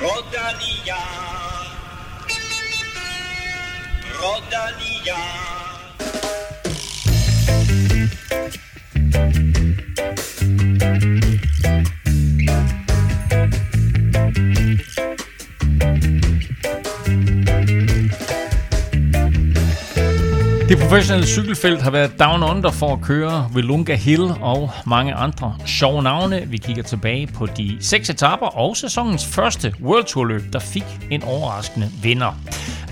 Rodalia. Rodalia. Professionelle cykelfelt har været down under for at køre Velunga Hill og mange andre sjove navne. Vi kigger tilbage på de seks etapper og sæsonens første World Tour løb, der fik en overraskende vinder.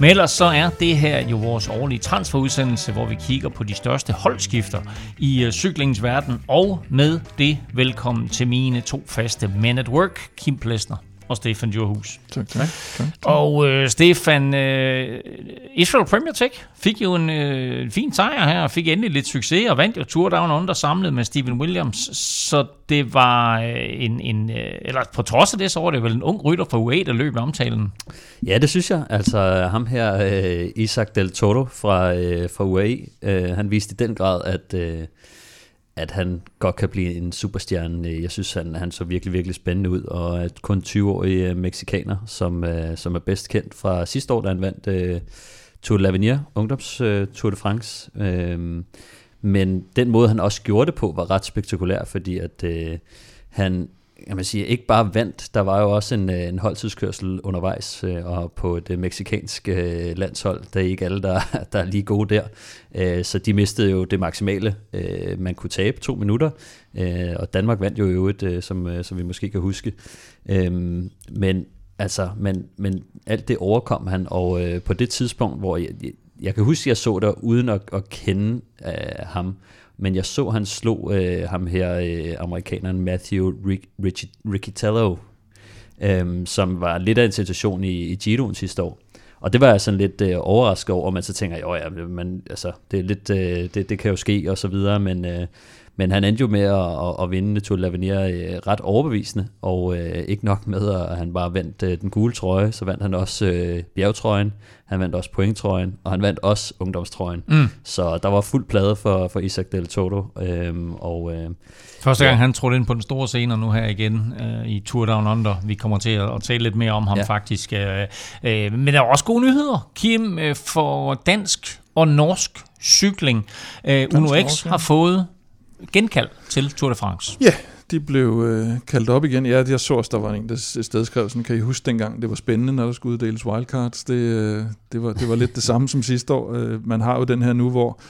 Men ellers så er det her jo vores årlige transferudsendelse, hvor vi kigger på de største holdskifter i øh, cyklingens verden. Og med det velkommen til mine to faste men at work, Kim Plesner og Stefan Djurhus. Tak, tak. tak. Og øh, Stefan, øh, Israel Premier Tech fik jo en øh, fin sejr her, og fik endelig lidt succes, og vandt jo Tour Down Under samlet med Steven Williams. Så det var øh, en, en øh, eller på trods af det, så var det vel en ung rytter fra UAE, der løb i omtalen. Ja, det synes jeg. Altså ham her, øh, Isaac Del Toro fra, øh, fra UAE, øh, han viste i den grad, at... Øh, at han godt kan blive en superstjerne. Øh, jeg synes, han, han så virkelig, virkelig spændende ud, og at kun 20-årig øh, meksikaner, som, øh, som er bedst kendt fra sidste år, da han vandt uh, Tour de l'Avenir, ungdoms uh, Tour de France. Uh, men den måde, han også gjorde det på, var ret spektakulær, fordi at uh, han kan man sige, ikke bare vandt, der var jo også en, øh, en holdtidskørsel undervejs, øh, og på det meksikanske øh, landshold, der er ikke alle, der, der er lige gode der. Så de mistede jo det maksimale, man kunne tabe, to minutter, og Danmark vandt jo i øvrigt, som, som vi måske kan huske. Men, altså, men, men alt det overkom han, og på det tidspunkt, hvor jeg, jeg kan huske, at jeg så der uden at, at kende ham, men jeg så, han slog øh, ham her, øh, amerikaneren Matthew Ric- Ric- Riccitello, øh, som var lidt af en situation i, i Giroen sidste år. Og det var jeg sådan lidt øh, overrasket over, men så tænker jeg, jo ja, men, altså, det, er lidt, øh, det, det kan jo ske og så videre, men, øh, men han endte jo med at, at, at vinde Tour de l'Avenir øh, ret overbevisende, og øh, ikke nok med, at han bare vandt øh, den gule trøje, så vandt han også øh, bjergtrøjen, han vandt også pointtrøjen, og han vandt også ungdomstrøjen. Mm. Så der var fuld plade for, for Isaac Del Toto. Øhm, og, øh, Første gang ja. han trådte ind på den store scene, og nu her igen øh, i Tour Down Under. Vi kommer til at, at tale lidt mere om ham ja. faktisk. Øh, øh, men der er også gode nyheder, Kim, øh, for dansk og norsk cykling. Øh, Uno X har fået genkald til Tour de France. Ja, de blev øh, kaldt op igen. Ja, jeg så også, der var en, der sted skrev sådan, kan I huske dengang, det var spændende, når der skulle uddeles wildcards. Det, øh, det, var, det var lidt det samme som sidste år. Øh, man har jo den her nu, hvor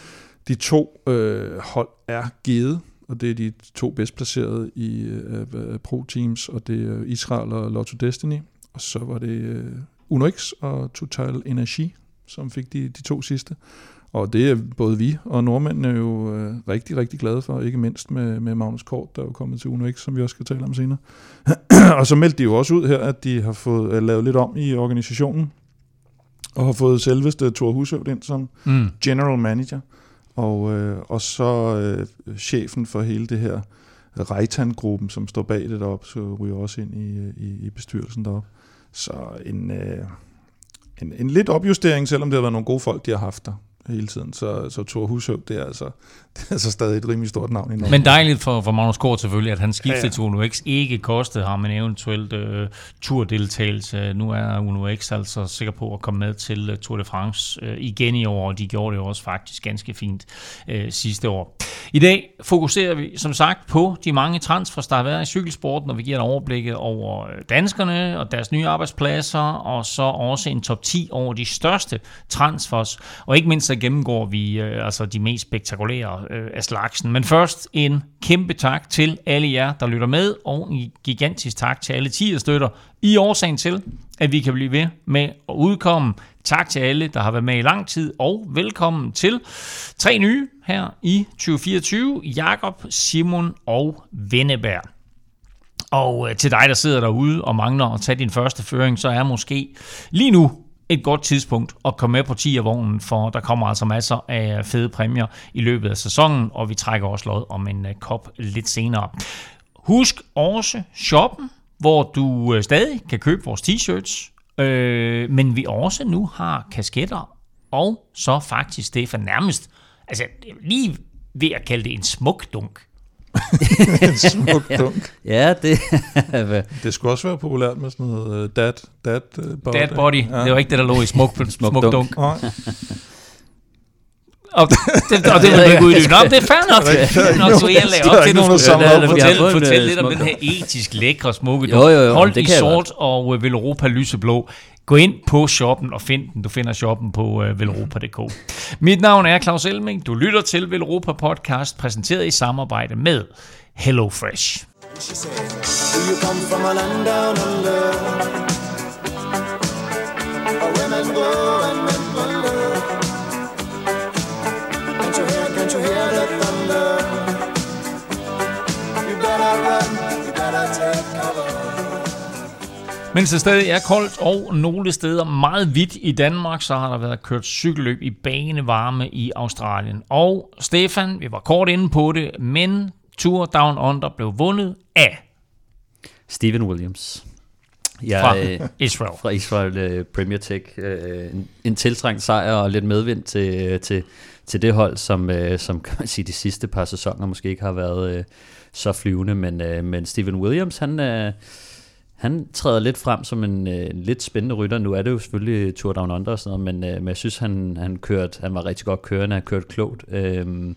de to øh, hold er givet, og det er de to bedst placerede i øh, øh pro-teams, og det er Israel og Lotto Destiny. Og så var det øh, Uno X og Total Energy, som fik de, de to sidste. Og det er både vi og nordmændene jo øh, rigtig, rigtig glade for, ikke mindst med, med Magnus Kort, der er jo kommet til Uno X, som vi også skal tale om senere. og så meldte de jo også ud her, at de har fået uh, lavet lidt om i organisationen, og har fået selveste Thor Hushovd ind som mm. general manager, og, øh, og så øh, chefen for hele det her Reitan-gruppen, som står bag det deroppe, så ryger også ind i, i, i bestyrelsen deroppe. Så en, øh, en, en lidt opjustering, selvom det har været nogle gode folk, de har haft der hele tiden. Så, så Thor Hushøv, det er, altså, det er altså stadig et rimelig stort navn i Norge. Men dejligt for, for Magnus Kort selvfølgelig, at han skiftede ja, ja. til Uno X. Ikke kostede ham en eventuelt uh, tourdeltagelse. Nu er Uno X altså sikker på at komme med til uh, Tour de France uh, igen i år, og de gjorde det jo også faktisk ganske fint uh, sidste år. I dag fokuserer vi som sagt på de mange transfers, der har været i cykelsporten, og vi giver et overblik over danskerne og deres nye arbejdspladser, og så også en top 10 over de største transfers, og ikke mindst så gennemgår vi øh, altså de mest spektakulære øh, af slagsen. Men først en kæmpe tak til alle jer, der lytter med, og en gigantisk tak til alle 10 støtter i årsagen til, at vi kan blive ved med at udkomme. Tak til alle, der har været med i lang tid, og velkommen til tre nye her i 2024. Jakob, Simon og Venneberg. Og øh, til dig, der sidder derude og mangler at tage din første føring, så er måske lige nu et godt tidspunkt at komme med på 10 af vognen, for der kommer altså masser af fede præmier i løbet af sæsonen, og vi trækker også lod om en øh, kop lidt senere. Husk også shoppen, hvor du øh, stadig kan købe vores t-shirts, øh, men vi også nu har kasketter, og så faktisk, det for nærmest, altså lige ved at kalde det en smuk dunk smuk dunk. Ja, det... det skulle også være populært med sådan noget uh, dad, dad uh, body. Dad body. Ja. Det var ikke det, der lå i smuk, smuk, smuk dunk. dunk. Og det, og det er ikke uddybe. Nå, det er fair nok. Nå, så jeg lagde op til, at du skulle fortælle, fortælle lidt om den her etisk lækre smukke jo, jo, jo, Hold i sort og uh, Velropa lyseblå. Gå ind på shoppen og find den. Du finder shoppen på uh, velropa.dk. Mit navn er Claus Elming. Du lytter til Velropa Podcast, præsenteret i samarbejde med HelloFresh. She said, Do you come from a land down under? Mens det stadig er koldt og nogle steder meget hvidt i Danmark, så har der været kørt cykelløb i banevarme i Australien. Og Stefan, vi var kort inde på det, men Tour Down Under blev vundet af Steven Williams. Ja, fra øh, Israel. Fra Israel uh, Premier Tech. Uh, en, en tiltrængt sejr og lidt medvind til, til til det hold, som, øh, som kan man sige, de sidste par sæsoner måske ikke har været øh, så flyvende, men, øh, men Steven Williams, han, øh, han træder lidt frem som en, øh, en lidt spændende rytter. Nu er det jo selvfølgelig Tour Down Under og sådan noget, men, øh, men jeg synes, han, han, kørte, han var rigtig godt kørende, han kørt klogt. Øh,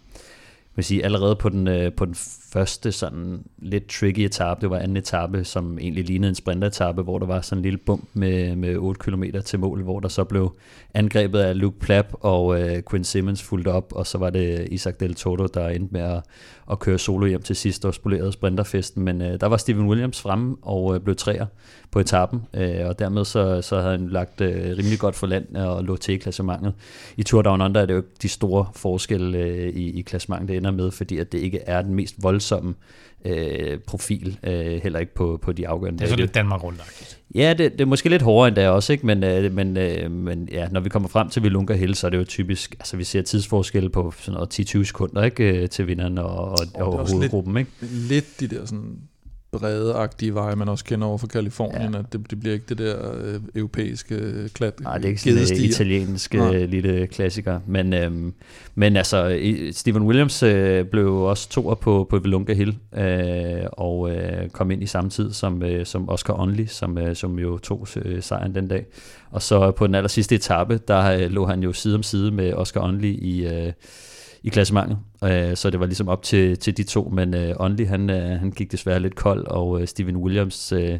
vil sige, allerede på den, øh, på den første sådan lidt tricky etape, det var anden etape, som egentlig lignede en sprinteretape, hvor der var sådan en lille bump med, med 8 km til mål, hvor der så blev angrebet af Luke Plapp og øh, Quinn Simmons fuldt op, og så var det Isaac Del Toro, der endte med at, at køre solo hjem til sidst og spolerede sprinterfesten, men øh, der var Steven Williams fremme og øh, blev træer på etappen, øh, og dermed så, så havde han lagt øh, rimelig godt for land og lå til i klassementet. I Tour Down Under er det jo ikke de store forskelle øh, i, i klassementet, det ender med, fordi at det ikke er den mest voldsomme øh, profil, øh, heller ikke på, på de afgørende Det er så lidt Danmark rundt Ja, det, det er måske lidt hårdere end det også, ikke? Men, øh, men, øh, men ja, når vi kommer frem til Vilunga Hill, så er det jo typisk, altså vi ser tidsforskelle på sådan noget 10-20 sekunder, ikke? Øh, til vinderen og, og, og, og hovedgruppen, lidt, ikke? Lidt de der sådan brede-agtige veje, man også kender over fra Kalifornien, ja. at det, det bliver ikke det der øh, europæiske øh, klat. Nej, det er ikke sådan en italiensk øh, lille klassiker. Men, øh, men altså, Stephen Williams øh, blev også toer på, på Velunga Hill, øh, og øh, kom ind i samme tid som, øh, som Oscar Onley, som, øh, som jo tog øh, sejren den dag. Og så på den aller sidste etape, der øh, lå han jo side om side med Oscar Onley i... Øh, i klassementet. Øh, så det var ligesom op til, til de to, men øh, Only han, øh, han gik desværre lidt kold, og øh, Steven Williams øh,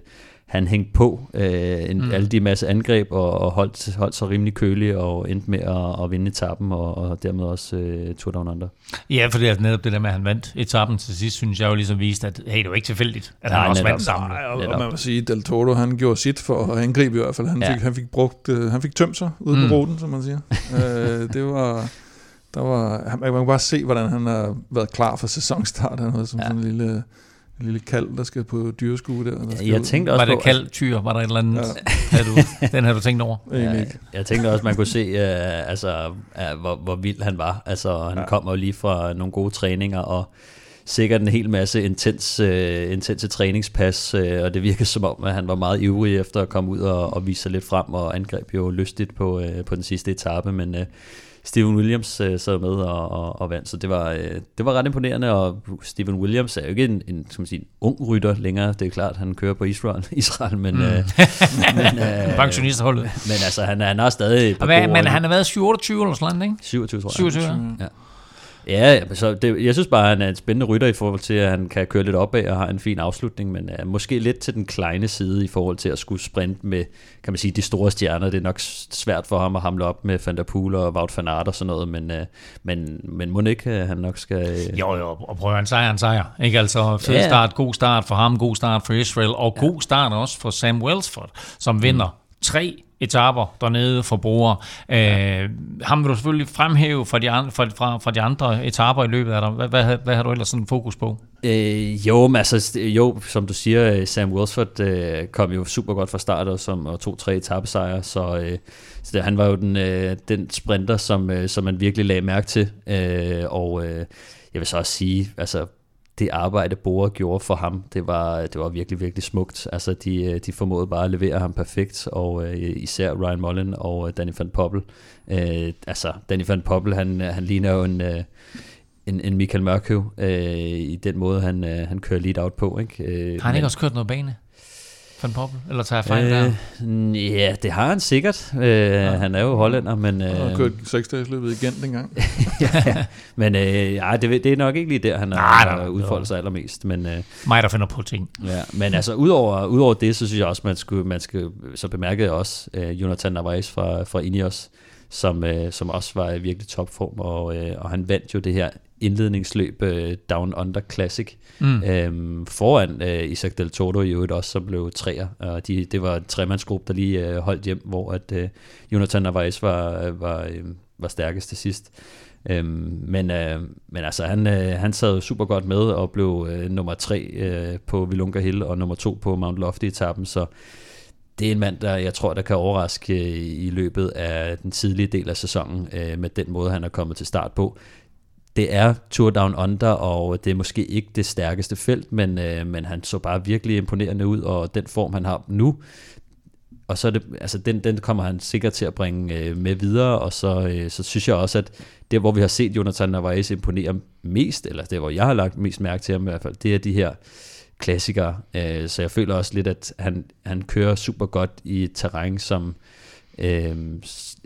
han hængte på øh, en, mm. alle de masse angreb og, og holdt, holdt sig rimelig kølig og endte med at, at vinde etappen og, og dermed også øh, Tour Down Under. Ja, for det er netop det der med, at han vandt etappen til sidst, synes jeg jo ligesom viste, at hey, det var ikke tilfældigt, at Nej, han også netop. vandt sammen. Nej, og, og man må sige, Del Toro, han gjorde sit for at angribe i hvert fald. Han, ja. fik, han fik brugt, øh, han fik tømt sig ude mm. på ruten, som man siger. øh, det var der var, man kan bare se, hvordan han har været klar for sæsonstart. Han var som ja. sådan en lille, en lille kald, der skal på dyreskue der. der skal jeg tænkte også var det kald tyr? Var der et eller andet? Ja. Havde du, den har du tænkt over? Ja, jeg, jeg tænkte også, man kunne se, uh, altså, uh, hvor, hvor vild han var. Altså, han ja. kom jo lige fra nogle gode træninger, og sikkert en hel masse intens, uh, intense træningspas, uh, og det virker som om, at han var meget ivrig efter at komme ud og, og vise sig lidt frem, og angreb jo lystigt på, uh, på den sidste etape, men uh, Steven Williams øh, sad med og, og, og vandt, så det var, øh, det var ret imponerende, og Steven Williams er jo ikke en, en, som sige, ung rytter længere, det er klart, han kører på Israel, Israel men... Mm. Øh, men øh, Pensionistholdet. Men altså, han, han er stadig på Hvad, Men han har været 27 eller sådan noget, ikke? 27, tror jeg. 27, ja. ja. Ja, så det, jeg synes bare, at han er en spændende rytter i forhold til, at han kan køre lidt opad og har en fin afslutning, men uh, måske lidt til den kleine side i forhold til at skulle sprinte med, kan man sige, de store stjerner. Det er nok svært for ham at hamle op med Van der Poel og Wout van Aert og sådan noget, men, uh, men, men må ikke, han nok skal... Jo, jo, og prøv en sejr, en sejr. Ikke altså, fed ja. start, god start for ham, god start for Israel, og ja. god start også for Sam Welsford, som vinder mm. tre etaper dernede for brugere. Ja. Øh, ham vil du selvfølgelig fremhæve fra de, andre, fra, fra, fra de andre etaper i løbet af dig. Hvad, hvad, hvad har du ellers sådan fokus på? Øh, jo, men altså, jo, som du siger, Sam Wilsford øh, kom jo super godt fra start og, som, og tog tre etappesejre, så, øh, så det, han var jo den, øh, den sprinter, som, øh, som man virkelig lagde mærke til. Øh, og øh, jeg vil så også sige, altså det arbejde, Bora gjorde for ham, det var, det var virkelig, virkelig smukt. Altså, de, de formåede bare at levere ham perfekt, og uh, især Ryan Mullen og uh, Danny van Poppel. Uh, altså, Danny van Poppel, han, han ligner jo en... Uh, en, en Michael Mørkøv øh, i den måde, han, øh, han kører lead out på. Ikke? Øh, har han ikke også kørt noget bane? Van Poppel? Eller tager jeg fejl øh, der? Ja, det har han sikkert. Øh, ja. Han er jo hollænder, men... Øh, han har kørt seksdagsløbet igen dengang. ja, men øh, ja, det, det er nok ikke lige der, han har udfoldet sig allermest. Men, øh, Mig, der finder på ting. Ja, men altså, udover, udover det, så synes jeg også, man skulle, man skal, så bemærkede jeg også øh, Jonathan Narvaez fra, fra Ineos, som, øh, som også var i virkelig topform, og, øh, og han vandt jo det her indledningsløb uh, Down Under Classic mm. øhm, foran uh, Isaac Del Toro i øvrigt også, som blev træer. Og de, det var en tremandsgruppe, der lige uh, holdt hjem, hvor at uh, Jonathan Narvaez var, var, uh, var stærkest til sidst. Øhm, men, uh, men altså, han, uh, han sad super godt med og blev uh, nummer tre uh, på Vilunga Hill og nummer to på Mount Lofty-etappen, så det er en mand, der jeg tror, der kan overraske i løbet af den tidlige del af sæsonen uh, med den måde, han er kommet til start på det er Tour Down Under, og det er måske ikke det stærkeste felt, men, øh, men han så bare virkelig imponerende ud, og den form, han har nu, og så er det, altså den, den kommer han sikkert til at bringe øh, med videre, og så, øh, så synes jeg også, at det, hvor vi har set Jonathan Narvaez imponere mest, eller det, hvor jeg har lagt mest mærke til ham i hvert fald, det er de her klassikere. Øh, så jeg føler også lidt, at han, han kører super godt i et terræn, som, øh,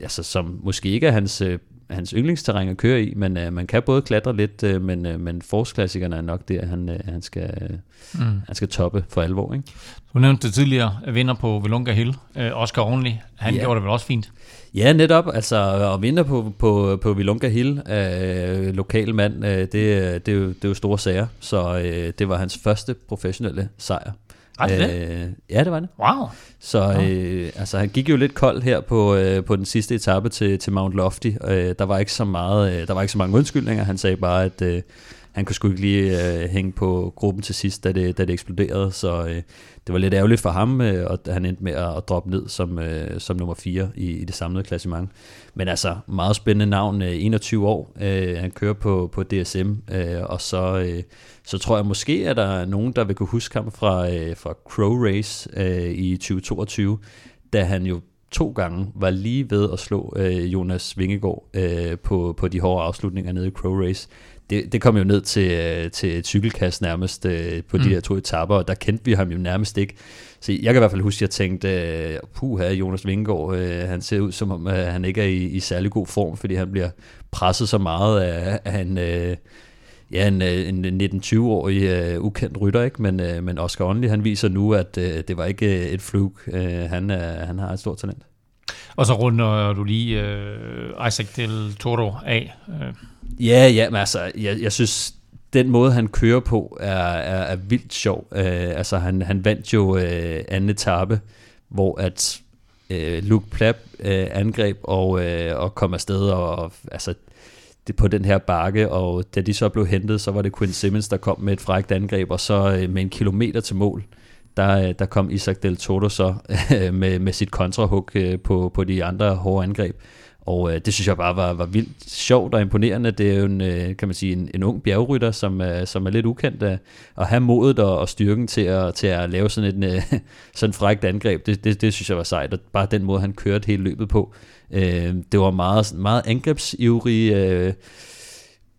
altså, som måske ikke er hans øh, hans yndlingsterræn at køre i, men øh, man kan både klatre lidt, øh, men, øh, men forårsklassikerne er nok det, han, øh, han, skal, mm. han skal toppe for alvor. Ikke? Du nævnte det tidligere, vinder på Velunga Hill, øh, Oscar Only, han ja. gjorde det vel også fint? Ja, netop. Altså at vinde på, på, på Vilunga Hill, øh, lokal mand, øh, det, det, er jo, det er jo store sager. Så øh, det var hans første professionelle sejr var det det? Øh, ja, det var det. Wow. Så øh, altså, han gik jo lidt kold her på, øh, på den sidste etape til, til Mount Lofty. Øh, der var ikke så meget, øh, der var ikke så mange undskyldninger. Han sagde bare, at øh, han kunne sgu ikke lige øh, hænge på gruppen til sidst, da det, da det eksploderede. Så øh, det var lidt ærgerligt for ham, øh, og han endte med at, at droppe ned som, øh, som nummer 4 i, i det samlede klassement. Men altså, meget spændende navn, øh, 21 år. Øh, han kører på, på DSM, øh, og så, øh, så tror jeg måske, at der er nogen, der vil kunne huske ham fra, øh, fra Crow Race øh, i 2022, da han jo to gange var lige ved at slå øh, Jonas Vingegaard øh, på, på de hårde afslutninger nede i Crow Race det, det kom jo ned til, øh, til et cykelkast nærmest øh, på mm. de her to etapper, og der kendte vi ham jo nærmest ikke. Så jeg kan i hvert fald huske, at jeg tænkte, øh, puh her, Jonas Vingegaard, han ser ud som om, han ikke er i, i særlig god form, fordi han bliver presset så meget af, af en, ja, en, en 19-20-årig ukendt rytter, ikke? Men, men Oscar Only, han viser nu, at det var ikke et flug. han, han har et stort talent. Og så runder du lige uh, Isaac Del Toro af. Uh. Ja, ja, men altså, jeg, jeg synes, den måde, han kører på, er, er, er vildt sjov. Uh, altså, han, han vandt jo uh, anden etape, hvor at uh, Luke Plapp uh, angreb og, uh, og kom afsted, og, og altså, det på den her bakke, og da de så blev hentet, så var det Quinn Simmons, der kom med et frækt angreb, og så øh, med en kilometer til mål, der, øh, der kom Isaac Del Toro så med, med sit kontrahug øh, på, på de andre hårde angreb. Og øh, det synes jeg bare var, var vildt sjovt og imponerende. Det er jo en, øh, kan man sige, en, en ung bjergrytter, som, øh, som er lidt ukendt af at have modet og, og styrken til at, til at lave sådan et øh, sådan frækt angreb. Det, det, det synes jeg var sejt, og bare den måde, han kørte hele løbet på. Øh, det var meget, meget angrebsivrig... Øh,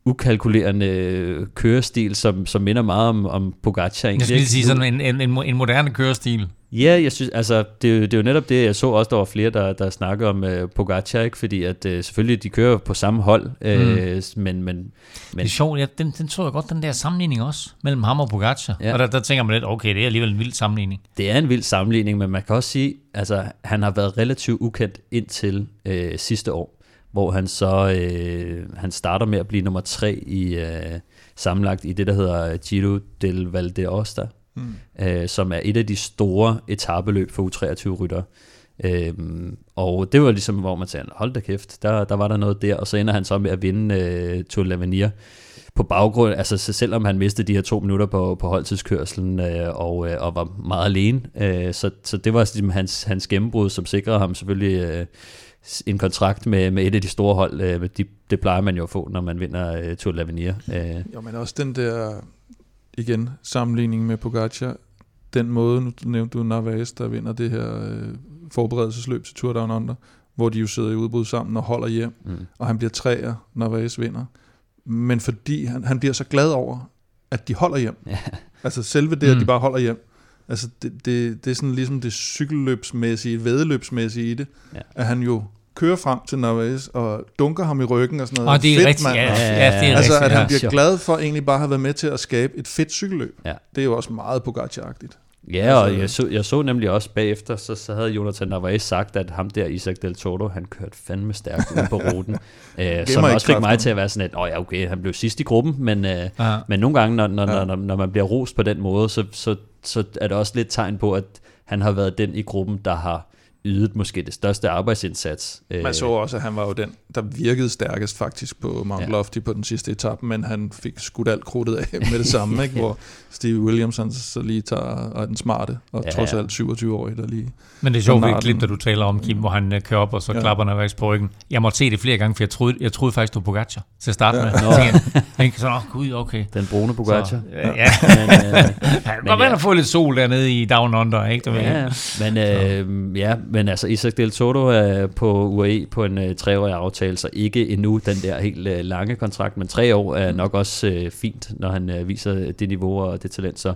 ukalkulerende kørestil, som, som minder meget om, om Pogacar. Jeg skulle sige sådan en, en, en, en moderne kørestil. Ja, jeg synes, altså, det, det er jo netop det, jeg så også, der var flere, der, der snakker om uh, Pogacar, ikke? fordi at uh, selvfølgelig, de kører på samme hold, uh, men, men, men... Det er sjovt, ja, den, den så jeg godt, den der sammenligning også, mellem ham og Pogacar, ja. og der, der tænker man lidt, okay, det er alligevel en vild sammenligning. Det er en vild sammenligning, men man kan også sige, altså, han har været relativt ukendt indtil uh, sidste år, hvor han så, uh, han starter med at blive nummer tre i... Uh, sammenlagt i det, der hedder Giro del Valdeosta, mm. øh, som er et af de store etabeløb for U23-rytter. Øhm, og det var ligesom, hvor man sagde, hold da kæft, der, der var der noget der, og så ender han så med at vinde øh, Tour de l'Avenir på baggrund, altså selvom han mistede de her to minutter på, på holdtidskørselen øh, og, øh, og var meget alene, øh, så, så det var ligesom hans, hans gennembrud, som sikrede ham selvfølgelig øh, en kontrakt med, med et af de store hold. Øh, de, det plejer man jo at få, når man vinder øh, Tour de l'Avenir. Øh. Jo, men også den der igen, sammenligning med Pogacar, den måde, nu nævnte du Narvaez, der vinder det her øh, forberedelsesløb til Tour Down Under, hvor de jo sidder i udbrud sammen og holder hjem, mm. og han bliver træer, Narvaez vinder. Men fordi han, han bliver så glad over, at de holder hjem. Ja. Altså selve det, at Mm. de bare holder hjem. Altså det, det, det er sådan ligesom det cykelløbsmæssige, vedeløbsmæssige i det, Ja. at han jo kører frem til Narvaez og dunker ham i ryggen og sådan noget. Og det er Fedt, rigtigt. mand. Ja, Ja, ja, det er Altså, rigtigt. at han bliver glad for egentlig bare at have været med til at skabe et fedt cykelløb. Ja. Det er jo også meget Pogacar-agtigt. Ja, og Altså- jeg så, jeg så nemlig også bagefter, så, så havde Jonathan Narvaez sagt, at ham der, Isaac Del Toro, han kørte fandme stærkt ud på ruten. øh, som også fik mig til at være sådan, at åh ja, okay, han blev sidst i gruppen, men, øh, men nogle gange, når, når, Ja. når, når man bliver rost på den måde, så, så, så er det også lidt tegn på, at han har været den i gruppen, der har ydet måske det største arbejdsindsats. Øh, Man så også, at han var jo den, der virkede stærkest faktisk på Mount Ja. Lofty på den sidste etape, men han fik skudt alt krudtet af med det samme, ikke? hvor Steve Williams han så lige tager og er den smarte, og Ja, trods ja. alt 27-årig, der lige... Men det er sjovt ved et klip, der du taler om, Kim, hvor han øh, kører op, og så Ja. ja. klapper Narvaez på ryggen. Jeg måtte se det flere gange, for jeg troede, jeg troede faktisk, du var Pogacar til at starte Ja. med. Nå. Jeg tænkte, sådan, åh gud, okay. Den brune Pogacar. Så, øh, ja, Men, øh, han være, ja. at få lidt sol dernede i Down Under, ikke? Du ved. Ja, men, øh, ja, men altså Isaac Del Toro er på UAE på en øh, treårig aftale, så ikke endnu den der helt øh, lange kontrakt, men tre år er nok også øh, fint, når han øh, viser det niveau og det talent. Så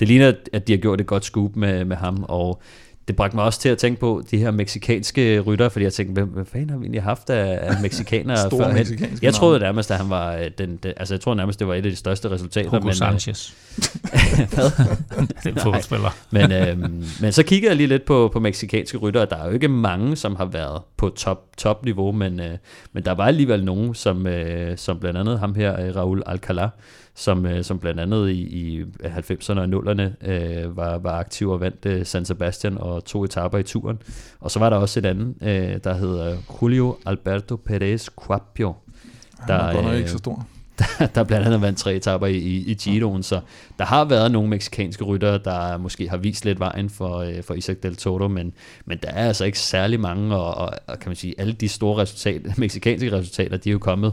det ligner, at de har gjort et godt scoop med, med ham, og det bragte mig også til at tænke på de her meksikanske rytter, fordi jeg tænkte, hvem, hvad fanden har vi egentlig haft af, af meksikanere Store Jeg troede nærmest, at han var den, den, altså jeg tror nærmest, det var et af de største resultater. Hugo men, Sanchez. hvad? det er en fodboldspiller. Men, øhm, men så kigger jeg lige lidt på, på meksikanske ryttere. Der er jo ikke mange, som har været på top, top niveau, men, øh, men der var alligevel nogen, som, øh, som blandt andet ham her, øh, Raul Alcalá, som, øh, som blandt andet i, i 90'erne og 0'erne øh, var, var aktiv og vandt øh, San Sebastian og to etaper i turen. Og så var der også et andet, øh, der hedder Julio Alberto Perez Quapio, Han Der, var godt nok øh, ikke så stor der blandt andet vandt tre etapper i, i, i Giroen, så der har været nogle meksikanske ryttere, der måske har vist lidt vejen for, øh, for Isaac Del Toro, men, men der er altså ikke særlig mange, og, og, og kan man sige, alle de store resultater, meksikanske resultater, de er jo kommet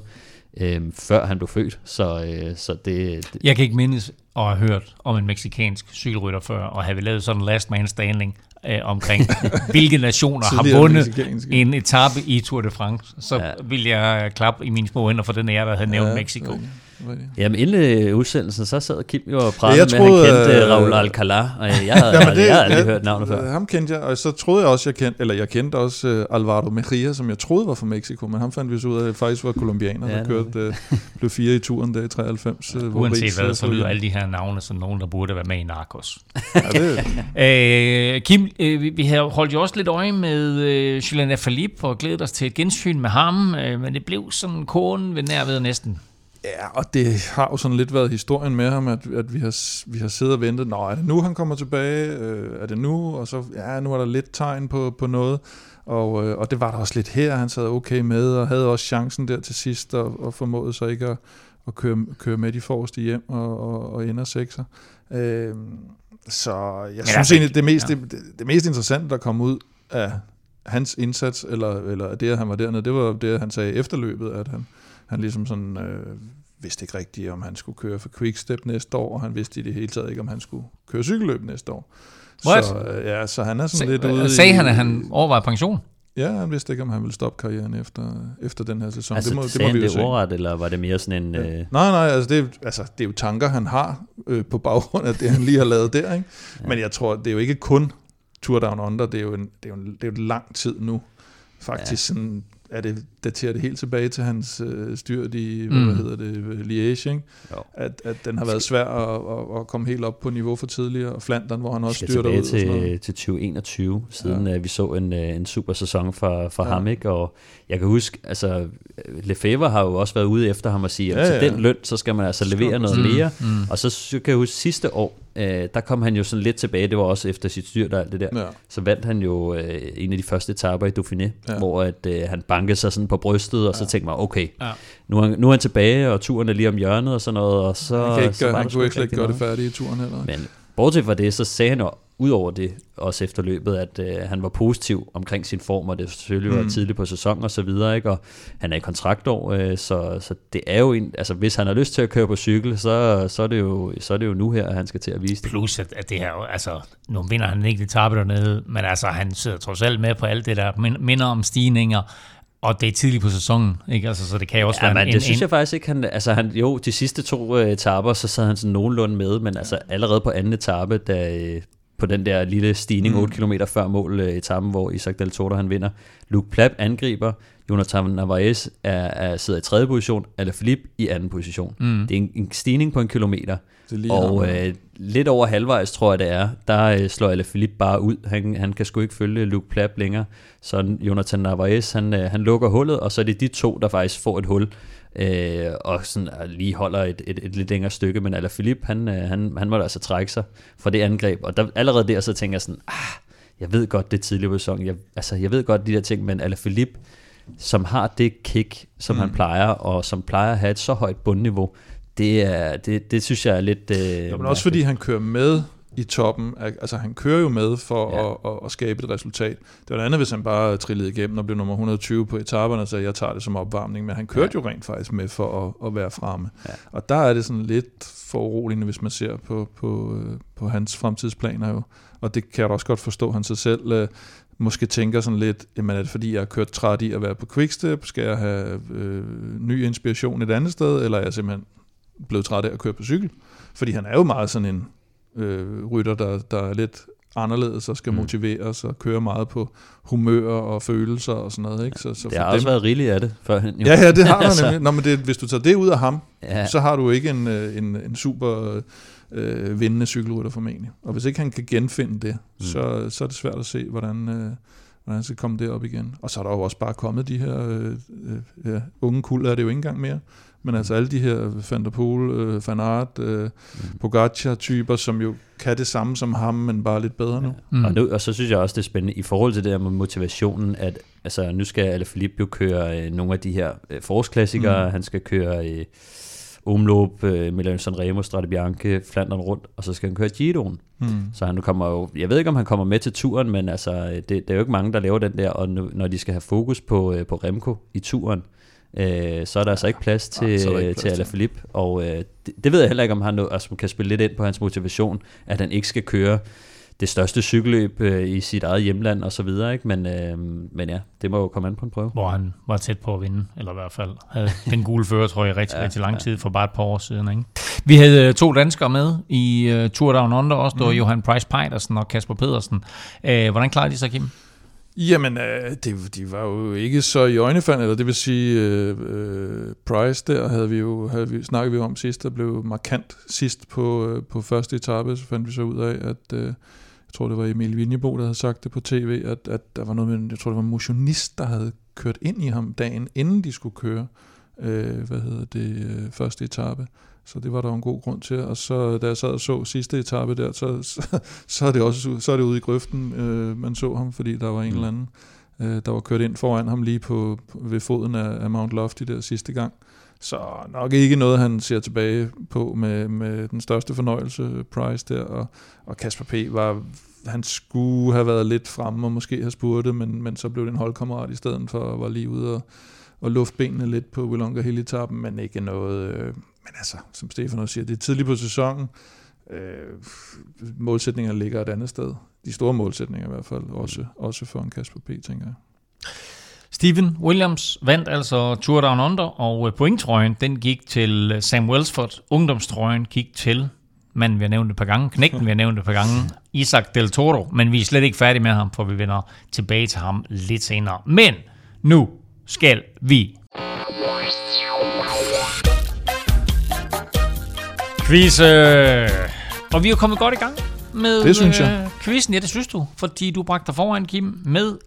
øh, før han blev født, så, øh, så det, det Jeg kan ikke mindes at have hørt om en meksikansk cykelrytter før, og have vi lavet sådan en last man standing øh, omkring, hvilke nationer har vundet en etape i Tour de France, så Ja. vil jeg klappe i mine små hænder for den ære, der havde nævnt Ja, Mexico. rigtigt. Jamen inden øh, udsendelsen, så sad Kim jo og pralede jeg med, at troede, han kendte øh, Raul Alcalá, og jeg havde, Jamen, det, jeg havde aldrig ja, hørt navnet før. Ham kendte jeg, og så troede jeg også, jeg kendte, eller jeg kendte også uh, Alvaro Mejia, som jeg troede var fra Mexico, men ham fandt vi så ud af, at faktisk var kolumbianer, Ja, der det kørte, uh, blev fire i turen der i 93. Uh, Uanset hvad, så lyder alle de her navne som nogen, der burde være med i Narcos. Ja, det, Øh, Kim, øh, vi, vi har holdt jo også lidt øje med øh, Julian Philippe og glædet os til et gensyn med ham, øh, men det blev sådan konen ved nær ved næsten. Ja, og det har jo sådan lidt været historien med ham, at, at vi, har, vi har siddet og ventet, nå, er det nu, han kommer tilbage? Øh, er det nu? Og så, ja, nu er der lidt tegn på, på noget. Og, øh, og det var der også lidt her, han sad okay med, og havde også chancen der til sidst, og, og formåede så ikke at, at køre, køre med de forreste hjem og, og, og ender sekser. Øh, så jeg Men synes altså, egentlig, det mest, ja. det, det, det mest interessante, der kom ud af hans indsats, eller, eller det, at han var dernede, det var det, han sagde efterløbet, at han, han ligesom sådan øh, vidste ikke rigtigt, om han skulle køre for Quickstep næste år, og han vidste i det hele taget ikke, om han skulle køre cykelløb næste år. What? Så, øh, ja, så han er sådan Se, lidt ude øh, sagde i, han, at han overvejer pension? Ja, han vidste ikke, om han ville stoppe karrieren efter, efter den her sæson. Altså, det må, det sagde må han vi jo det se. ordret, eller var det mere sådan en... Ja. Øh, Nej, nej, altså det, er, altså det er jo tanker, han har øh, på baggrund af det, han lige har lavet der. Ikke? Ja. Men jeg tror, det er jo ikke kun Tour Down Under, det er jo, en, det er jo, en, det er jo en lang tid nu. Faktisk ja. sådan, er det, daterer det helt tilbage til hans øh, styrt i, mm. Hvad hedder det, Liège, ikke? Jo. At, at den har været svær at, at, at komme helt op på niveau for tidligere, og Flandern, hvor han også skal styrter ud. tilbage og til, til 2021, siden ja. vi så en, øh, en super sæson fra, fra ja. ham, ikke? og jeg kan huske, altså Lefebvre har jo også været ude efter ham og sige, at Ja, ja, til den løn, så skal man altså levere man- noget Mm, mere, mm. og så kan jeg huske sidste år, øh, der kom han jo sådan lidt tilbage, det var også efter sit styrt og alt det der, Ja. så vandt han jo øh, en af de første etaper i Dauphiné, ja. hvor at, øh, han bankede sig sådan på brystet, og så Ja. tænkte man, okay, Ja. nu, er, han- nu er han tilbage, og turen er lige om hjørnet og sådan noget, og så... Han, kan ikke, så gøre, han kunne ikke slet gøre det noget. færdigt i turen heller. Men bortset fra det, så sagde han jo ud over det, også efter løbet, at øh, han var positiv omkring sin form, og det selvfølgelig var Mm. tidligt på sæsonen og så videre, ikke? og han er i kontraktår, øh, så, så det er jo en, altså hvis han har lyst til at køre på cykel, så, så, er, det jo, så er det jo nu her, at han skal til at vise det. Plus, at, at det her, jo- altså, nu vinder han ikke etape dernede, men altså, han sidder trods alt med på alt det, der min- minder om stigninger. Og det er tidligt på sæsonen, ikke? Altså, så det kan jo også Ja, være men en, det synes en, jeg faktisk ikke. Han, altså han, jo, de sidste to øh, etaper, så sad han sådan nogenlunde med, men altså allerede på anden etape, da, øh, på den der lille stigning, mm. 8 km før mål øh, etappen, hvor Isaac Del Toro han vinder. Luke Plapp angriber, Jonathan Narvaez er, er, sidder i tredje position, Alaphilippe i anden position. Mm. Det er en, en stigning på en kilometer. Det Og ham. øh, lidt over halvvejs, tror jeg det er, der øh, slår Alaphilippe bare ud. Han, han kan sgu ikke følge Luke Plapp længere. Så Jonathan Narvaez, han, øh, han lukker hullet, og så er det de to, der faktisk får et hul. Øh, og sådan, øh, lige holder et, et, et lidt længere stykke, men Alaphilippe, han, øh, han, han måtte altså trække sig fra det angreb, og der, allerede der så tænker jeg sådan, ah, jeg ved godt, det er tidligere på sæsonen, jeg, altså, jeg ved godt de der ting, men Alaphilippe, som har det kick, som mm. han plejer, og som plejer at have et så højt bundniveau, det, er, det, det synes jeg er lidt... Øh, Ja, men også fordi han kører med i toppen. Altså han kører jo med for Ja. at, at, at skabe et resultat. Det var noget andet, hvis han bare trillede igennem og blev nummer 120 på etaperne, så jeg tager det som opvarmning. Men han kørte ja. jo rent faktisk med for at, at være fremme. Ja. Og der er det sådan lidt for uroligende, hvis man ser på, på, øh, på hans fremtidsplaner jo. Og det kan jeg også godt forstå, han sig selv øh, måske tænker sådan lidt, jamen er det fordi, jeg har kørt træt i at være på Quickstep? Skal jeg have øh, ny inspiration et andet sted? Eller er jeg simpelthen blevet træt af at køre på cykel? Fordi han er jo meget sådan en øh, rytter, der, der er lidt anderledes og skal Mm. motiveres og køre meget på humør og følelser og sådan noget. Ikke? Så, så det har også været rigeligt af det førhen. Jo. Ja, ja, det har der Altså. nemlig. Nå, men det, hvis du tager det ud af ham, Ja, så har du ikke en, øh, en, en super øh, vindende cykelrytter formentlig. Og hvis ikke han kan genfinde det, Mm. så, så er det svært at se, hvordan, øh, hvordan han skal komme derop igen. Og så er der jo også bare kommet de her øh, øh, unge kulder, er det jo ikke engang mere. Men altså alle de her Van der Poel, øh, Van Aert, øh, Mm. Pogacar-typer, som jo kan det samme som ham, men bare lidt bedre nu. Mm. Og, nu, og så synes jeg også, det er spændende i forhold til det der med motivationen, at altså, nu skal Alaphilippe jo køre øh, nogle af de her øh, forårsklassikere. Mm. Han skal køre øh, Omloop, øh, Milan Sanremo, Strade Bianche, Flandern rundt, og så skal han køre Giroen. Mm. Så han nu kommer jo, jeg ved ikke, om han kommer med til turen, men altså, øh, det, det er jo ikke mange, der laver den der, og nu, når de skal have fokus på, øh, på Remco i turen, øh, så er der altså ikke plads til, Nej, så er der ikke plads til til. Alaphilippe, og øh, det, det ved jeg heller ikke, om han nu, altså, kan spille lidt ind på hans motivation, at han ikke skal køre det største cykelløb øh, i sit eget hjemland og så videre, ikke? Men, øh, men ja, det må jo komme an på en prøve. hvor han var tæt på at vinde, eller i hvert fald havde den gule fører, tror jeg, rigtig, Ja, rigtig lang ja. tid for bare et par år siden. Ikke? Vi havde øh, to danskere med i uh, Tour Down Under også, det var Mm. Johan Price Pejdersen og Kasper Pedersen. Uh, hvordan klarede de sig, Kim? Jamen, øh, det, de var jo ikke så i øjnefald, eller det vil sige, øh, øh, Price der havde vi jo havde vi, snakket vi om sidst, der blev markant sidst på, øh, på første etape, så fandt vi så ud af, at øh, jeg tror det var Emil Vinjebo, der havde sagt det på tv, at, at der var noget med, jeg tror det var en motionist, der havde kørt ind i ham dagen, inden de skulle køre, øh, hvad hedder det, øh, første etape. Så det var der en god grund til. Og så da jeg sad og så sidste etape der, så, så, så er det også så er det ude i grøften, øh, man så ham, fordi der var en Mm. eller anden, øh, der var kørt ind foran ham lige på, på ved foden af, af Mount Lofty der sidste gang. Så nok ikke noget, han ser tilbage på med, med den største fornøjelse, Price der, og, og Kasper P. var, han skulle have været lidt fremme og måske have spurtet, men, men så blev det en holdkammerat i stedet for, og var lige ude og, og lufte benene lidt på Willonga Hill etappen, men ikke noget, øh, men altså, som Stefan også siger, det er tidligt på sæsonen, øh, målsætningerne ligger et andet sted. De store målsætninger i hvert fald, også, også for en Kasper P., tænker jeg. Steven Williams vandt altså Tour Down Under, og øh, pointtrøjen, den gik til øh, Sam Welsford. Ungdomstrøjen gik til manden, vi har nævnt et par gange, knægten, vi har nævnt et par gange, Isaac Del Toro. Men vi er slet ikke færdige med ham, for vi vender tilbage til ham lidt senere. Men nu skal vi quiz. Og vi er jo kommet godt i gang med Det synes jeg. øh, quizzen. Ja, det synes du, fordi du bragte dig foran, Kim, med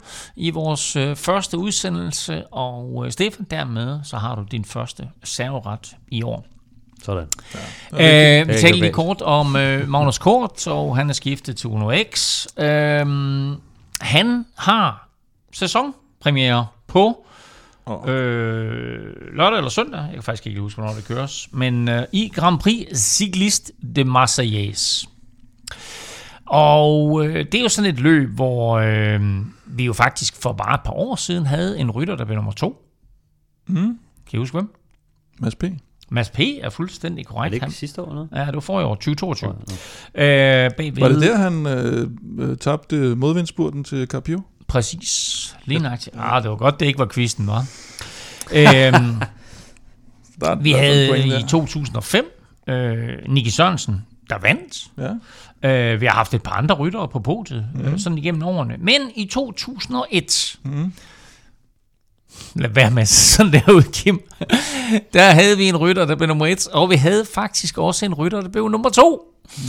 1-0 i vores øh, første udsendelse. Og øh, Stefan, dermed så har du din første serveret i år. Sådan. Øh, vi talte lige kort om øh, Magnus Kort, og han er skiftet til Uno X. Øh, han har sæsonpremiere på Og, øh, lørdag eller søndag. Jeg kan faktisk ikke huske, hvornår det køres. Men øh, i Grand Prix Cycliste de Marseillaise. Og øh, det er jo sådan et løb, hvor øh, vi jo faktisk for bare et par år siden havde en rytter, der blev nummer to. mm, Kan I huske hvem? Mads P. Mads P. er fuldstændig korrekt. det ikke Han, sidste år eller ja, det var for i år, 2022. noget? Øh, bagved, Var det der, han øh, tabte modvindspurten til Carpio? Præcis. Lige nøjagtigt. Ah, det var godt, det ikke var quizzen, var. øhm, Der, vi der havde i der. 2005 øh, Nicky Sørensen, der vandt. Ja. Øh, vi har haft et par andre ryttere på podiet, mm. øh, sådan igennem årene. Men i 2001, mm. lad være med sådan der ud, Kim, der havde vi en rytter, der blev nummer et, og vi havde faktisk også en rytter, der blev nummer to. Mm.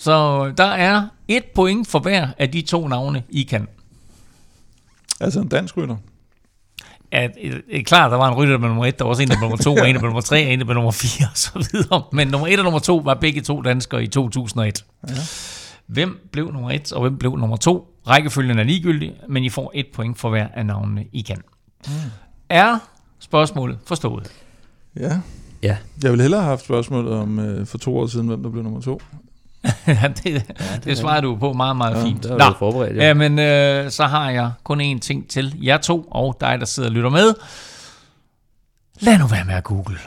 Så der er et point for hver af de to navne, I kan. Altså en dansk rytter. At, øh, øh, klart, der var en rytter, der blev nummer et, der var også en, der blev nummer to, og en, blev nummer tre, og en, blev nummer fire, og så videre. Men nummer et og nummer to var begge to danskere i 2001. Ja. Hvem blev nummer et, og hvem blev nummer to? Rækkefølgen er ligegyldig, men I får et point for hver af navnene, I kan. Mm. Er spørgsmålet forstået? Ja. Ja, Jeg ville hellere have haft spørgsmålet om øh, for to år siden, hvem der blev nummer to. ja, det, ja, det, det svarer du på meget, meget Ja, fint. var du forberedt. Ja. Men øh, så har jeg kun én ting til jer to, og dig, der sidder og lytter med. Lad nu være med at google.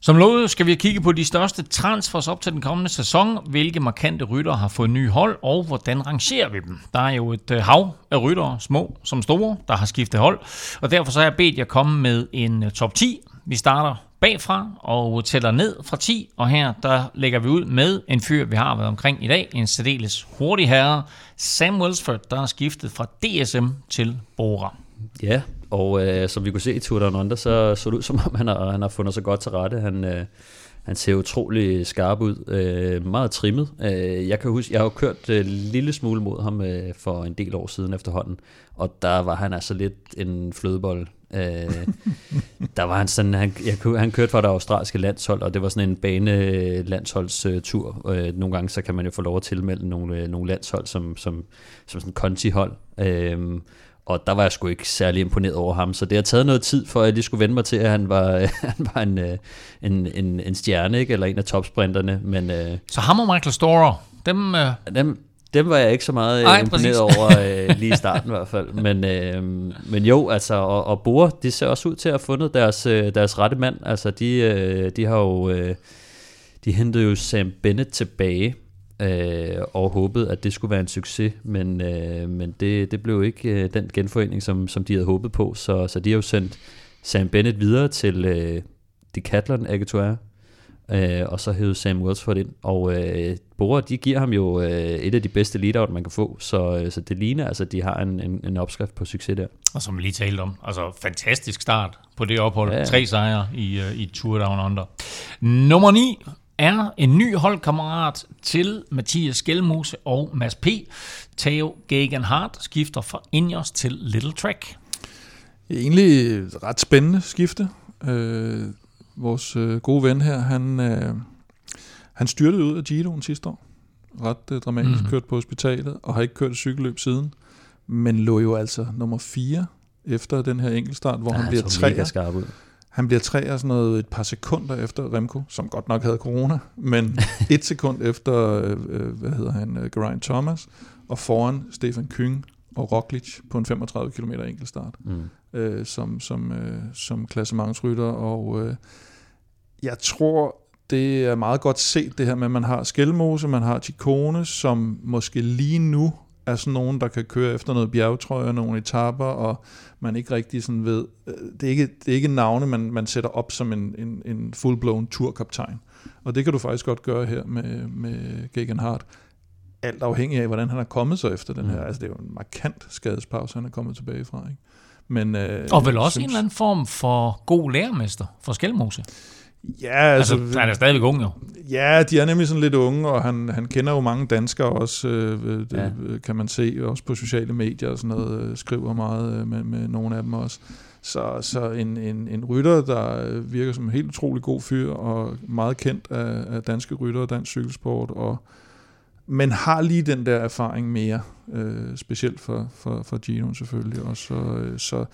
Som lovet skal vi kigge på de største transfers op til den kommende sæson, hvilke markante ryttere har fået nye hold, og hvordan rangerer vi dem. Der er jo et øh, hav af ryttere, små som store, der har skiftet hold, og derfor så har jeg bedt jer komme med en øh, top 10. Vi starter bagfra og tæller ned fra 10, og her der lægger vi ud med en fyr, vi har været omkring i dag, en særdeles hurtig herre, Sam Welsford, der er skiftet fra DSM til Bora. Ja, og øh, som vi kunne se i Tour Down Under, så så det ud som om, han har, han har fundet sig godt til rette. Han, øh, han ser utrolig skarp ud, øh, meget trimmet. Øh, jeg kan huske, jeg har jo kørt øh, en lille smule mod ham øh, for en del år siden efterhånden, og der var han altså lidt en flødebold. Øh, der var han sådan, han, jeg, han kørte for det australske landshold, og det var sådan en bane landsholdstur. Øh, nogle gange så kan man jo få lov at tilmelde nogle, øh, nogle landshold som, som, som sådan kontihold. Øh, og der var jeg sgu ikke særlig imponeret over ham, så det har taget noget tid, for at jeg lige skulle vende mig til, at han var, han var en, øh, en, en, en stjerne, ikke? eller en af topsprinterne, men øh, Så ham og Michael Storer, dem, øh, dem, dem var jeg ikke så meget Ej, imponeret over øh, lige i starten i hvert fald. Men, øh, men jo, altså, og, og Bore, de ser også ud til at have fundet deres, øh, deres rette mand. Altså, de, øh, de har jo, øh, de hentede jo Sam Bennett tilbage, øh, og håbede, at det skulle være en succes, men, øh, men det, det blev ikke øh, den genforening, som, som de havde håbet på, så, så de har jo sendt Sam Bennett videre til øh, Decathlon Agatoire, øh, og så hævede Sam Welsford ind, og øh, Bora, de giver ham jo øh, et af de bedste lead man kan få, så, øh, så det ligner, altså, de har en, en, en opskrift på succes der. og som vi lige talte om, altså fantastisk start på det ophold. Ja. Tre sejre i, øh, i Tour Down Under. Nummer 9 er en ny holdkammerat til Mathias Skelmose og Mads P. Theo Gegenhardt skifter fra Ineos til Little Track. Egentlig et ret spændende skifte. Øh, vores øh, gode ven her, han, øh, han styrtede ud af Giroen sidste år. Ret øh, dramatisk, mm-hmm. kørt på hospitalet, og har ikke kørt cykelløb siden. Men lå jo altså nummer 4 efter den her enkeltstart, hvor ja, han bliver træer. skarp ud. Han bliver træer sådan noget et par sekunder efter Remco, som godt nok havde corona, men et sekund efter, øh, øh, hvad hedder han, øh, Geraint Thomas, og foran Stefan Kyng og Roglic på en 35 km enkeltstart Mm. øh, som, som, øh, som klassementsrytter, og øh, jeg tror, det er meget godt set det her med, at man har Skelmose, man har Chikone, som måske lige nu er sådan nogen, der kan køre efter noget bjergetrøje og nogle etapper, og man ikke rigtig sådan ved, øh, det er ikke, det er ikke navne, man, man sætter op som en, en, en full-blown turkaptajn. Og det kan du faktisk godt gøre her med, med Gegenhardt. Alt afhængig af, hvordan han er kommet så efter den her. Mm. Altså, det er jo en markant skadespause, han er kommet tilbage fra. Ikke? Men, øh, Og vel også synes- en eller anden form for god lærermester for Skelmose. Ja, Altså, altså, han er stadigvæk ung jo. ja, de er nemlig sådan lidt unge, og han, han kender jo mange danskere også, øh, det, Ja. kan man se, også på sociale medier og sådan noget, øh, skriver meget øh, med, med nogle af dem også. Så, så en, en, en rytter, der øh, virker som en helt utrolig god fyr, og meget kendt af, af danske ryttere og dansk cykelsport, og, men har lige den der erfaring mere, øh, specielt for, for, for Gino selvfølgelig. Og så, øh, så,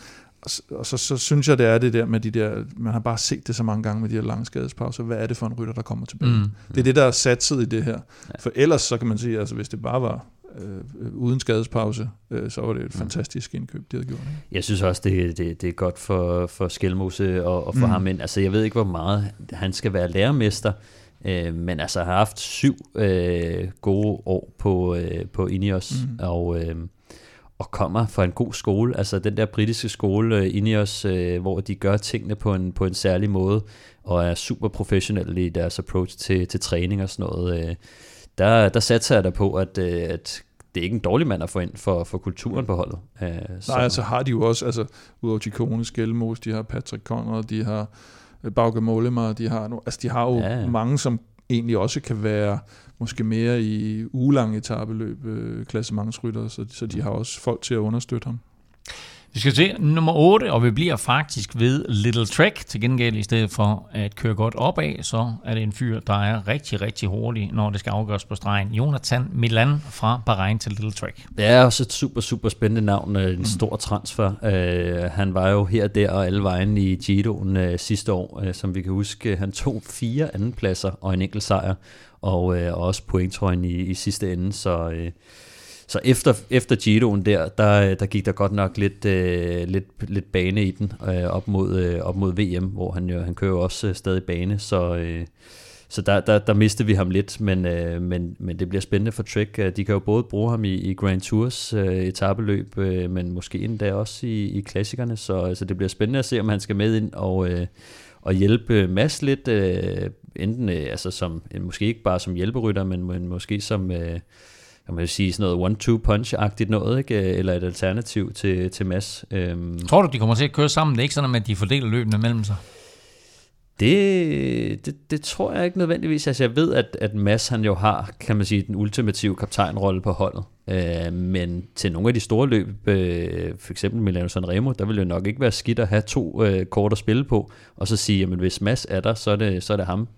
og så, så, synes jeg, det er det der med de der, man har bare set det så mange gange med de her lange skadespauser, hvad er det for en rytter, der kommer tilbage? Mm. Det er det, der er satset i det her. Ja. For ellers så kan man sige, altså hvis det bare var øh, uden skadespause, øh, så var det et Mm. fantastisk indkøb, de havde gjort. Ikke? Jeg synes også, det, det, det er godt for, for Skelmose og, og for mm. Mm. ham. Men altså, jeg ved ikke, hvor meget han skal være lærermester. Øh, men altså har haft syv øh, gode år på, øh, på Ineos, mm. og, øh, og kommer fra en god skole. Altså den der britiske skole, øh, Ineos, øh, hvor de gør tingene på en, på en særlig måde, og er super professionelle i deres approach til, til træning og sådan noget. Øh, der, der satser jeg da på, at, øh, at det er ikke en dårlig mand at få ind for, for kulturen på holdet. Uh, Nej, altså har de jo også, altså udover Chikone, Skelmos, de har Patrick Conrad, de har øh, Bauke Mollema, de har, no, altså de har jo ja. mange, som egentlig også kan være måske mere i ugelange etabeløb, øh, klassementsrytter, så, så de har også folk til at understøtte ham. Vi skal se nummer 8, og vi bliver faktisk ved Little Trek. Til gengæld i stedet for at køre godt opad, så er det en fyr, der er rigtig, rigtig hurtig, når det skal afgøres på stregen. Jonathan Milan fra Bahrain til Little Trek. Det er også et super, super spændende navn. Øh, en mm. stor transfer. Uh, han var jo her, der og alle vejen i Giroen uh, sidste år. Uh, som vi kan huske, han tog fire andenpladser og en enkelt sejr. Og uh, også pointtrøjen i, i sidste ende. Så... Uh, så efter, efter Giroen der, der, der gik der godt nok lidt, øh, lidt, lidt bane i den øh, op, mod, øh, op mod VM, hvor han jo han kører også øh, stadig bane, så, øh, så der, der, der mistede vi ham lidt, men, øh, men, men det bliver spændende for Trek. Øh, de kan jo både bruge ham i, i Grand Tours øh, etabeløb, øh, men måske endda også i, i klassikerne, så, så det bliver spændende at se, om han skal med ind og, øh, og hjælpe Mads lidt, øh, enten øh, altså som, måske ikke bare som hjælperytter, men, men måske som... Øh, kan man sige, sådan noget one-two-punch-agtigt noget, ikke? eller et alternativ til, til Mads. Øhm. Tror du, de kommer til at køre sammen? Det er ikke sådan, at de fordeler løbende mellem sig? Det, det, det tror jeg ikke nødvendigvis. Altså jeg ved, at, at Mads han jo har, kan man sige, den ultimative kaptajnrolle på holdet. Øh, men til nogle af de store løb, øh, for eksempel Milano Sanremo, der vil jo nok ikke være skidt at have to øh, kort at spille på, og så sige, at hvis Mads er der, så er det, så er det ham.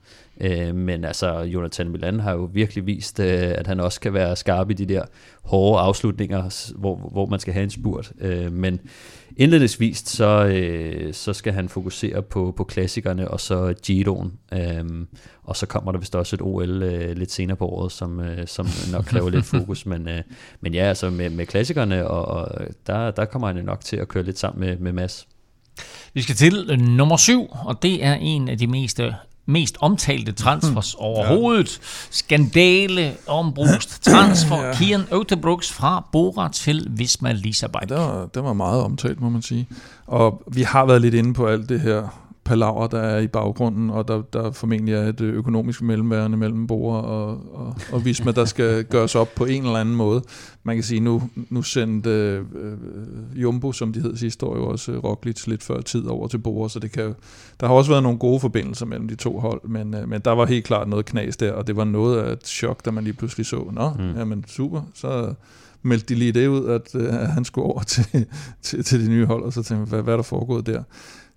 Øh, men altså, Jonathan Milan har jo virkelig vist, øh, at han også kan være skarp i de der hårde afslutninger, hvor, hvor man skal have en spurt. Øh, men indledningsvis, så, øh, så skal han fokusere på, på klassikerne og så Giroen. Øh, og så kommer der vist også et OL øh, lidt senere på året, som, øh, som nok kræver lidt fokus. Men, øh, men ja, altså med, med klassikerne, og, og der, der kommer han nok til at køre lidt sammen med, med Mads. Vi skal til nummer syv, og det er en af de mest øh, mest omtalte transfers mm. overhovedet. Ja. Skandale, ombrugst, transfer. ja. Kian Øtebrooks fra Bora til Visma Lisa Ja, det, var, det var meget omtalt, må man sige. Og vi har været lidt inde på alt det her palaver, der er i baggrunden, og der, der formentlig er et økonomisk mellemværende mellem Bora og, og, og Visma, der skal gøres op på en eller anden måde. Man kan sige, nu, nu sendte øh, Jumbo, som de hed sidste år, jo også øh, Roglic lidt før tid over til Bora, så det kan, der har også været nogle gode forbindelser mellem de to hold, men, øh, men der var helt klart noget knas der, og det var noget af et chok, da man lige pludselig så, nå, mm. jamen super, så meldte de lige det ud, at øh, han skulle over til, til, til de nye hold, og så tænkte jeg, hvad, hvad er der foregået der?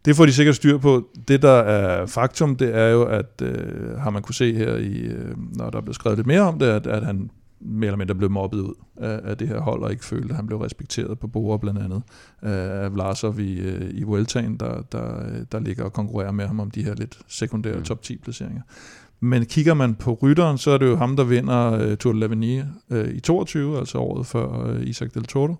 Det får de sikkert styr på. Det, der er faktum, det er jo, at øh, har man kunne se her, i, øh, når der er blevet skrevet lidt mere om det, at, at han mere eller mindre blev mobbet ud af, af det her hold, og ikke følte, at han blev respekteret på bordet blandt andet af Vlasov i, øh, i Vueltaen, der, der, der ligger og konkurrerer med ham om de her lidt sekundære mm. top 10 placeringer. Men kigger man på rytteren, så er det jo ham, der vinder uh, Tour de l'Avenir uh, i 22, altså året før uh, Isaac Del Toro.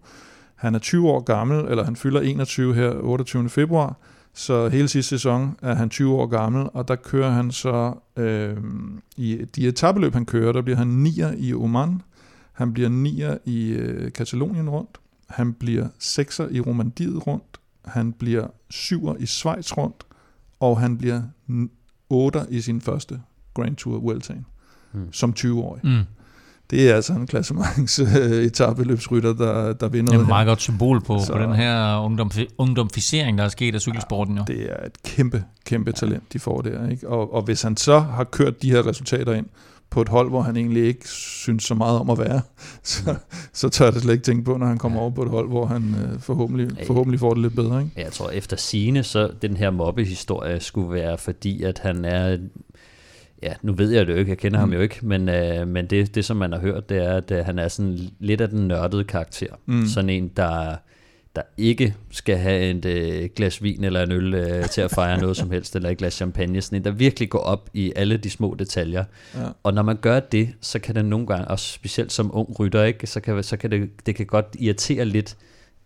Han er 20 år gammel, eller han fylder 21 her 28. februar, så hele sidste sæson er han 20 år gammel, og der kører han så øh, i de etabeløb, han kører, der bliver han 9 i Oman, han bliver 9 i øh, Katalonien rundt, han bliver 6'er i Romandiet rundt, han bliver 7'er i Schweiz rundt, og han bliver 8'er i sin første Grand Tour Vueltaen, mm. som 20-årig. Mm det er altså en klassements etabeløbsrytter, der, der vinder. Det er et meget godt symbol på, så, på den her ungdom, ungdomficering, der er sket af cykelsporten. Jo. Det er et kæmpe, kæmpe talent, de får der. Ikke? Og, og hvis han så har kørt de her resultater ind på et hold, hvor han egentlig ikke synes så meget om at være, så, så tør jeg det slet ikke tænke på, når han kommer over på et hold, hvor han øh, forhåbentlig, forhåbentlig får det lidt bedre. Ikke? Jeg tror, efter sine så den her mobbehistorie skulle være, fordi at han er ja, nu ved jeg det jo ikke, jeg kender mm. ham jo ikke, men, øh, men det, det, som man har hørt, det er, at øh, han er sådan lidt af den nørdede karakter. Mm. Sådan en, der, der ikke skal have et øh, glas vin eller en øl øh, til at fejre noget som helst, eller et glas champagne. Sådan en, der virkelig går op i alle de små detaljer. Ja. Og når man gør det, så kan det nogle gange, også specielt som ung rytter, ikke, så kan, så kan det, det kan godt irritere lidt,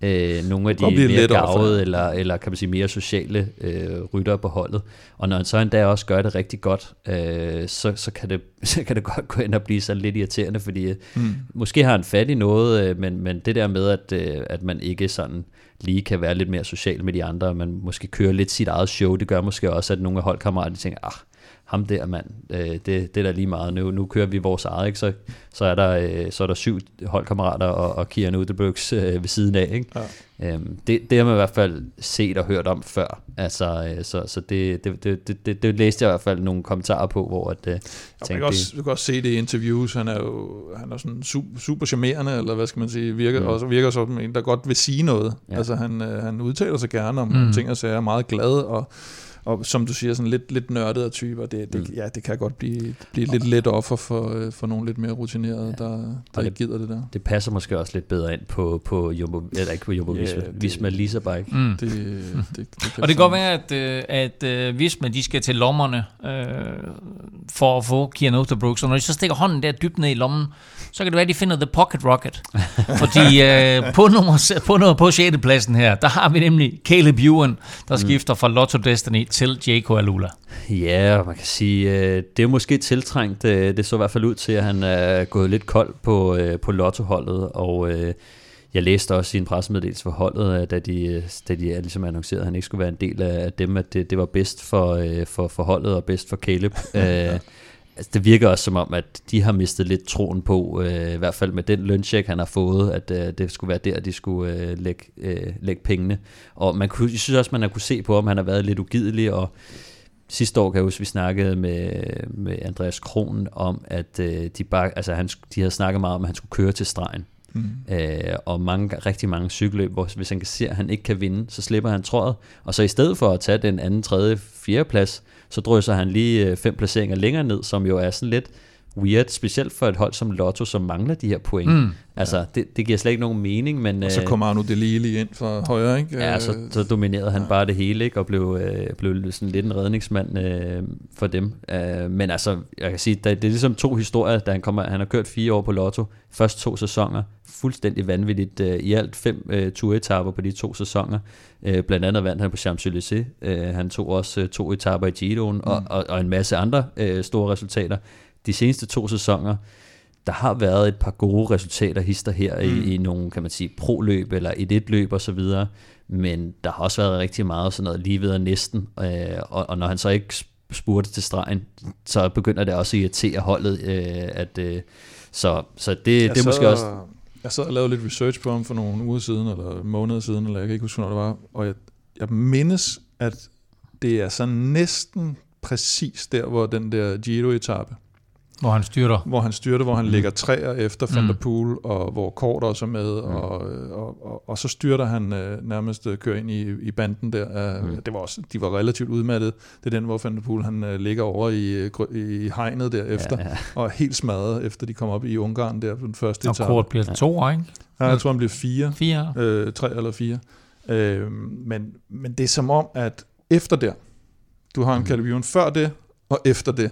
øh, nogle af de mere gavede, eller, eller kan man sige mere sociale øh, ryttere på holdet. Og når han så endda også gør det rigtig godt, øh, så, så, kan det, så kan det godt gå ind og blive sådan lidt irriterende, fordi mm. måske har han fat i noget, øh, men, men det der med, at, øh, at man ikke sådan lige kan være lidt mere social med de andre, og man måske kører lidt sit eget show, det gør måske også, at nogle af holdkammeraterne tænker, ah, ham der mand, øh, det, det er da lige meget. Nu, nu kører vi vores eget, ikke? Så, så, er der, øh, så er der syv holdkammerater og, og Kian Udebrooks øh, ved siden af. Ikke? Ja. Øhm, det, det har man i hvert fald set og hørt om før. Altså, øh, så så det, det, det, det, det, det læste jeg i hvert fald nogle kommentarer på, hvor at, øh, tænkte, kan også, du kan også se det i interviews. Han er jo han er sådan super, super charmerende, eller hvad skal man sige, virker, mm. også virker som en, der godt vil sige noget. Ja. Altså, han, øh, han udtaler sig gerne om mm. ting og sager, er meget glad og og som du siger, sådan lidt, lidt nørdede typer, det, det, mm. ja, det kan godt blive, blive lidt let offer for, øh, for nogle lidt mere rutinerede, ja. der, der ikke gider det der. Det passer måske også lidt bedre ind på, på Jumbo, eller ikke på Jumbo yeah, Visma, det, Visma Lisa Bike. Mm. Det, det, det, det og det kan godt være, at, øh, at, at Visma, de skal til lommerne øh, for at få Kian Osterbrooks, og når de så stikker hånden der dybt ned i lommen, så kan det være, at de finder The Pocket Rocket. Fordi øh, på, nummer, på, nummer, på 6. pladsen her, der har vi nemlig Caleb Ewan, der mm. skifter fra Lotto Destiny til Jayco Alula. Ja, man kan sige, øh, det er måske tiltrængt. Øh, det så i hvert fald ud til, at han er gået lidt kold på, øh, på Lotto-holdet, og jeg læste også i en pressemeddelelse for holdet, da de, da de ligesom annoncerede, at han ikke skulle være en del af dem, at det, det var bedst for, for, for holdet og bedst for Caleb. altså, det virker også som om, at de har mistet lidt troen på, øh, i hvert fald med den løncheck, han har fået, at øh, det skulle være der, de skulle øh, lægge, øh, lægge pengene. Og man kunne, jeg synes også, man har kunne se på, om han har været lidt ugidelig, og sidste år kan jeg huske, vi snakkede med, med Andreas Kron om, at øh, de, bare, altså, han, de havde snakket meget om, at han skulle køre til stregen. Mm. Øh, og mange, rigtig mange cykelløb, hvor hvis han kan se, at han ikke kan vinde, så slipper han trådet. Og så i stedet for at tage den anden, tredje, fjerde plads, så drysser han lige øh, fem placeringer længere ned, som jo er sådan lidt weird, specielt for et hold som Lotto, som mangler de her point. Mm. Altså, ja. det, det giver slet ikke nogen mening, men... Og så øh, kommer Arno Delili ind fra højre, ikke? Ja, så, så dominerede han ja. bare det hele, ikke? Og blev, øh, blev sådan lidt en redningsmand øh, for dem. Øh, men altså, jeg kan sige, det er ligesom to historier, da han kommer... Han har kørt fire år på Lotto, først to sæsoner, fuldstændig vanvittigt. Øh, I alt fem øh, turetapper på de to sæsoner. Øh, blandt andet vandt han på Champs-Élysées. Øh, han tog også øh, to etapper i Giroen, mm. og, og, og en masse andre øh, store resultater de seneste to sæsoner, der har været et par gode resultater hister her mm. i, i nogle, kan man sige, pro-løb eller et et løb og så videre, men der har også været rigtig meget sådan noget lige ved næsten, øh, og, og når han så ikke spurgte til stregen, så begynder det også at irritere holdet, øh, at øh, så, så det, det er måske også... Jeg sad og lavede lidt research på ham for nogle uger siden, eller måneder siden, eller jeg kan ikke huske, hvornår det var, og jeg, jeg mindes, at det er så næsten præcis der, hvor den der Giro-etappe, hvor han styrter. Hvor han styrter, hvor han mm. ligger træer efter Van der mm. Poel, og hvor Kort også er med, mm. og, og, og, og så styrter han øh, nærmest øh, kører ind i, i banden der. Mm. det var også, de var relativt udmattet. Det er den, hvor Van der Poel han øh, ligger over i, i hegnet derefter, ja, ja. og er helt smadret, efter de kom op i Ungarn der på den første etape. Og Kort bliver to, ikke? Ja, jeg tror, han bliver fire. Fire. Øh, tre eller fire. Øh, men, men det er som om, at efter der, du har en mm. Caleb før det, og efter det,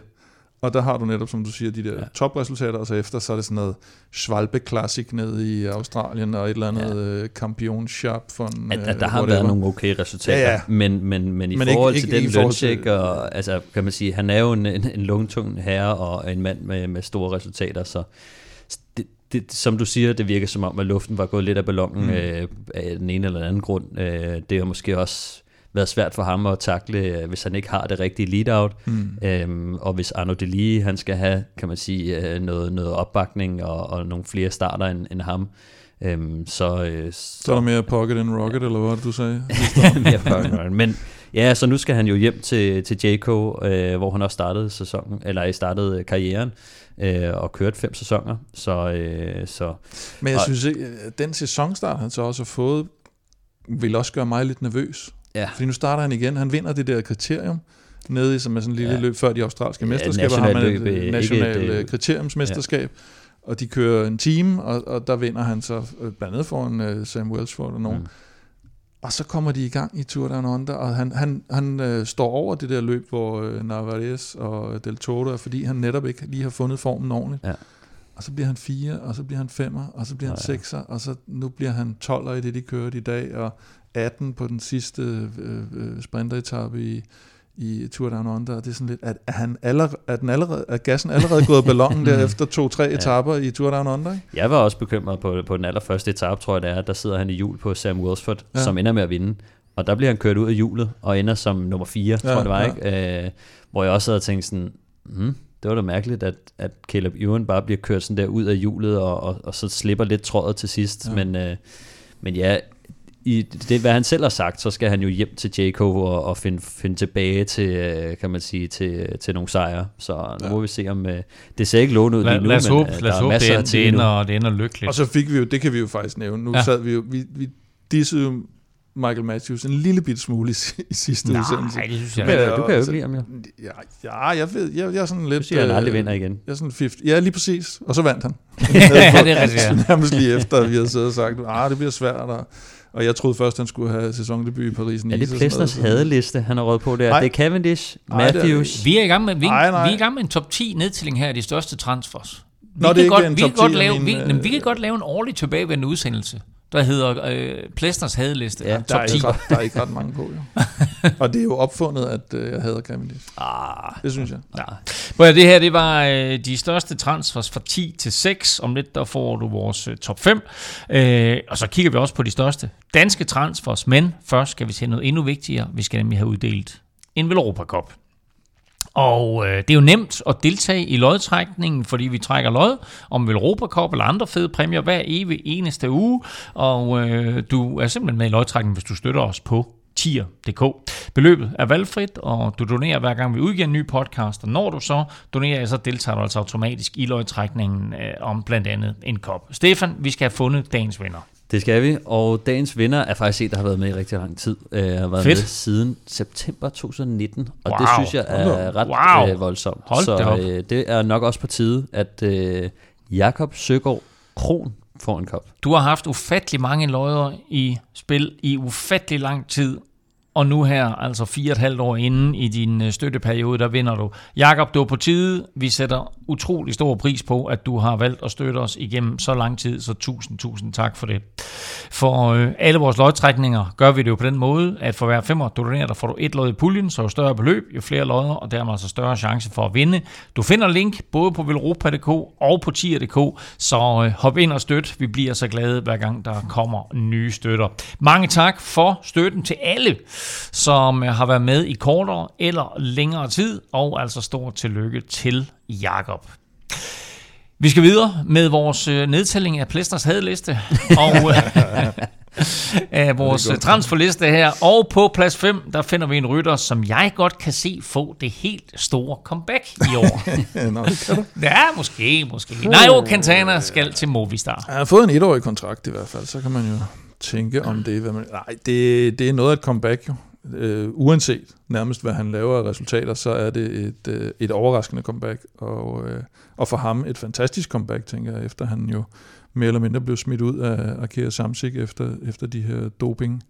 og der har du netop, som du siger, de der ja. topresultater, og så efter, så er det sådan noget Schwalbe Classic nede i Australien, og et eller andet ja. Campion øh, Shop. For en, at, at der har været nogle okay resultater, ja, ja. Men, men, men i men forhold ikke, til ikke, den løncheck, og altså, kan man sige, han er jo en, en, en lungtung herre, og en mand med, med store resultater, så det, det, som du siger, det virker som om, at luften var gået lidt af ballonen mm. øh, af den ene eller den anden grund. Øh, det er måske også været svært for ham at takle, øh, hvis han ikke har det rigtige lead-out. Mm. Øhm, og hvis Arno Deli, han skal have, kan man sige, øh, noget, noget opbakning og, og nogle flere starter end, end ham, øhm, så, øh, så... Så er der mere pocket and rocket, ja. eller hvad du sagde? mere pocket Men ja, så nu skal han jo hjem til, til Jayco, øh, hvor han også startede sæsonen, eller startede karrieren øh, og kørt fem sæsoner. Så, øh, så, Men jeg og, synes ikke, den sæsonstart, han så også har fået, vil også gøre mig lidt nervøs. Ja. Fordi nu starter han igen. Han vinder det der kriterium nede i, som er sådan en lille ja. løb før de australske ja, mesterskaber, har man et øh, national et, øh, kriteriumsmesterskab. Ja. Og de kører en team, og, og der vinder han så øh, blandt andet foran uh, Sam Welsford og nogen. Mm. Og så kommer de i gang i Tour Down Under, og han, han, han øh, står over det der løb, hvor øh, Navarez og Del Toro er, fordi han netop ikke lige har fundet formen ordentligt. Ja. og så bliver han 4, og så bliver han 5'er, og så bliver han Ja, ja. 6'er, og så nu bliver han 12'er i det, de kørte i dag, og 18 på den sidste øh, øh, sprinteretappe i, i Tour Down Under, og det er sådan lidt, at, er, han allerede, er, den allerede, er gassen allerede gået af ballonen der efter to-tre Ja. etapper i Tour Down Under, ikke? Jeg var også bekymret på, på den allerførste etape, tror jeg det er. Der sidder han i hjul på Sam Wilsford, Ja. som ender med at vinde. Og der bliver han kørt ud af hjulet og ender som nummer 4, Ja, tror jeg det var, ja. ikke? Øh, hvor jeg også havde tænkt sådan, hmm, det var da mærkeligt, at, at Caleb Ewan bare bliver kørt sådan der ud af hjulet, og, og, og så slipper lidt trådet til sidst. Ja. Men, øh, men ja, i det, hvad han selv har sagt, så skal han jo hjem til Jacob og, og finde, finde tilbage til, øh, kan man sige, til, til nogle sejre. Så nu Ja. må vi se, om øh, det ser ikke lovende ud lige nu, lad os men håbe, øh, lad der os er håbe masser det, af det, ender, det ender lykkeligt. Og så fik vi jo, det kan vi jo faktisk nævne, nu Ja. sad vi jo, vi, vi dissede jo Michael Matthews en lille bit smule i, i sidste udsendelse. Nej, det synes jeg Men ikke. du kan jo ikke lide ham, jo. Ja, ja jeg, ved, jeg, jeg er sådan lidt... Du siger, at han aldrig vinder igen. Jeg er sådan 50. Ja, lige præcis. Og så vandt han. ja, det er rigtigt, ja. Nærmest lige efter, at vi havde siddet og sagt, ah, det bliver svært. Og, og jeg troede først, han skulle have sæsondebut i Paris. Er det Plesners hadeliste, han har råd på der? Nej. Det er Cavendish, Nej, det er Matthews. Vi er i gang med, vi, Nej, nej. vi er i gang med en top 10 nedtælling her af de største transfers. Vi Nå, kan det er ikke godt, en vi top kan godt 10 af lave, mine, vi, øh, vi kan godt lave en årlig tilbagevendende udsendelse, der hedder øh, Plesners hadeliste. Ja, Der er, 10. ikke ret, der er ikke ret mange på, jo. og det er jo opfundet, at øh, jeg hader Cavendish. Ah, Det synes jeg. Ja. At, det her det var øh, de største transfers fra 10 til 6. Om lidt der får du vores øh, top 5. Øh, og så kigger vi også på de største danske transfers. Men først skal vi se noget endnu vigtigere. Vi skal nemlig have uddelt en Velropa Cup. Og øh, det er jo nemt at deltage i lodtrækningen, fordi vi trækker lod om Europa Cup eller andre fede præmier hver evig eneste uge. Og øh, du er simpelthen med i lodtrækningen, hvis du støtter os på tier.dk. Beløbet er valgfrit, og du donerer hver gang vi udgiver en ny podcast, og når du så donerer, så deltager du altså automatisk i lodtrækningen øh, om blandt andet en kop. Stefan, vi skal have fundet dagens vinder det skal vi. Og dagens vinder er faktisk en, der har været med i rigtig lang tid. Øh, har været Fedt. med siden september 2019. Og Wow. det synes jeg er ret Wow. øh, voldsomt. Hold så øh, det er nok også på tide, at øh, Jakob Søgaard Kron får en kop. Du har haft ufattelig mange lodder i spil i ufattelig lang tid, og nu her, altså fire og et halvt år inden i din øh, støtteperiode, der vinder du. Jakob, du er på tide. Vi sætter utrolig stor pris på, at du har valgt at støtte os igennem så lang tid, så tusind, tusind tak for det. For øh, alle vores lodtrækninger gør vi det jo på den måde, at for hver femmer du donerer, der får du et lod i puljen, så jo større beløb, jo flere lodder, og dermed altså større chance for at vinde. Du finder link både på velropa.dk og på tier.dk, så øh, hop ind og støt. Vi bliver så glade, hver gang der kommer nye støtter. Mange tak for støtten til alle, som øh, har været med i kortere eller længere tid, og altså stort tillykke til Jakob. Vi skal videre med vores øh, nedtælling af Plesters hadliste og øh, vores øh, transferliste her. Og på plads 5, der finder vi en rytter, som jeg godt kan se få det helt store comeback i år. Nå, det kan du. ja, måske, måske. Nairo Quintana skal til Movistar. Han har fået en etårig kontrakt i hvert fald, så kan man jo tænke om det. Hvad man, nej, det, det er noget af et comeback jo. Øh, uanset nærmest hvad han laver af resultater, så er det et, øh, et overraskende comeback. Og, øh, og for ham et fantastisk comeback, tænker jeg, efter han jo mere eller mindre blev smidt ud af Akira Samsik efter, efter de her doping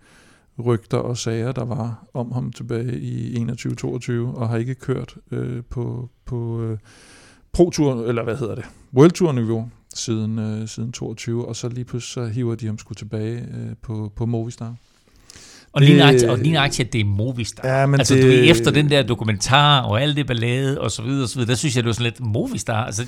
rygter og sager, der var om ham tilbage i 21-22, og har ikke kørt øh, på, på øh, Pro-Tour, eller hvad hedder det, World Tour-niveau siden, øh, siden 22, og så lige pludselig så hiver de ham sgu tilbage øh, på, på Movistar. Og lige nøjagtigt, og lige nøjagtigt, at det er Movistar. Ja, men altså, det- du ved, efter den der dokumentar og alt det ballade og så videre, og så videre der synes jeg, det var sådan lidt Movistar. Altså,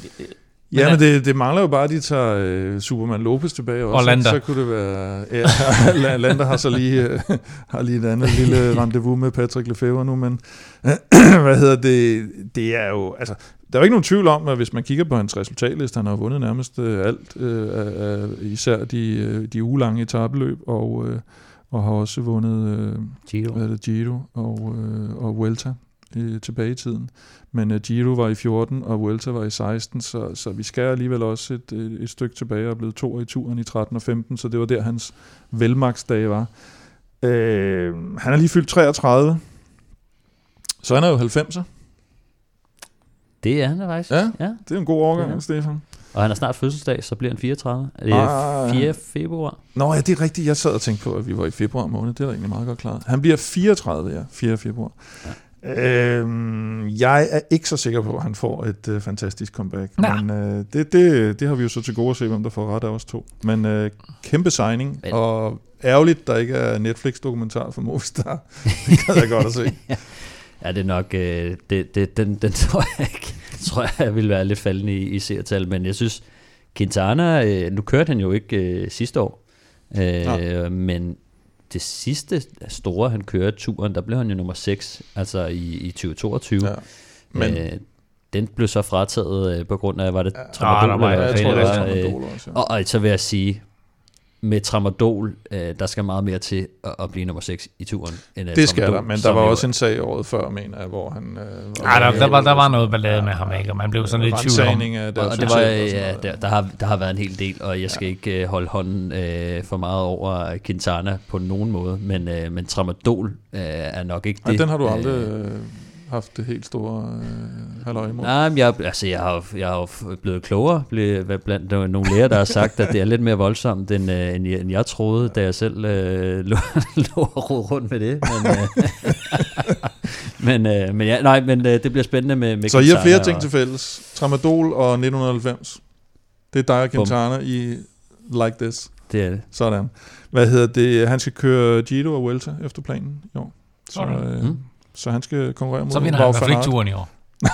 Ja, Men det, det mangler jo bare, at de tager øh, Superman Lopez tilbage også. Og Landa. Så, kunne det være... Ja, Landa har så lige, øh, har lige et andet lille rendezvous med Patrick Lefebvre nu, men hvad hedder det? Det er jo... Altså, der er jo ikke nogen tvivl om, at hvis man kigger på hans resultatliste, han har vundet nærmest øh, alt, øh, især de, øh, de ugelange etabeløb, og, øh, og har også vundet øh, Giro. hvad er det, Giro og, øh, og Vuelta øh, tilbage i tiden. Men øh, Giro var i 14, og Vuelta var i 16, så, så vi skal alligevel også et, et, et stykke tilbage og blevet to i turen i 13 og 15, så det var der hans velmagsdage var. Øh, han er lige fyldt 33, så han er jo 90'er. Det er han da faktisk. Ja. ja. Det er en god overgang, Ja. ja. Stefan. Og han har snart fødselsdag, så bliver han 34. Er det Ah, 4. februar? Nå ja, det er rigtigt. Jeg sad og tænkte på, at vi var i februar måned. Det er da egentlig meget godt klart. Han bliver 34, ja. 4. februar. Øhm, jeg er ikke så sikker på, at han får et øh, fantastisk comeback. Nej. Men øh, det, det, det har vi jo så til gode at se, hvem der får ret af os to. Men øh, kæmpe signing, Men- og ærgerligt, der ikke er Netflix-dokumentar for Movistar. det kan jeg godt at se. Ja, det er nok, øh, det, det, den, den tror jeg ikke, tror jeg vil være lidt faldende i, i seertal, men jeg synes, Quintana, øh, nu kørte han jo ikke øh, sidste år, øh, men det sidste store, han kørte turen, der blev han jo nummer 6, altså i, i 2022. Ja. Men, øh, den blev så frataget øh, på grund af, var det Ja. tramadol? Ah, ja, hvad jeg tror, det det var, øh, Tramadol også. Ja. og, og så vil jeg sige, med tramadol, øh, der skal meget mere til at, at blive nummer 6 i turen. End af Det skal tramadol, der, men der var også en sag året før, mener jeg, hvor han... Øh, Ej, der, der, var, der var noget ballade med ham, ikke? Og man blev sådan lidt i tvivl om. Af Og, og det var, ja, der, der, har, der har været en hel del, og jeg skal ja. ikke øh, holde hånden øh, for meget over Quintana på nogen måde, men, øh, men tramadol øh, er nok ikke Ej, det. den har du aldrig Øh, øh, haft det helt store øh, halløj imod. Nej, men jeg, altså, jeg, har, jeg har blevet klogere blev, hvad blandt nogle læger, der har sagt, at det er lidt mere voldsomt, end, øh, end, jeg, end jeg troede, da jeg selv øh, lå, lå og rundt med det. Men, øh, men, øh, men ja, nej, men øh, det bliver spændende med, med Så I har flere ting og- til fælles. Tramadol og 1990. Det er dig og Bum. Quintana i Like This. Det er det. Sådan. Hvad hedder det? Han skal køre Giro og Vuelta efter planen i år. Så, Sådan. øh, Mm. Så han skal konkurrere mod Så vinder han i hvert fald ikke turen i år.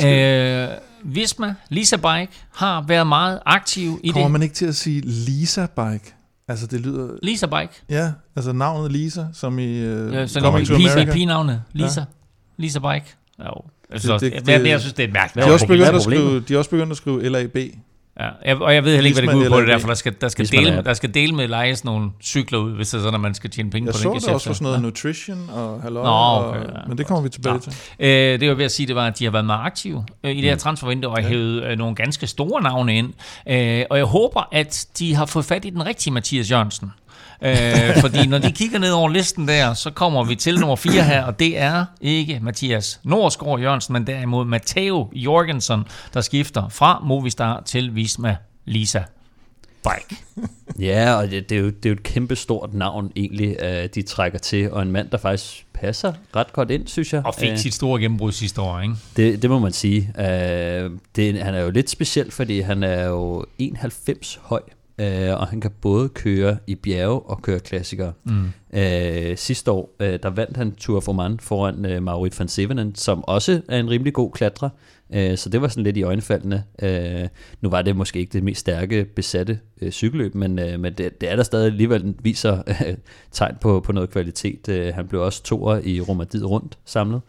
Øh, Visma, Lisa Bike, har været meget aktiv i Kommer det. man ikke til at sige Lisa Bike? Altså det lyder... Lisa Bike. Ja, altså navnet Lisa, som i uh, Ja, sådan Coming to en America. pigenavne. Lisa. Lisa Bike. Jo. Jeg synes, Det- også, det- det, det- det, jeg synes, det er et mærkeligt. De er, Ja, også begyndt at skrive, de er også begyndt at skrive LAB. Ja, jeg, og jeg ved heller ikke, hvad det går ud på det der, for der skal, der skal, dele, er- der skal dele med lejes nogle cykler ud, hvis det er sådan, at man skal tjene penge Jeg på så den. det også for sådan noget nutrition og halløj, Nå, okay, og, ja. men det kommer vi tilbage Nå. til. Øh, det var ved at sige, det var, at de har været meget aktive øh, i det her transfervindue og Ja. hævet øh, nogle ganske store navne ind. Øh, og jeg håber, at de har fået fat i den rigtige Mathias Jørgensen. Øh, fordi når de kigger ned over listen der, så kommer vi til nummer 4 her, og det er ikke Mathias Norsgaard Jørgensen, men derimod Matteo Jorgensen, der skifter fra Movistar til Visma Lisa Bike. Ja, og det, det, er jo, det er jo et kæmpe stort navn egentlig, øh, de trækker til, og en mand, der faktisk passer ret godt ind, synes jeg. Og fik Øh, sit store gennembrud sidste år, ikke? Det, det må man sige. Øh, det, han er jo lidt speciel, fordi han er jo 91 høj, øh, og han kan både køre i bjerge og køre klassikere. Mm. Øh, sidste år, øh, der vandt han Tour of Oman foran øh, Maurits van Sevenen, som også er en rimelig god klatrer. Øh, så det var sådan lidt i øjenfaldene. Øh, nu var det måske ikke det mest stærke besatte øh, cykelløb, men, øh, men det, det er der stadig alligevel viser øh, tegn på, på noget kvalitet. Øh, han blev også toer i Romadiet rundt samlet,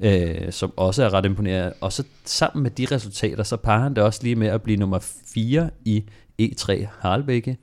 øh, som også er ret imponerende. Og så sammen med de resultater, så parer han det også lige med at blive nummer 4 i E3 Harlbække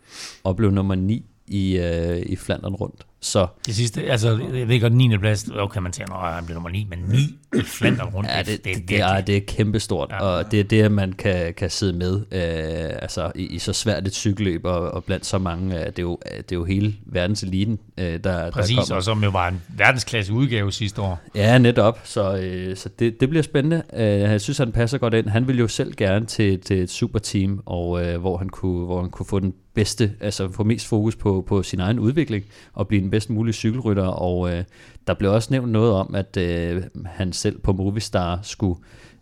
og blev nummer 9 i, øh, i Flandern rundt. Så Det sidste, altså, jeg ved godt, 9. plads, okay, man siger, at han bliver nummer 9, men 9 i Flandern rundt, Ja, det, det, det, virkelig- er, det er kæmpestort, Ja. og det er det, man kan, kan sidde med øh, altså i, i så svært et cykelløb, og, og blandt så mange, øh, det er jo, det er jo hele verdens eliten, øh, der, Præcis, der kommer. og som jo var en verdensklasse udgave sidste år. Ja, netop, så, øh, så det, det bliver spændende. Øh, jeg synes, han passer godt ind. Han ville jo selv gerne til, til et superteam, og øh, hvor, han kunne, hvor han kunne få den bedste, altså få mest fokus på, på sin egen udvikling, og blive den bedst mulige cykelrytter, og øh, der blev også nævnt noget om, at øh, han selv på Movistar skulle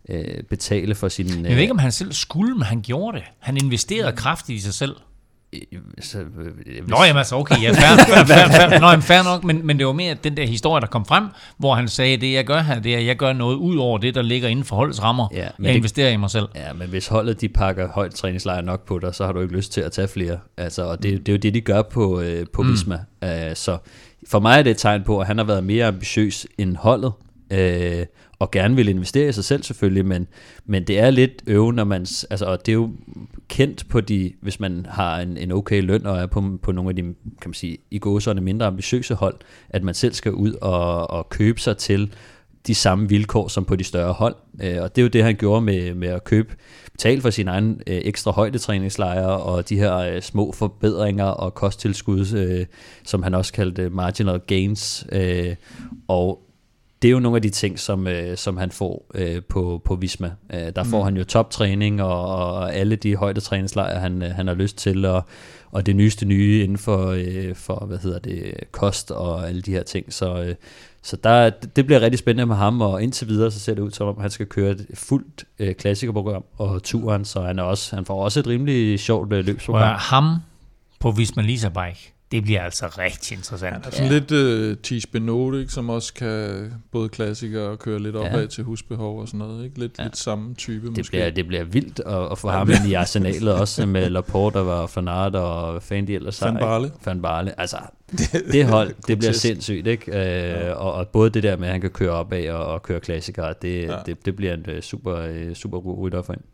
øh, betale for sin... Jeg ved ikke, om han selv skulle, men han gjorde det. Han investerede kraftigt i sig selv. Øh, så, øh, Nå, jamen altså, okay, ja, fair, fair, fair, fair, Nå, jamen, fair nok, men, men det var mere den der historie, der kom frem, hvor han sagde, det jeg gør her, det er, at jeg gør noget ud over det, der ligger inden for holdets rammer. Ja, men jeg det- investerer i mig selv. Ja, men hvis holdet de pakker højt træningslejr nok på dig, så har du ikke lyst til at tage flere. Altså, og det, det er jo det, de gør på, øh, på Mm. Visma. Uh, så for mig er det et tegn på, at han har været mere ambitiøs end holdet, øh, og gerne vil investere i sig selv selvfølgelig, men, men det er lidt øve, når man, altså, og det er jo kendt på de, hvis man har en, en okay løn, og er på, på nogle af de, kan man sige, i gåserne mindre ambitiøse hold, at man selv skal ud og, og købe sig til de samme vilkår som på de større hold. Øh, og det er jo det, han gjorde med, med at købe, betale for sin egen øh, ekstra højdetræningslejre og de her øh, små forbedringer og kosttilskud, øh, som han også kaldte marginal gains. Øh, og det er jo nogle af de ting, som, øh, som han får øh, på, på Visma. Øh, der får mm. han jo toptræning og, og alle de højdetræningslejre, han, øh, han har lyst til, og, og det nyeste nye inden for, øh, for hvad hedder det, kost og alle de her ting. Så, øh, så der, det bliver rigtig spændende med ham, og indtil videre så ser det ud som om, han skal køre et fuldt øh, klassikerprogram og turen, så han, er også, han får også et rimelig sjovt øh, løbsprogram. ham på Visma Lisa Bike, det bliver altså rigtig interessant. Ja, sådan ja. lidt uh, Tis Benot, ikke, som også kan både klassikere og køre lidt opad ja. til husbehov og sådan noget. Ikke? Lidt, ja. lidt samme type det måske. Bliver, det bliver vildt at, at få ja, ham ind i arsenalet, også med Laporte og Fanart og de ellers Van Barle. Van Barle. Altså, det hold, det bliver sindssygt, ikke? Uh, ja. og, og både det der med, at han kan køre opad og, og køre klassikere, det, ja. det, det bliver en uh, super, super god rytter for hende.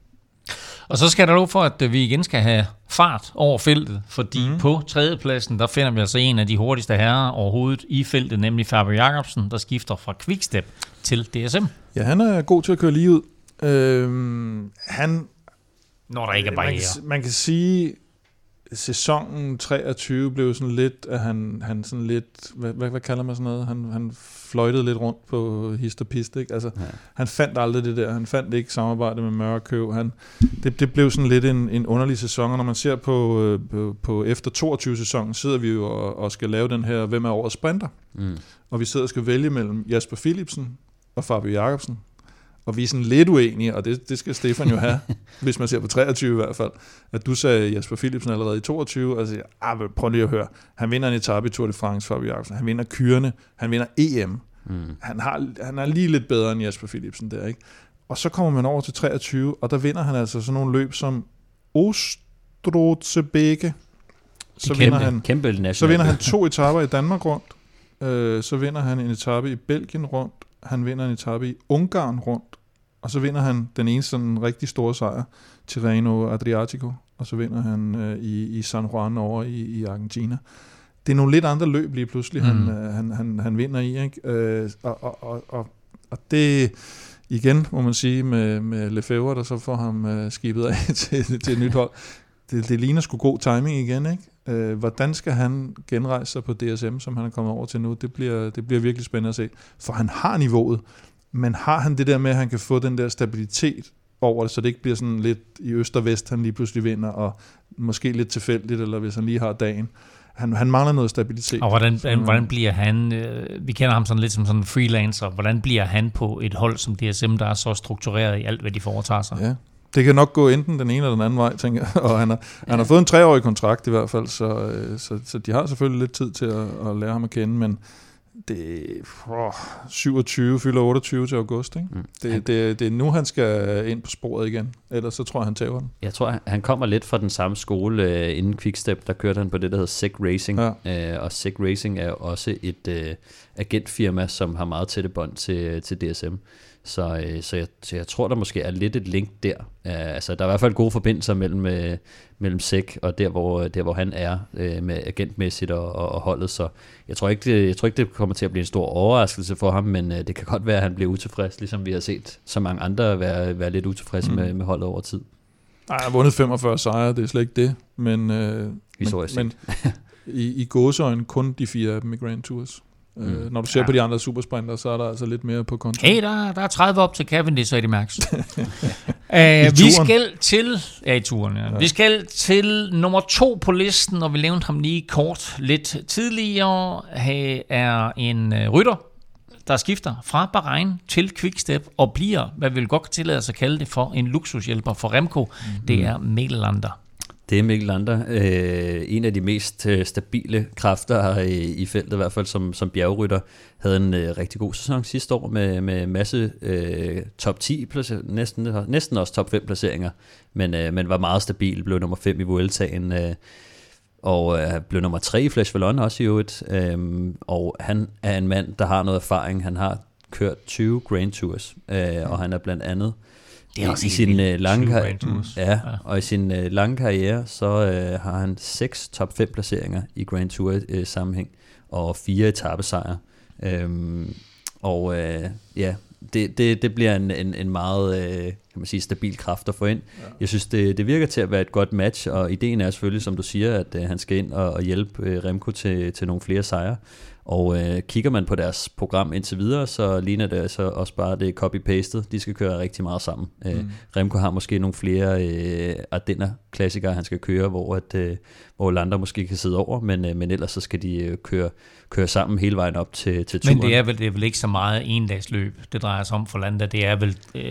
Og så skal der lov for, at vi igen skal have fart over feltet, fordi mm. på tredjepladsen, der finder vi altså en af de hurtigste herrer overhovedet i feltet, nemlig Fabio Jacobsen, der skifter fra Quickstep til DSM. Ja, han er god til at køre lige ud. Øhm, han... Når der ikke er barriere. Man, man kan sige, sæsonen 23 blev sådan lidt, at han, han sådan lidt, hvad, hvad, hvad kalder man sådan noget? Han, han fløjtede lidt rundt på hist og pist, ikke? Altså, ja. han fandt aldrig det der. Han fandt ikke samarbejde med Mørkøv. Han, det, det blev sådan lidt en, en underlig sæson, og når man ser på, øh, på, på efter 22 sæsonen, sidder vi jo og, og skal lave den her, hvem er årets sprinter? Mm. Og vi sidder og skal vælge mellem Jasper Philipsen og Fabio Jacobsen. Og vi er sådan lidt uenige, og det, det skal Stefan jo have, hvis man ser på 23 i hvert fald. At du sagde Jasper Philipsen allerede i 22, og siger, ah, prøv lige at høre. Han vinder en etape i Tour de France, Fabio Jacobsen. Han vinder kyrene. Han vinder EM. Mm. Han, har, han er lige lidt bedre end Jasper Philipsen der, ikke? Og så kommer man over til 23, og der vinder han altså sådan nogle løb som Ostrotsebeke. Så, kæmpe, vinder han, kæmpe så vinder han to etaper i Danmark rundt. Øh, så vinder han en etape i Belgien rundt. Han vinder en etape i Ungarn rundt. Og så vinder han den eneste sådan rigtig store sejr, Tirreno Adriatico, og så vinder han øh, i, i San Juan over i, i Argentina. Det er nogle lidt andre løb lige pludselig, mm. han, øh, han, han, han vinder i. Ikke? Øh, og, og, og, og, og det igen, må man sige, med, med Lefebvre, der så får ham øh, skibet af til, til et nyt hold. Det, det ligner sgu god timing igen, ikke? Øh, hvordan skal han genrejse sig på DSM, som han er kommet over til nu? Det bliver, det bliver virkelig spændende at se. For han har niveauet. Men har han det der med, at han kan få den der stabilitet over det, så det ikke bliver sådan lidt i øst og vest, han lige pludselig vinder, og måske lidt tilfældigt, eller hvis han lige har dagen. Han, han mangler noget stabilitet. Og hvordan, så, hvordan bliver han, øh, vi kender ham sådan lidt som sådan en freelancer, hvordan bliver han på et hold som DSM, der er så struktureret i alt, hvad de foretager sig? Ja, det kan nok gå enten den ene eller den anden vej, tænker jeg. Og han har, ja. han har fået en treårig kontrakt i hvert fald, så, øh, så, så de har selvfølgelig lidt tid til at, at lære ham at kende, men det oh, 27 fylder 28 til august. Ikke? Mm. Det, det, det er nu, han skal ind på sporet igen. Ellers så tror jeg, han tager den. Jeg tror, han kommer lidt fra den samme skole uh, inden Quickstep. Der kørte han på det, der hedder SEC Racing. Ja. Uh, og SEC Racing er også et uh, agentfirma, som har meget tætte bånd til, til DSM. Så, øh, så, jeg, så jeg tror, der måske er lidt et link der. Uh, altså, der er i hvert fald gode forbindelser mellem, uh, mellem SEC og der, hvor, der, hvor han er uh, med agentmæssigt og, og, og holdet. Så jeg tror, ikke, det, jeg tror ikke, det kommer til at blive en stor overraskelse for ham, men uh, det kan godt være, at han bliver utilfreds, ligesom vi har set så mange andre være, være lidt utilfredse mm. med, med holdet over tid. Nej, jeg har vundet 45 sejre, det er slet ikke det. Men, så men, men i, i gåsøjne kun de fire af dem i Grand Tours. Mm. Øh, når du ser ja. på de andre supersprinter, så er der altså lidt mere på konto. Hey, der, der er 30 op til Cavendish, så Max. uh, vi skal til, ja i turen, ja. ja. Vi skal til nummer to på listen, og vi nævnte ham lige kort lidt tidligere. Her er en uh, rytter, der skifter fra Bahrain til Quickstep og bliver, hvad vi vil godt tillade os at kalde det for, en luksushjælper for Remco. Mm. Det er Mikkel Lander. Det er Mikkel Lander. Øh, en af de mest øh, stabile kræfter i, i feltet, i hvert fald som, som bjergrytter, havde en øh, rigtig god sæson sidste år med, med masse øh, top 10, næsten, næsten også top 5 placeringer, men, øh, men var meget stabil, blev nummer 5 i Vueltaen, øh, og øh, blev nummer 3 i Flash Vallon også i øvrigt, øh, og han er en mand, der har noget erfaring, han har kørt 20 Grand Tours, øh, og han er blandt andet det er også i sin uh, lange karriere, ja, ja, og i sin uh, lange karriere, så uh, har han seks top 5 placeringer i Grand Tour uh, sammenhæng, og fire etappesejre. Um, og uh, ja, det, det, det bliver en, en, en meget uh, kan man sige, stabil kraft at få ind. Ja. Jeg synes, det, det virker til at være et godt match, og ideen er selvfølgelig, som du siger, at uh, han skal ind og, og hjælpe uh, Remco til, til nogle flere sejre. Og øh, kigger man på deres program indtil videre, så ligner det altså også bare det copy-pastet. De skal køre rigtig meget sammen. Øh, mm. Remco har måske nogle flere øh, Ardenner-klassikere, han skal køre, hvor, at, øh, hvor Lander måske kan sidde over, men, øh, men ellers så skal de øh, køre, køre sammen hele vejen op til, til turen. Men det er, vel, det er vel ikke så meget endagsløb, det drejer sig om for Lander. Det er vel øh,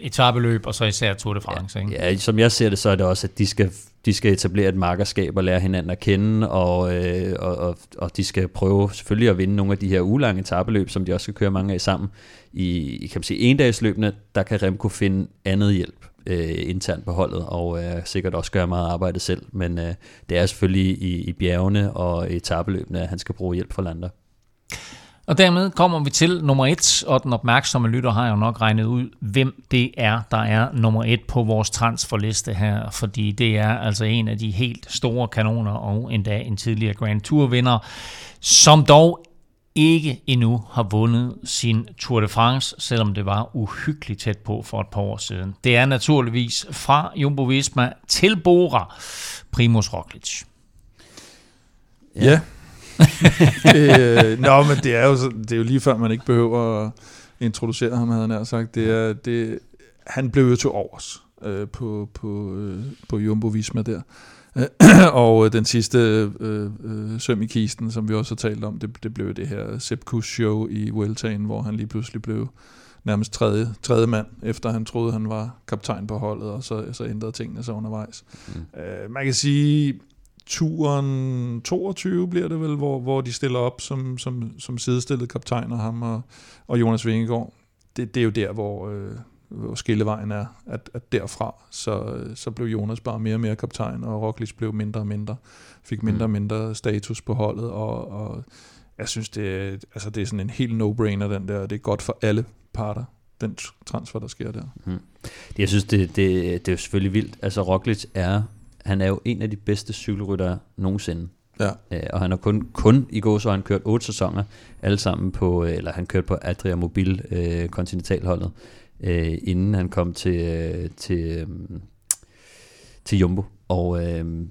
etabeløb, og så især Tour de France. Ja, ikke? ja, som jeg ser det, så er det også, at de skal de skal etablere et markerskab og lære hinanden at kende, og, øh, og, og, og de skal prøve selvfølgelig at vinde nogle af de her ulange tabeløb, som de også skal køre mange af sammen. I, i kan man sige, endagsløbene, der kan Remco finde andet hjælp øh, internt på holdet, og øh, sikkert også gøre meget arbejde selv, men øh, det er selvfølgelig i, i bjergene og i tabeløbene, at han skal bruge hjælp fra Lander. Og dermed kommer vi til nummer et, og den opmærksomme lytter har jo nok regnet ud, hvem det er, der er nummer et på vores transferliste her, fordi det er altså en af de helt store kanoner, og endda en tidligere Grand Tour-vinder, som dog ikke endnu har vundet sin Tour de France, selvom det var uhyggeligt tæt på for et par år siden. Det er naturligvis fra Jumbo Visma til Bora, Primus Roglic. Ja, ja øh, nå, men det er, jo, det er jo lige før, man ikke behøver at introducere ham, havde han sagt. Det er, det, han blev jo til overs øh, på, på, øh, på Jumbo Visma der. og den sidste øh, øh, søm i kisten, som vi også har talt om, det, det blev det her Sepp show i Vueltaen, hvor han lige pludselig blev nærmest tredje, tredje mand, efter han troede, han var kaptajn på holdet, og så, så ændrede tingene sig undervejs. Mm. Øh, man kan sige, turen 22 bliver det vel, hvor, hvor de stiller op som, som, som sidestillede kaptajner, ham og, og Jonas Vingegaard. Det, det er jo der, hvor, øh, hvor skillevejen er, at, at derfra, så, så blev Jonas bare mere og mere kaptajn, og Roglic blev mindre og mindre, fik mindre og mm. mindre status på holdet, og, og jeg synes, det er, altså det er sådan en helt no-brainer, den der, det er godt for alle parter, den transfer, der sker der. Mm. Jeg synes, det, det, det er jo selvfølgelig vildt. Altså Roglic er han er jo en af de bedste cykelryttere nogensinde. Ja. Øh, og han har kun, kun i går så han kørt otte sæsoner, alle sammen på, øh, eller han kørte på Adria Mobil øh, kontinentalholdet, øh, inden han kom til, øh, til, øh, til Jumbo. Og øh,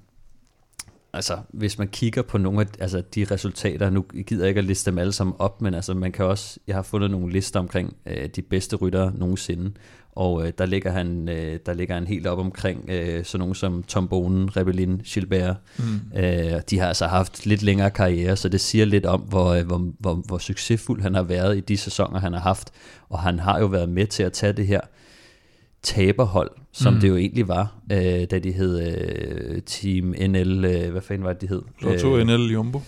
altså, hvis man kigger på nogle af altså, de resultater, nu gider jeg ikke at liste dem alle sammen op, men altså, man kan også, jeg har fundet nogle lister omkring øh, de bedste ryttere nogensinde, og øh, der, ligger han, øh, der ligger han helt op omkring øh, sådan nogen som Tom Bonen, Rebellin, Gilbert. Mm. Øh, de har altså haft lidt længere karriere, så det siger lidt om, hvor, øh, hvor, hvor, hvor succesfuld han har været i de sæsoner, han har haft. Og han har jo været med til at tage det her taberhold, som mm. det jo egentlig var, øh, da de hed øh, Team NL, øh, hvad fanden var det, de hed? Lotto øh, NL Jumbo.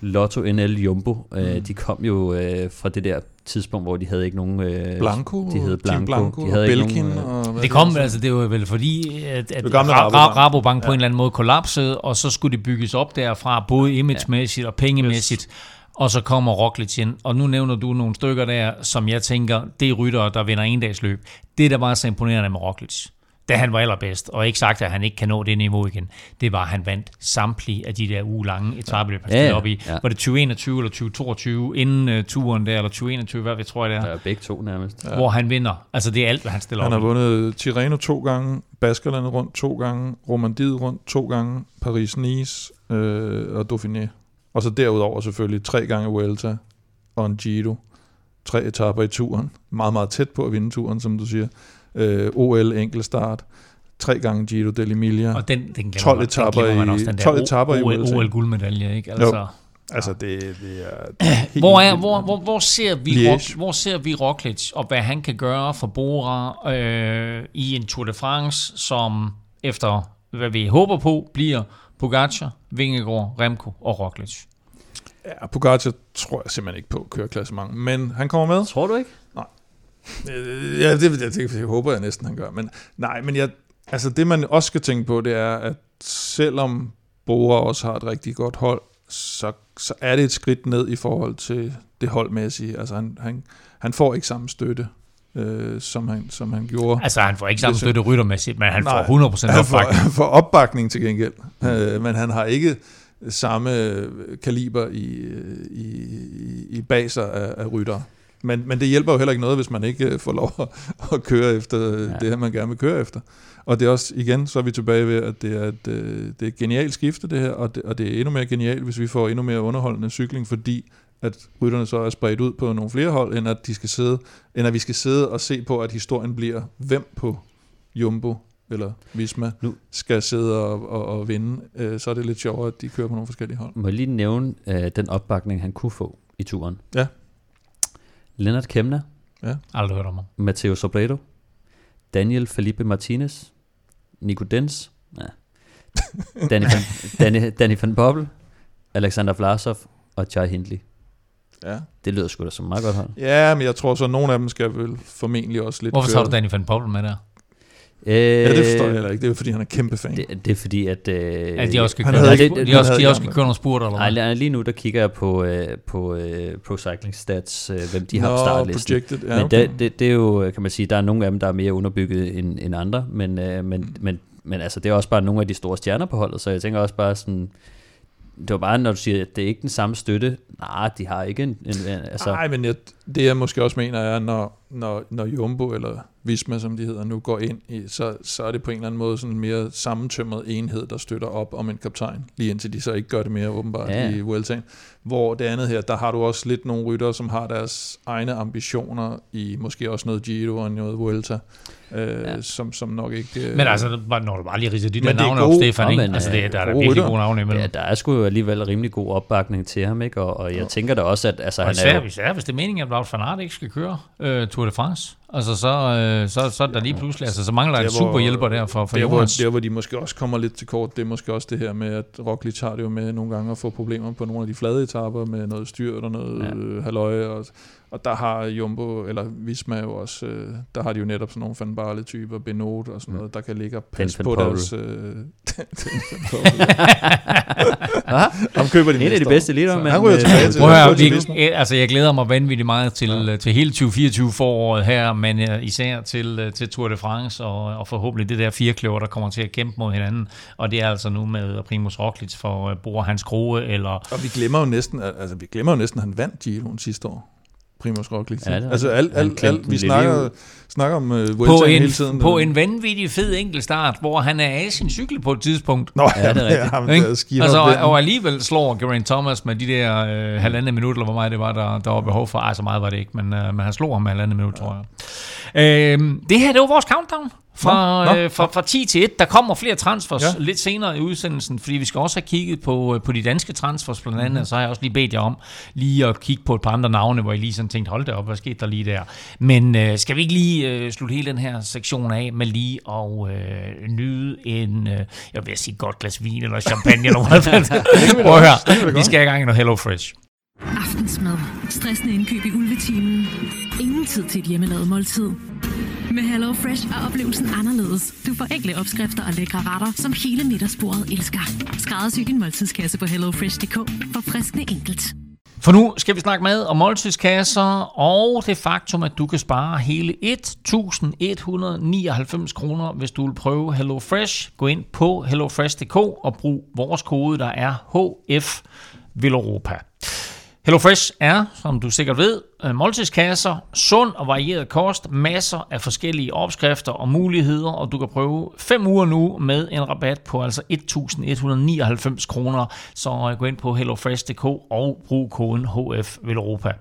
Lotto NL Jumbo, øh, mm. de kom jo øh, fra det der tidspunkt, hvor de havde ikke nogen... Øh, Blanco, de hed Blanco, Blanco de havde Belkin. Ikke nogen, øh, det kom, det altså det var vel fordi, at, at Rabobank, Rabobank ja. på en eller anden måde kollapsede, og så skulle det bygges op derfra, både imagemæssigt ja. og pengemæssigt. Yes. Og så kommer Roglic ind, og nu nævner du nogle stykker der, som jeg tænker, det er ryttere, der vinder en dags løb. Det, der var så imponerende med Roglic, da han var allerbedst, og ikke sagt, at han ikke kan nå det niveau igen, det var, at han vandt samtlige af de der ugelange etabeløb, han ja, ja, op i. Ja. Var det 2021 eller 2022, inden uh, turen der, eller 2021, hvad vi tror jeg det er? Ja, begge to nærmest. Ja. Hvor han vinder. Altså det er alt, hvad han stiller han op Han har vundet Tirreno to gange, Baskerlandet rundt to gange, Romandiet rundt to gange, Paris-Nice øh, og Dauphiné. Og så derudover selvfølgelig tre gange Vuelta og en Giro. Tre etaper i turen. Meget, meget tæt på at vinde turen, som du siger øh, OL enkeltstart, tre gange Giro dell'Emilia, og den, den 12 etaper i, også, den 12 etaper i OL, OL guldmedalje, ikke? Altså, jo. Altså det, det er hvor, er, hvor, hvor, hvor, ser vi Rock, hvor ser vi Roglic og hvad han kan gøre for Bora øh, i en Tour de France, som efter hvad vi håber på bliver Pogacar, Vingegaard, Remco og Roglic. Ja, Pogacar tror jeg simpelthen ikke på kører klassement, men han kommer med. Tror du ikke? Øh, ja, det, det, det, det håber jeg næsten, han gør. Men nej, men jeg, altså det man også skal tænke på, det er, at selvom Bora også har et rigtig godt hold, så, så er det et skridt ned i forhold til det holdmæssige. Altså han, han, han får ikke samme støtte, øh, som, han, som han gjorde. Altså han får ikke samme støtte ryttermæssigt, men han Nej, får 100% opbakning. Han får, han får opbakning til gengæld, øh, men han har ikke samme kaliber i, i, i baser af, af ryttere. Men, men det hjælper jo heller ikke noget, hvis man ikke øh, får lov at, at køre efter ja. det her, man gerne vil køre efter. Og det er også, igen, så er vi tilbage ved, at det er et, øh, det er et genialt skifte, det her, og det, og det er endnu mere genialt, hvis vi får endnu mere underholdende cykling, fordi at rytterne så er spredt ud på nogle flere hold, end at, de skal sidde, end at vi skal sidde og se på, at historien bliver, hvem på Jumbo eller Visma Nu- skal sidde og, og, og vinde. Øh, så er det lidt sjovere, at de kører på nogle forskellige hold. Må jeg lige nævne øh, den opbakning, han kunne få i turen? Ja. Lennart Kemna, Aldrig hørt om ham. Matteo Sobredo, Daniel Felipe Martinez, Nico Dens, ja. Danny, van, Danny, Danny van Poppel, Alexander Vlasov og Jai Hindley. Ja. Det lyder sgu da som et meget godt hold. ja, men jeg tror så, at nogle af dem skal vel formentlig også lidt Hvorfor tager du Danny van Poppel med der? Øh, Ja, det forstår jeg heller ikke. Det er fordi han er kæmpe fan. Det, det er fordi, at... Øh, At de også skal han køre, havde spur- de han også, de også skal køre nogle spurter, eller hvad? Nej, lige nu der kigger jeg på, øh, på øh, Pro Cycling Stats, øh, hvem de har Nå, på startlisten. projected. Ja, men okay. det, det, det er jo, kan man sige, der er nogle af dem, der er mere underbygget end, end andre, men, øh, men, men, men altså, det er også bare nogle af de store stjerner på holdet, så jeg tænker også bare sådan, det var bare, når du siger, at det er ikke den samme støtte. Nej, de har ikke en... en, en altså, Nej, men jeg, det jeg måske også mener er, når, når, når Jumbo eller Visma, som de hedder nu, går ind i, så, så er det på en eller anden måde sådan en mere sammentømret enhed, der støtter op om en kaptajn, lige indtil de så ikke gør det mere åbenbart Ja. ja. i Vueltaen. Hvor det andet her, der har du også lidt nogle ryttere, som har deres egne ambitioner i måske også noget Giro og noget Vuelta, øh, Ja. ja. som, som nok ikke... Øh, Men altså, når du bare lige ridser de der det er navne op, gode- Stefan, Nå, ikke? men, Altså, det, er- der er der virkelig ryttere. gode navne imellem. ja, der er sgu jo alligevel rimelig god opbakning til ham, ikke? Og, og jeg Jo. tænker da også, at altså, Og han er især, jo, især hvis det er meningen, at Wout van Aert ikke skal køre øh, Tour de France. Altså, så, øh, så, så er der lige pludselig, altså, så mangler der en Der, hvor- superhjælper der for, for der, hvor, Jonas. der, hvor de måske også kommer lidt til kort, det er måske også det her med, at Roglic har det jo med nogle gange at få problemer på nogle af de flade etapper med noget styrt og noget Ja. ja. halløj, og, og der har Jumbo, eller Visma jo også, øh, der har de jo netop sådan nogle Van Barle typer, Benot og sådan Mm. noget, der kan ligge og passe på Poppel. deres... Øh, den køber de en af de bedste Så men... han ryger øh, tilbage til- Prøv at høre, vi, øh, altså, jeg glæder mig vanvittigt meget til, ja. til hele 2024 foråret her, men uh, især til, øh, til Tour de France, og, og forhåbentlig det der firekløver, der kommer til at kæmpe mod hinanden. Og det er altså nu med øh, Primus Roglic for uh, Bor Hans Grohe, eller Og vi glemmer jo næsten, altså vi glemmer jo næsten, at han vandt Giroen sidste år. Primus Roglic. Ja, altså alt, alt, alt, vi snakker, snakker om uh, på Vueltaen en, hele tiden. på en vanvittig fed enkeltstart, hvor han er af sin cykel på et tidspunkt. Nå, Ja, det er rigtigt. ham, der Altså, og, og alligevel slår Geraint Thomas med de der øh, halvandet minut, eller hvor meget det var, der, der var behov for. Ej, så meget var det ikke, men, øh, men han slog ham med halvandet minut, tror jeg. Øh, det her, det var vores countdown. Fra, Nå, øh, fra, fra 10 til 1. Der kommer flere transfers ja. Lidt senere i udsendelsen, fordi vi skal også have kigget på, øh, på de danske transfers blandt andet, mm. og så har jeg også lige bedt jer om lige at kigge på et par andre navne, hvor jeg lige sådan tænkte, hold da op, hvad skete der lige der? Men øh, skal vi ikke lige øh, slutte hele den her sektion af med lige at øh, nyde en, øh, jeg vil sige godt glas vin eller champagne eller hvad? Prøv at høre, vi skal have i gang i noget Hello Fresh. Aftensmad. Stressende indkøb i ulvetimen. Ingen tid til et hjemmelavet måltid. Med Hello Fresh er oplevelsen anderledes. Du får enkle opskrifter og lækre retter, som hele middagsbordet elsker. Skræddersy din måltidskasse på hellofresh.dk for friskende enkelt. For nu skal vi snakke med om måltidskasser og det faktum, at du kan spare hele 1.199 kroner, hvis du vil prøve HelloFresh. Gå ind på hellofresh.dk og brug vores kode, der er HF Villeuropa. HelloFresh er, som du sikkert ved, øh, måltidskasser, sund og varieret kost, masser af forskellige opskrifter og muligheder, og du kan prøve 5 uger nu med en rabat på altså 1.199 kroner. Så øh, gå ind på hellofresh.dk og brug koden HF Villeuropa.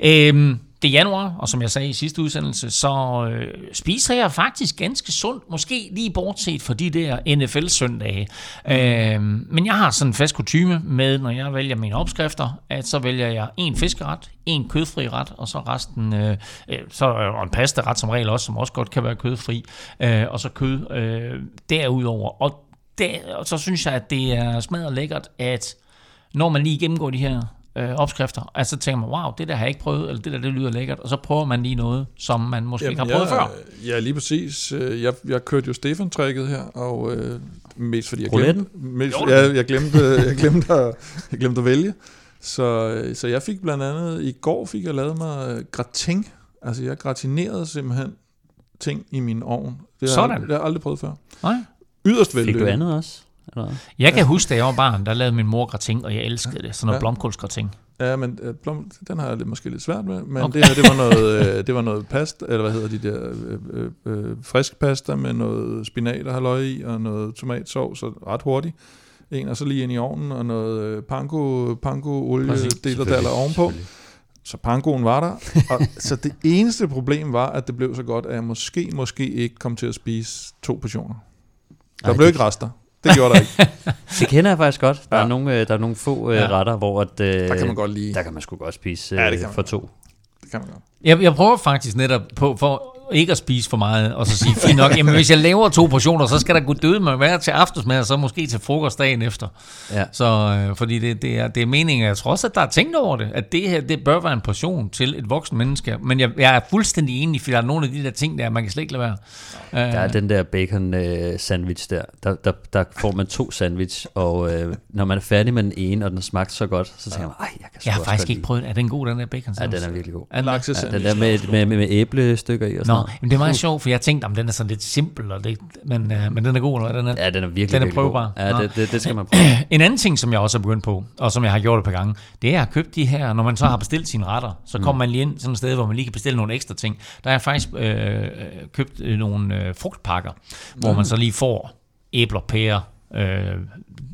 Øhm, det er januar, og som jeg sagde i sidste udsendelse, så øh, spiser jeg faktisk ganske sundt, måske lige bortset fra de der NFL-søndage. Øh, men jeg har sådan en fast kutume med, når jeg vælger mine opskrifter, at så vælger jeg en fiskeret, en kødfri ret, og så resten, øh, øh så øh, og en pasta-ret som regel også, som også godt kan være kødfri, øh, og så kød øh, derudover. Og, der, og så synes jeg, at det er smadret lækkert, at når man lige gennemgår de her øh, opskrifter, altså tænker man, wow, det der har jeg ikke prøvet, eller det der, det lyder lækkert, og så prøver man lige noget, som man måske Jamen, ikke har prøvet jeg, før. Ja, lige præcis. Øh, Jeg, jeg kørte jo Stefan-trækket her, og øh, mest fordi jeg Rouletten? glemte, mest, ja, jeg, glemte, jeg, glemte at, jeg glemte at vælge. Så, øh, så jeg fik blandt andet, i går fik jeg lavet mig øh, gratin. Altså jeg gratinerede simpelthen ting i min ovn. Det har, Sådan. Jeg, det har jeg aldrig prøvet før. Nej. Yderst Fik vellykket. du andet også? Eller? Jeg kan huske, da jeg var barn, der lavede min mor gratin, og jeg elskede det. Sådan noget Ja. blomkålsgratin. Ja, men øh, blom, den har jeg lidt, måske lidt svært med, men Okay. det her, det var noget, øh, det var noget pasta, eller hvad hedder de der, øh, øh, øh, frisk pasta med noget spinat og halløj i, og noget tomatsovs, og ret hurtigt. en, og så lige ind i ovnen, og noget øh, panko, panko olie Præcis, deler der ovenpå. Så pankoen var der. Og, så det eneste problem var, at det blev så godt, at jeg måske, måske ikke kom til at spise to portioner. Der Ej, blev det- ikke rester. Det gjorde der ikke. Det kender jeg faktisk godt. Der, Ja. er, nogle, øh, der er nogle få øh, Ja. retter, hvor at, øh, Der kan man godt lide. der kan man sgu godt spise Ja, det kan man for godt. to. Det kan man godt. Jeg, jeg prøver faktisk netop på, for ikke at spise for meget, og så sige, fint nok, jamen hvis jeg laver to portioner, så skal der gå døde med være til aftensmad, og så måske til frokost dagen efter. Ja. Så, øh, fordi det, det, er, det er meningen, jeg tror også, at der er tænkt over det, at det her, det bør være en portion til et voksen menneske. Men jeg, jeg er fuldstændig enig, for der er nogle af de der ting, der man kan slet ikke lade være. Øh, Der er den der bacon øh, sandwich der. Der, der. der får man to sandwich, og øh, når man er færdig med den ene, og den smagte så godt, så tænker man, ej, jeg kan jeg har faktisk ikke lide prøvet, er den god, den der bacon Ja, den sandwich? er virkelig god. Er Ja, den der med, med, med, med æblestykker i og sådan Nå, noget. men det er meget sjovt, for jeg tænkte, om den er sådan lidt simpel, og det, men, øh, men den er god, eller hvad den er? Ja, den er virkelig, Den er virkelig prøvbar. god. Ja, Nå. det, det, det skal man prøve. En anden ting, som jeg også har begyndt på, og som jeg har gjort et par gange, det er at købe de her, når man så har bestilt sine retter, så kommer man lige ind sådan et sted, hvor man lige kan bestille nogle ekstra ting. Der har jeg faktisk øh, øh, købt øh, nogle øh, frugtpakker, hvor man så lige får æbler, pærer, øh,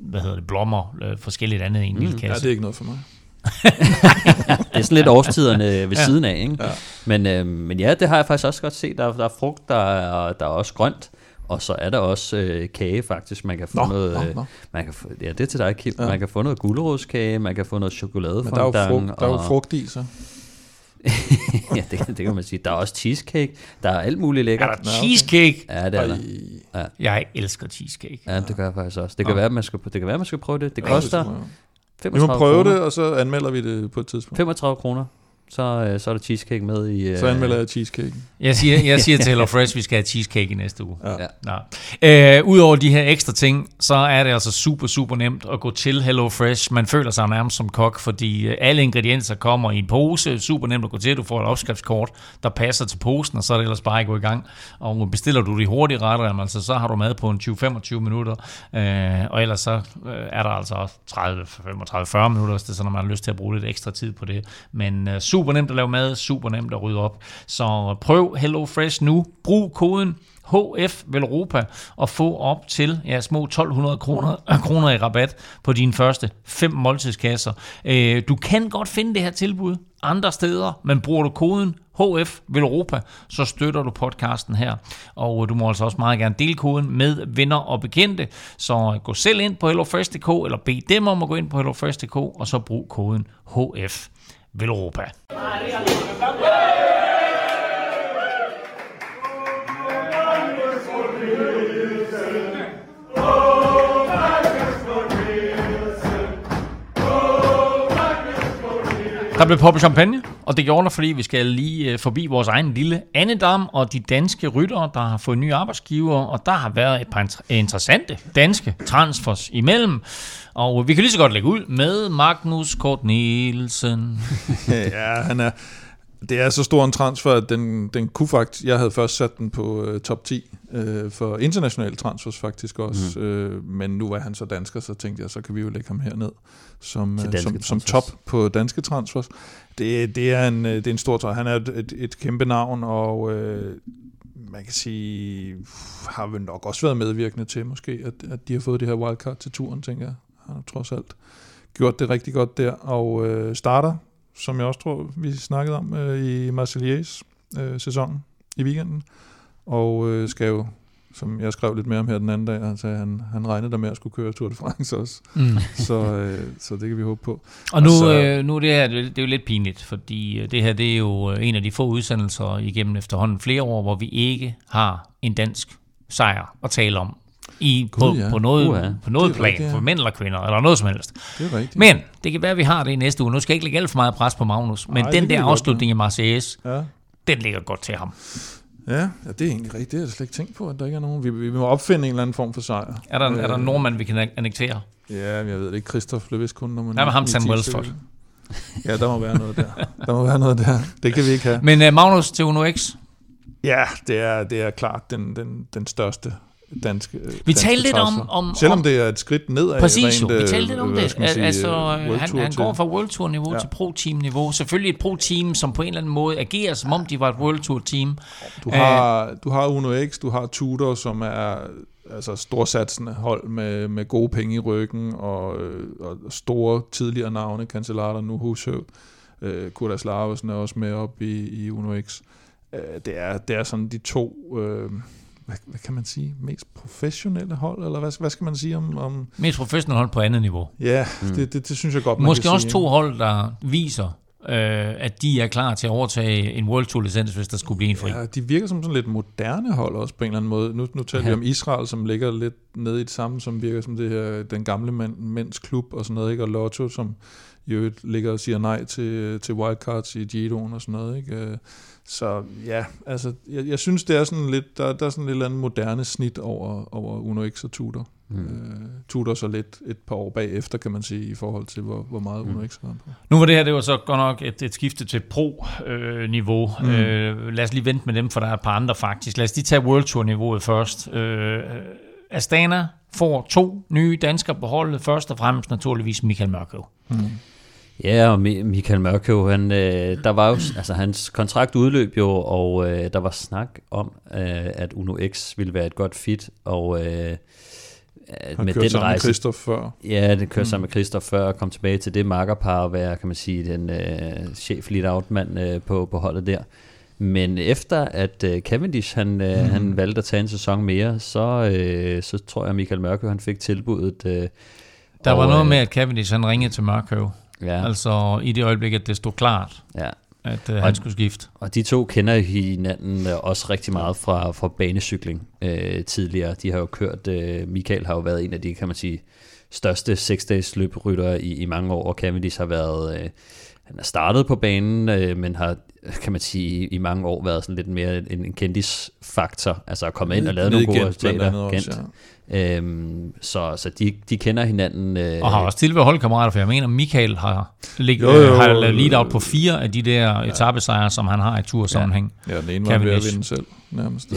hvad hedder det, blommer, øh, forskelligt andet i en lille Ja, kasse. det er ikke noget for mig. Det er sådan lidt årstiderne ved Ja. ja. siden af, ikke? Ja. Ja. Men, øh, men ja, det har jeg faktisk også godt set. Der, der er frugt, der er, der er også grønt, og så er der også øh, kage faktisk. Man kan få Nå, noget... nå, øh, nå. Man kan få, ja, det er til dig, Kim. Ja. Ja. Man kan få noget gulerodskage, man kan få noget chokolade Men der er jo frugt, der er jo frugt i, så. ja, det, det kan man sige. Der er også cheesecake. Der er alt muligt Er lækkert. der cheesecake? Ja, det er der. Ej, Jeg elsker cheesecake. Ja, det gør jeg faktisk også. Det kan, Nå. være, man skal, det kan være, man skal prøve det. Det ja, koster det tror jeg. Vi 35 må prøve kroner. det, og så anmelder vi det på et tidspunkt. 35 kroner. Så, øh, så er der cheesecake med i... Øh, Så anmelder jeg cheesecake. Jeg siger, jeg siger til HelloFresh, at vi skal have cheesecake i næste uge. Ja. Ja. Nå. Øh, Udover de her ekstra ting, så er det altså super, super nemt at gå til HelloFresh. Man føler sig nærmest som kok, fordi øh, alle ingredienser kommer i en pose. Super nemt at gå til. Du får et opskriftskort, der passer til posen, og så er det ellers bare at gå i gang. Og bestiller du de hurtige retter, altså, så har du mad på en 20-25 minutter. Øh, og ellers så øh, er der altså 30, 35, 40 minutter, hvis det er sådan, at man har lyst til at bruge lidt ekstra tid på det. Men øh, super nemt at lave mad, super nemt at rydde op. Så prøv HelloFresh nu. Brug koden HF Velropa og få op til ja, små 1200 kroner, kroner i rabat på dine første fem måltidskasser. Øh, du kan godt finde det her tilbud andre steder, men bruger du koden HF Velropa, så støtter du podcasten her. Og øh, du må altså også meget gerne dele koden med venner og bekendte. Så øh, gå selv ind på hellofresh.dk, eller bed dem om at gå ind på hellofresh.dk, og så brug koden HF Velropa. Der blev poppet champagne, og det gjorde der, fordi vi skal lige øh, forbi vores egen lille andedam og de danske ryttere, der har fået nye arbejdsgiver, og der har været et par inter- interessante danske transfers imellem. Og vi kan lige så godt lægge ud med Magnus Kort Nielsen. ja, han er, det er så stor en transfer, at den, den kunne faktisk, jeg havde først sat den på uh, top 10 uh, for internationale transfers faktisk også, mm. uh, men nu er han så dansker, så tænkte jeg, så kan vi jo lægge ham herned som, danske som, som top på danske transfers. Det, det, er, en, uh, det er en stor træ. Han er et, et, et kæmpe navn, og uh, man kan sige, har vel nok også været medvirkende til måske, at, at de har fået det her wildcard til turen, tænker jeg. Han har trods alt gjort det rigtig godt der, og uh, starter som jeg også tror, vi snakkede om øh, i Marseillais øh, sæsonen i weekenden. Og øh, skal jo, som jeg skrev lidt mere om her den anden dag, han sagde, han, han regnede der med at skulle køre Tour de France også. Mm. Så, øh, så det kan vi håbe på. Og nu, Altså- øh, nu er det her, det det er jo lidt pinligt, fordi øh, det her det er jo øh, en af de få udsendelser igennem efterhånden flere år, hvor vi ikke har en dansk sejr at tale om. I, Gud, på, ja. på noget, Uha. på noget plan, rigtigt, ja. for mænd eller kvinder, eller noget som helst. Det er rigtigt. Men det kan være, at vi har det i næste uge. Nu skal jeg ikke lægge alt for meget pres på Magnus, men det den der godt, afslutning i Marseilles, Ja. den ligger godt til ham. Ja, ja, det er egentlig rigtigt. Det har jeg slet ikke tænkt på, at der ikke er nogen. Vi, vi må opfinde en eller anden form for sejr. Er der, er der Øh, en nordmand, vi kan annektere? Ja, men jeg ved det ikke. Christoph blev vist kun nummer Nej, men ham ni- Sam Welsford. Ja, der må være noget der. Der må være noget der. Det kan vi ikke have. Men uh, Magnus til Uno X, Ja, det er, det er klart den, den, den største danske Vi danske talte lidt om- om- Selvom om- det er et skridt nedad. Præcis jo, rent, vi øh, talte lidt om det. sige, altså, øh, han, han går fra World Tour niveau Ja. til Pro Team niveau. Selvfølgelig et Pro Team, som på en eller anden måde agerer, som om de var et World Tour team. Du har, du har Uno X, du har Tudor, som er altså storsatsende hold med, med gode penge i ryggen, og, øh, og store tidligere navne, Cancellara, nu Hushøv, øh, Kurdas Larvesen er også med op i, i Uno X. Øh, det, er, det er sådan de to... Øh, hvad, hvad kan man sige, mest professionelle hold, eller hvad, hvad skal man sige om... om mest professionelle hold på andet niveau. Ja, mm. det, det, det synes jeg godt, man Måske kan også sige. to hold, der viser, øh, at de er klar til at overtage en World Tour licens, hvis der skulle blive en fri. Ja, de virker som sådan lidt moderne hold også på en eller anden måde. Nu, nu taler ja. vi om Israel, som ligger lidt nede i det samme, som virker som det her, den gamle mænd, mænds klub og sådan noget, ikke? og Lotto, som jo ligger og siger nej til, til wildcards i Giroen og sådan noget. Ikke? Øh, Så ja, altså, jeg, jeg synes, det er sådan lidt, der, der er sådan et eller andet moderne snit over, over Uno X og Tudor. Mm. Øh, Tudor så lidt et par år bagefter, kan man sige, i forhold til, hvor, hvor meget Uno X har på. Nu var det her, det var så godt nok et, et skifte til pro-niveau. Mm. Mm. Øh, lad os lige vente med dem, for der er et par andre faktisk. Lad os lige tage World Tour-niveauet først. Øh, Astana får to nye danskere på holdet. Først og fremmest naturligvis Michael Mørkøv. Mm. Ja, og Michael Mørkøv, han, øh, der var jo, altså hans kontrakt udløb jo, og øh, der var snak om, øh, at Uno X ville være et godt fit, og øh, med den rejse... med Christoph før. Ja, det kørte mm. sammen med Christoph før, og kom tilbage til det makkerpar, og være, kan man sige, den øh, chef lead out mand øh, på, på holdet der. Men efter at øh, Cavendish han, øh, mm. han valgte at tage en sæson mere, så, øh, så tror jeg, at Michael Mørkøv han fik tilbuddet. Øh, der var og, noget med, at Cavendish han ringede til Mørkøv. Ja. Altså i det øjeblik, at det stod klart, ja. at uh, han skulle skifte. Og de to kender hinanden også rigtig meget fra, fra banecykling øh, tidligere. De har jo kørt, øh, Michael har jo været en af de, kan man sige, største seksdages løbrytter i, i mange år, og Cavendish har været, øh, han er startet på banen, øh, men har, kan man sige, i mange år været sådan lidt mere en, en kendis-faktor, altså at komme ind og lave nogle gode resultater. Gent. Ja. Øhm, så så de, de kender hinanden. Øh, og har også til ved holdkammerater, for jeg mener, Michael har, lig, jo, jo, har lavet lead out på fire af de der ja. etappesejre, som han har i tursammenhæng. Ja, den ene var ved at vinde selv, nærmest.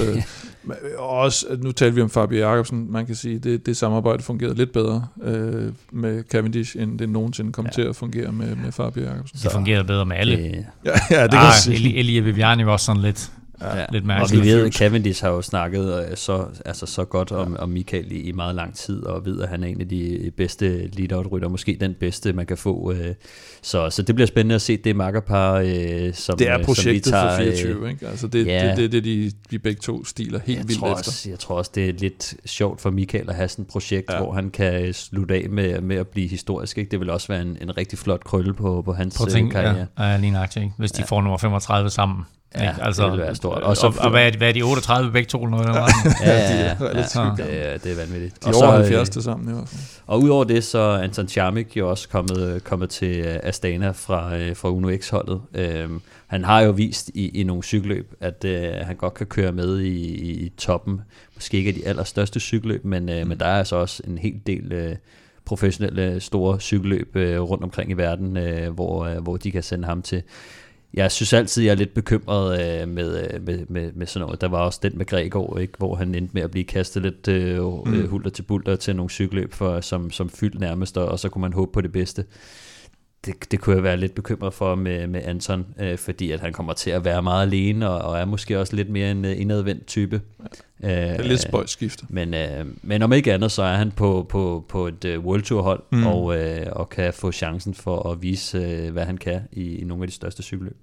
og også, nu talte vi om Fabio Jacobsen, man kan sige, det, det samarbejde fungerede lidt bedre øh, med Cavendish, end det nogensinde kom ja. til at fungere med, med Fabio Jacobsen. Det fungerede bedre med alle. Det, ja, ja, det kan ah, sige. Elie Viviani var også sådan lidt Ja, lidt mærkeligt. Og vi ved, at Cavendish har jo snakket øh, så, altså så godt om, om Michael i, i meget lang tid, og ved, at han er en af de bedste lead-out-rytter, måske den bedste, man kan få. Øh, så, så det bliver spændende at se det makkerpar, øh, som Det er projektet som vi tager, for 24, ikke? Altså det, ja, det, det, det, de, de begge to stiler helt jeg vildt tror efter. Også, jeg tror også, det er lidt sjovt for Michael at have sådan et projekt, ja. hvor han kan slutte af med, med at blive historisk. Ikke? Det vil også være en, en rigtig flot krølle på, på hans på ting, karriere. Ja, ja lige nok, ikke? Hvis de ja. får nummer 35 sammen. Ja, altså, det vil være stort. Og, så, og, og hvad, er de, hvad er de 38 begge to? Noget, eller ja, ja, ja, ja, ja, det, er, det er vanvittigt. De er over 70 til sammen i hvert fald. Og udover det, så er Anton Charmik jo også kommet, kommet til Astana fra, fra Uno X-holdet. Øhm, han har jo vist i, i nogle cykelløb, at øh, han godt kan køre med i, i toppen. Måske ikke af de allerstørste cykelløb, men, øh, mm. men der er altså også en hel del... Øh, professionelle store cykelløb øh, rundt omkring i verden, øh, hvor, øh, hvor de kan sende ham til jeg synes altid, jeg er lidt bekymret øh, med, med, med, med sådan noget. Der var også den med Gregor, ikke, hvor han endte med at blive kastet lidt øh, mm. hulter til bulter til nogle cykelløb, for, som, som fyldt nærmest, og så kunne man håbe på det bedste. Det, det kunne jeg være lidt bekymret for med, med Anton, øh, fordi at han kommer til at være meget alene, og, og er måske også lidt mere en indadvendt type. Ja. Det er lidt spøjskifte. Men, øh, men om ikke andet, så er han på, på, på et uh, World Tour hold, mm. og, øh, og kan få chancen for at vise, øh, hvad han kan i, i nogle af de største cykelløb.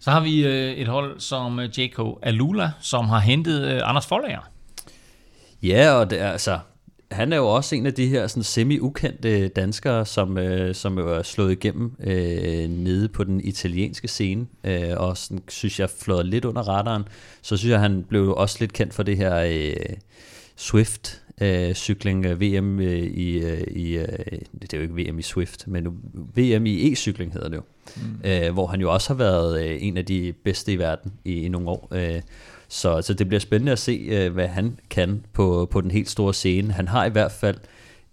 Så har vi øh, et hold som øh, JK Alula, som har hentet øh, Anders Forlager. Ja, og det er altså, han er jo også en af de her sådan semi-ukendte danskere, som, øh, som er slået igennem øh, nede på den italienske scene, øh, og sådan, synes jeg flået lidt under radaren. Så synes jeg, han blev også lidt kendt for det her øh, Swift øh, cykling øh, VM øh, i, øh, i øh, det er jo ikke VM i Swift, men VM i e-cykling hedder det jo, mm. øh, hvor han jo også har været øh, en af de bedste i verden i, i nogle år. Øh, så, så det bliver spændende at se, øh, hvad han kan på, på den helt store scene. Han har i hvert fald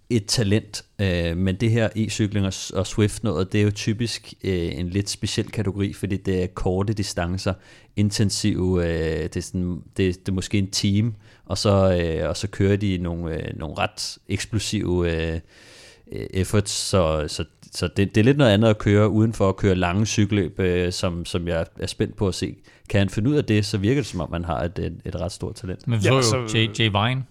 et talent, øh, men det her e-cykling og, og Swift noget, det er jo typisk øh, en lidt speciel kategori, fordi det er korte distancer, intensive, øh, det, er sådan, det, det er måske en team, og så, øh, og så kører de nogle, øh, nogle ret eksplosive øh, efforts, så, så, så det, det er lidt noget andet at køre uden for at køre lange cykelløb, øh, som, som jeg er spændt på at se. Kan han finde ud af det, så virker det som om, man har et, et, et ret stort talent. Men vi så ja, jo J.J. Vine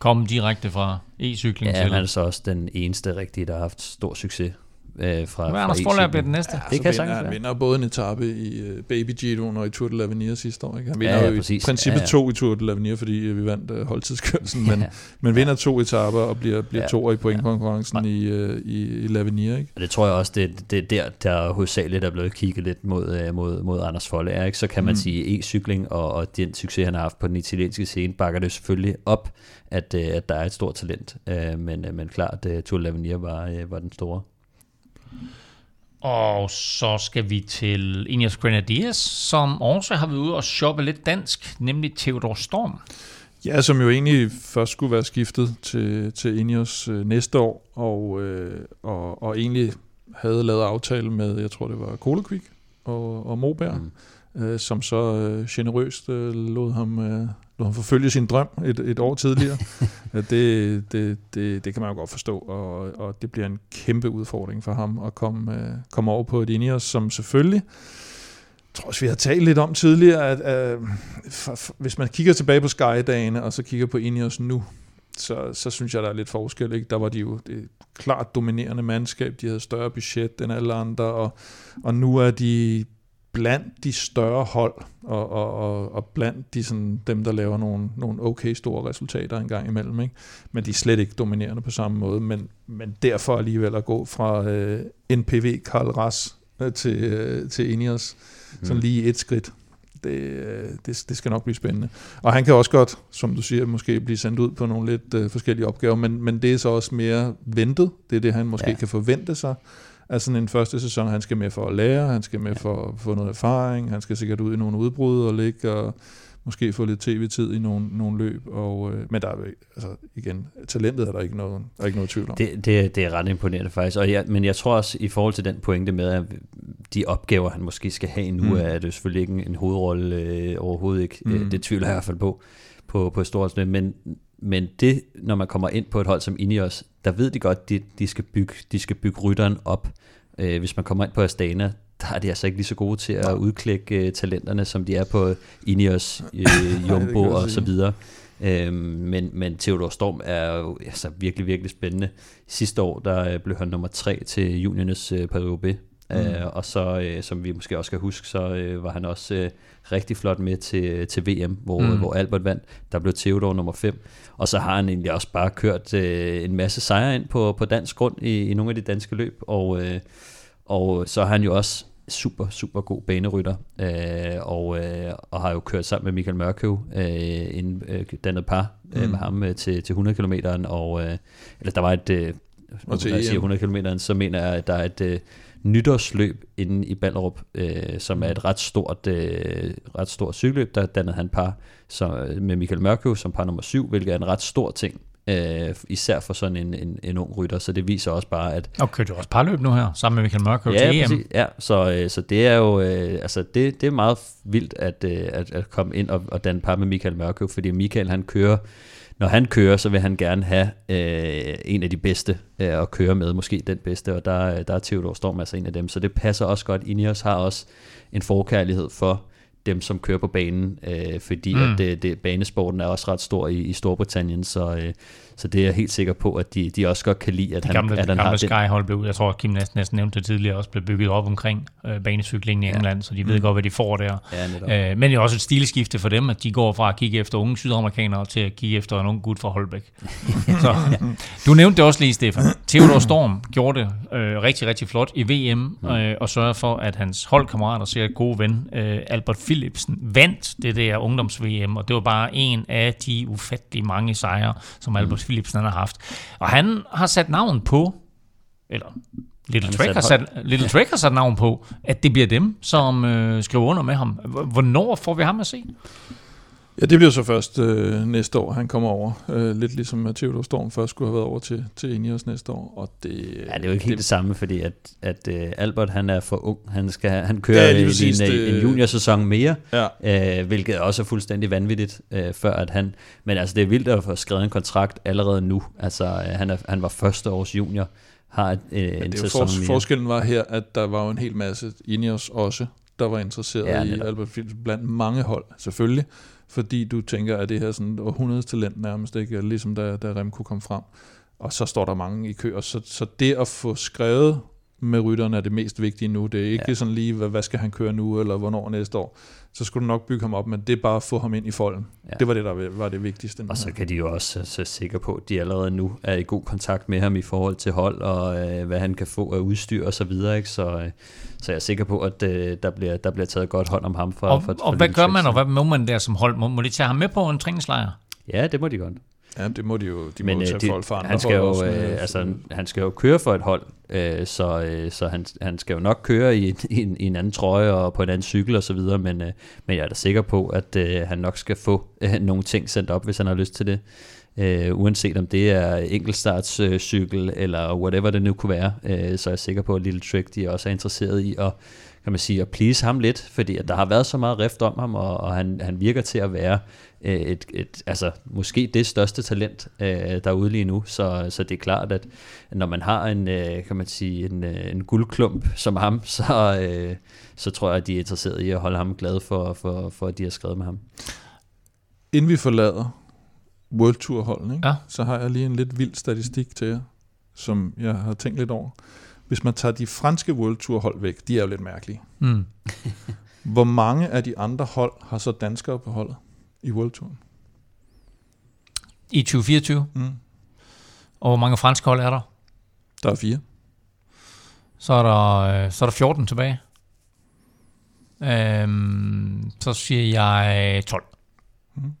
komme direkte fra e-cykling ja, til. Ja, han er så også den eneste rigtige, der har haft stor succes øh, fra, Hvad er Anders Forlær bliver den næste? Ja, det kan vinder, han vinder både en etape i uh, Baby Giro og i Tour de l'Avenir sidste år. Ikke? Han vinder ja, ja, jo i princippet ja, ja. to i Tour de l'Avenir, fordi vi vandt uh, holdtidskørselen, men, ja. men vinder to etaper og bliver, bliver ja. to i pointkonkurrencen ja. i, uh, i, i l'Avenir. Ikke? Og det tror jeg også, det, det er der, der hovedsageligt er blevet kigget lidt mod, uh, mod, mod Anders Forlær. Ikke? Så kan man mm. sige, e-cykling og, og den succes, han har haft på den italienske scene, bakker det selvfølgelig op, at, uh, at der er et stort talent. Uh, men, uh, men klart, uh, Tour de l'Avenir var, uh, var den store. Og så skal vi til Ineos Grenadiers, som også har været ude og shoppe lidt dansk, nemlig Theodor Storm. Ja, som jo egentlig først skulle være skiftet til, til Ineos øh, næste år, og, øh, og, og egentlig havde lavet aftale med, jeg tror det var Quick og, og Moberg, mm. øh, som så øh, generøst øh, lod ham øh, lod ham forfølge sin drøm et, et år tidligere. det, det, det, det kan man jo godt forstå, og, og det bliver en kæmpe udfordring for ham at komme, uh, komme over på et Ineos, som selvfølgelig, jeg tror også, vi har talt lidt om tidligere, at uh, for, for, hvis man kigger tilbage på Sky-dagene, og så kigger på Ineos nu, så, så synes jeg, der er lidt forskel. Ikke? Der var de jo det klart dominerende mandskab, de havde større budget end alle andre, og, og nu er de blandt de større hold, og, og, og, og blandt de sådan, dem, der laver nogle, nogle okay store resultater en gang imellem. Ikke? Men de er slet ikke dominerende på samme måde, men, men derfor alligevel at gå fra øh, NPV Karl Ras øh, til, øh, til Ineos, mm. sådan lige et skridt. Det, øh, det, det skal nok blive spændende. Og han kan også godt, som du siger, måske blive sendt ud på nogle lidt øh, forskellige opgaver, men, men det er så også mere ventet. Det er det, han måske ja. kan forvente sig af sådan en første sæson. Han skal med for at lære, han skal med ja. for at få noget erfaring, han skal sikkert ud i nogle udbrud og ligge og måske få lidt tv-tid i nogle, nogle løb. Og, øh, men der er altså, igen, talentet er der ikke noget, der er ikke noget tvivl om. Det, det, det er ret imponerende faktisk. Og jeg, men jeg tror også, i forhold til den pointe med, at de opgaver, han måske skal have nu, mm. er det selvfølgelig ikke en hovedrolle øh, overhovedet ikke. Mm. Det, det tvivler jeg i hvert fald på på, på stort men, men det, når man kommer ind på et hold som Ineos, der ved de godt, de, de, skal, bygge, de skal bygge rytteren op. Øh, hvis man kommer ind på Astana, der er de altså ikke lige så gode til at udklække uh, talenterne, som de er på Ineos, uh, Jumbo og så videre. Øh, men, men Theodor Storm er jo altså, virkelig, virkelig spændende. Sidste år, der blev han nummer tre til juniones uh, Paris Mm. Uh, og så, uh, som vi måske også skal huske, så uh, var han også uh, rigtig flot med til, til VM, hvor, mm. hvor Albert vandt. Der blev Theodor nummer 5. Og så har han egentlig også bare kørt øh, en masse sejre ind på, på dansk grund i, i nogle af de danske løb. Og, øh, og så har han jo også super, super god banerytter, øh, og, øh, og har jo kørt sammen med Michael Mørkøv, øh, en øh, dannet par øh, mm. med ham øh, til, til 100 km, og øh, eller der var et, øh, og til når jeg siger 100 km, så mener jeg, at der er et, øh, nytårsløb inde i Ballerup, øh, som er et ret stort, øh, ret stort cykelløb. Der dannede han par så, med Michael Mørkøv som par nummer syv, hvilket er en ret stor ting. Øh, især for sådan en, en, en ung rytter, så det viser også bare, at... Og kørte jo også parløb nu her, sammen med Michael Mørkøv ja, til EM. Præcis, ja, så, øh, så det er jo øh, altså det, det er meget vildt at, øh, at, at komme ind og, og danne par med Michael Mørkøv, fordi Michael han kører når han kører, så vil han gerne have øh, en af de bedste øh, at køre med, måske den bedste, og der, der er Theodor Storm altså en af dem, så det passer også godt. Ineos har også en forkærlighed for dem, som kører på banen, øh, fordi mm. at det, det, banesporten er også ret stor i, i Storbritannien, så, øh, så det er jeg helt sikker på, at de, de også godt kan lide, at de gamle, han, at han gamle har Sky-hold blev, jeg tror, Kim næsten, næsten nævnte det tidligere, også blev bygget op omkring øh, banecyklingen i England, ja. så de ved mm. godt, hvad de får der. Ja, øh, men det er også et stilskifte for dem, at de går fra at kigge efter unge sydamerikanere til at kigge efter en ung gut fra Holbæk. så, du nævnte det også lige, Stefan. Theodor Storm gjorde det øh, rigtig, rigtig flot i VM, mm. øh, og sørgede for, at hans holdkammerater, ser gode ven, øh, Albert Philipsen, vandt det der ungdoms-VM, og det var bare en af de ufattelig mange sejre, som Albert mm. Philipsen har haft. Og han har sat navn på, eller Little Trek, har sat, Little Trek har sat navn på, at det bliver dem, som øh, skriver under med ham. Hvornår får vi ham at se? Ja, det bliver så først øh, næste år, han kommer over. Øh, lidt ligesom Theodor Storm først skulle have været over til, til Ineos næste år. Og det, ja, det er jo ikke helt det samme, fordi at, at uh, Albert han er for ung. Han, skal, han kører ja, præcis, en, det, en juniorsæson mere, ja. øh, hvilket også er fuldstændig vanvittigt, øh, før at han... Men altså, det er vildt at få skrevet en kontrakt allerede nu. Altså, øh, han, er, han var første års junior har et, øh, ja, en det sæson for, Forskellen var her, at der var jo en hel masse Ineos også, der var interesseret ja, i Albert Phillips blandt mange hold, selvfølgelig. Fordi du tænker, at det her er sådan århundredes talent nærmest, ikke? ligesom da, da Remco kom frem. Og så står der mange i kø, og så, så det at få skrevet med rytterne er det mest vigtige nu. Det er ikke ja. sådan lige, hvad, hvad skal han køre nu, eller hvornår næste år. Så skulle du nok bygge ham op, men det er bare at få ham ind i folden. Ja. Det var det, der var det vigtigste. Og så kan de jo også se sikre på, at de allerede nu er i god kontakt med ham i forhold til hold, og øh, hvad han kan få af udstyr og så videre. Ikke? Så, øh, så jeg er sikker på, at øh, der, bliver, der bliver taget godt hånd om ham. For, og for, og hvad gør man, og hvad må man der som hold? Må, må de tage ham med på en træningslejr? Ja, det må de godt. Ja, det må de jo, de Men, må jo tage de, folk fra andre han skal jo, også, øh, altså, han skal jo køre for et hold, øh, så, øh, så han, han skal jo nok køre i, i, en, i en anden trøje og på en anden cykel osv., men, øh, men jeg er da sikker på, at øh, han nok skal få øh, nogle ting sendt op, hvis han har lyst til det. Uh, uanset om det er enkeltstartscykel uh, eller whatever det nu kunne være, uh, så er jeg sikker på, at Little Trick de også er interesseret i at, kan man sige, at please ham lidt, fordi at der har været så meget rift om ham, og, og han, han virker til at være Øh, et, et, altså måske det største talent øh, derude lige nu, så, så det er klart, at når man har en, øh, kan man sige, en, øh, en guldklump som ham, så, øh, så tror jeg, at de er interesseret i at holde ham glad for, for, for at de har skrevet med ham. Inden vi forlader World Tour holden, ikke? Ja. så har jeg lige en lidt vild statistik til jer, som jeg har tænkt lidt over. Hvis man tager de franske World Tour hold væk, de er jo lidt mærkelige. Mm. Hvor mange af de andre hold har så danskere på holdet? i World Touren. I 2024? Mm. Og hvor mange franske hold er der? Der er fire. Så er der, øh, så er der 14 tilbage. Øhm, så siger jeg 12. Mm.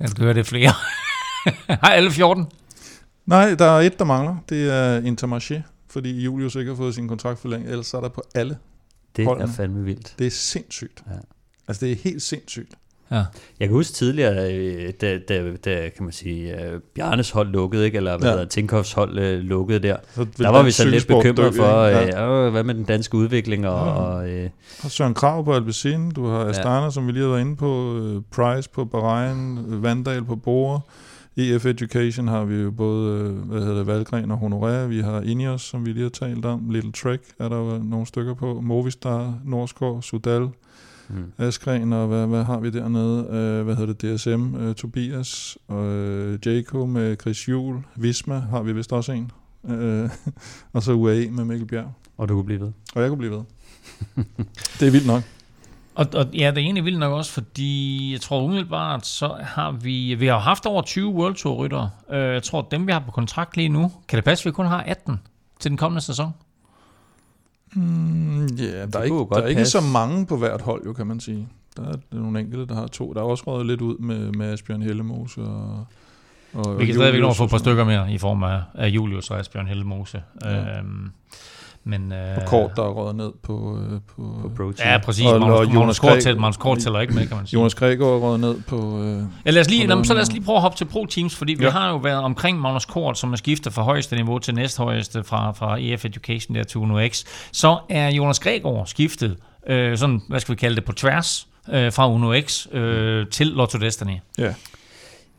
Jeg skal høre, det er flere. har alle 14? Nej, der er et, der mangler. Det er Intermarché, fordi Julius ikke har fået sin kontrakt forlænget. Ellers er der på alle Det holdene. er fandme vildt. Det er sindssygt. Ja. Altså, det er helt sindssygt. Ja. Jeg kan huske tidligere, øh, da, da, da kan man sige, uh, Bjarnes hold lukkede, ikke? eller hvad ja. hedder Tinkovs hold uh, lukkede der. Der var vi så lidt bekymret for, ja. uh, hvad med den danske udvikling. Og, ja. og, uh, og Søren Krav på Albacin, du har Astana, ja. som vi lige har været inde på, uh, Price på Bahrain, Vandal på Bore, EF Education har vi jo både, hvad hedder det, Valgren og Honoré, vi har Ineos, som vi lige har talt om, Little Trek er der jo nogle stykker på, Movistar, Norskov, Sudal, mm. Askren, og hvad, hvad har vi dernede? Uh, hvad hedder det? DSM, øh, Tobias, og uh, Jaco med Chris Juhl, Visma har vi vist også en, uh, og så UAE med Mikkel Bjerg. Og du kunne blive ved. Og jeg kunne blive ved. det er vildt nok. Og, og ja, det er egentlig vildt nok også, fordi jeg tror umiddelbart, så har vi, vi har haft over 20 World Tour rytter. jeg tror, dem vi har på kontrakt lige nu, kan det passe, at vi kun har 18 til den kommende sæson? Mm, yeah, der er, ikke, der er ikke så mange på hvert hold, jo, kan man sige. Der er nogle enkelte, der har to. Der er også røget lidt ud med, med Asbjørn Hellemose og, og Vi kan stadigvæk nå at få et par stykker mere i form af, af Julius og Asbjørn Hellemose. Ja. Øhm, men, øh, på kort, der er røget ned på, øh, på, på protein. Ja, præcis. Og, Magnus, og Jonas, Kort, tæller, Magnus Kort tæller ikke med, kan man sige. Jonas Gregor er røget ned på... Øh, ja, lad os lige, lad, så lad os lige prøve at hoppe til Pro Teams, fordi ja. vi har jo været omkring Magnus Kort, som er skiftet fra højeste niveau til næsthøjeste fra, fra EF Education der til Uno X. Så er Jonas Gregor skiftet, øh, sådan, hvad skal vi kalde det, på tværs øh, fra Uno X øh, til Lotto Destiny. Ja.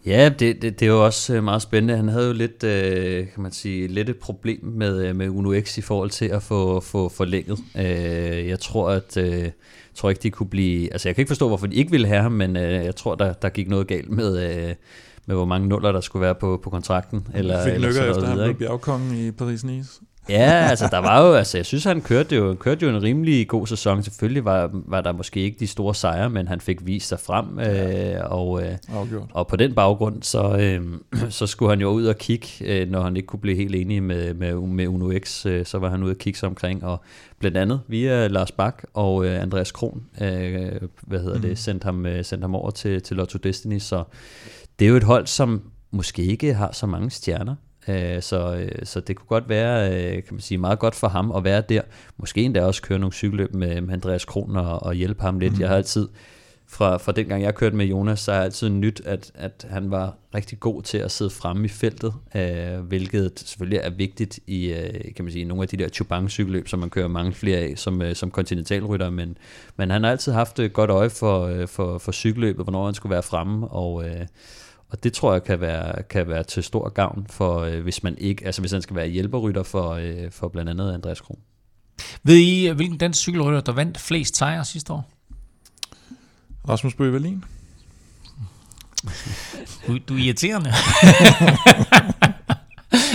Ja, det, det, det er jo også øh, meget spændende. Han havde jo lidt, øh, kan man sige, lidt et problem med, øh, med Uno X i forhold til at få, få forlænget. Øh, jeg tror, at øh, tror ikke, de kunne blive... Altså, jeg kan ikke forstå, hvorfor de ikke ville have ham, men øh, jeg tror, der, der gik noget galt med, øh, med hvor mange nuller, der skulle være på, på kontrakten. Eller, fik eller lykker efter, han blev bjergkongen i Paris-Nice. Ja, altså der var jo, altså jeg synes han kørte jo, kørte jo en rimelig god sæson. Selvfølgelig var, var der måske ikke de store sejre, men han fik vist sig frem. Ja. Øh, og, øh, og på den baggrund, så, øh, så skulle han jo ud og kigge, øh, når han ikke kunne blive helt enig med, med, med Uno X, øh, så var han ude og kigge sig omkring. Og blandt andet via Lars Bak og øh, Andreas Kron, øh, hvad hedder mm. det, sendte ham, øh, sendte ham over til, til Lotto Destiny. Så det er jo et hold, som måske ikke har så mange stjerner, Øh, så, øh, så det kunne godt være, øh, kan man sige, meget godt for ham at være der. Måske endda også køre nogle cykelløb med, med Andreas Kron og, og hjælpe ham lidt. Mm. Jeg har altid, fra, fra den gang jeg kørte med Jonas, så er altid nyt, at, at han var rigtig god til at sidde fremme i feltet, øh, hvilket selvfølgelig er vigtigt i øh, kan man sige, nogle af de der chubang cykelløb, som man kører mange flere af som, øh, som kontinentalrytter, men, men han har altid haft et godt øje for, øh, for, for cykelløbet, hvornår han skulle være fremme, og øh, og det tror jeg kan være, kan være til stor gavn, for øh, hvis man ikke, altså hvis han skal være hjælperrytter for, øh, for blandt andet Andreas Kron. Ved I, hvilken dansk cykelrytter, der vandt flest sejre sidste år? Rasmus Bøge Wallin. Du, du er irriterende.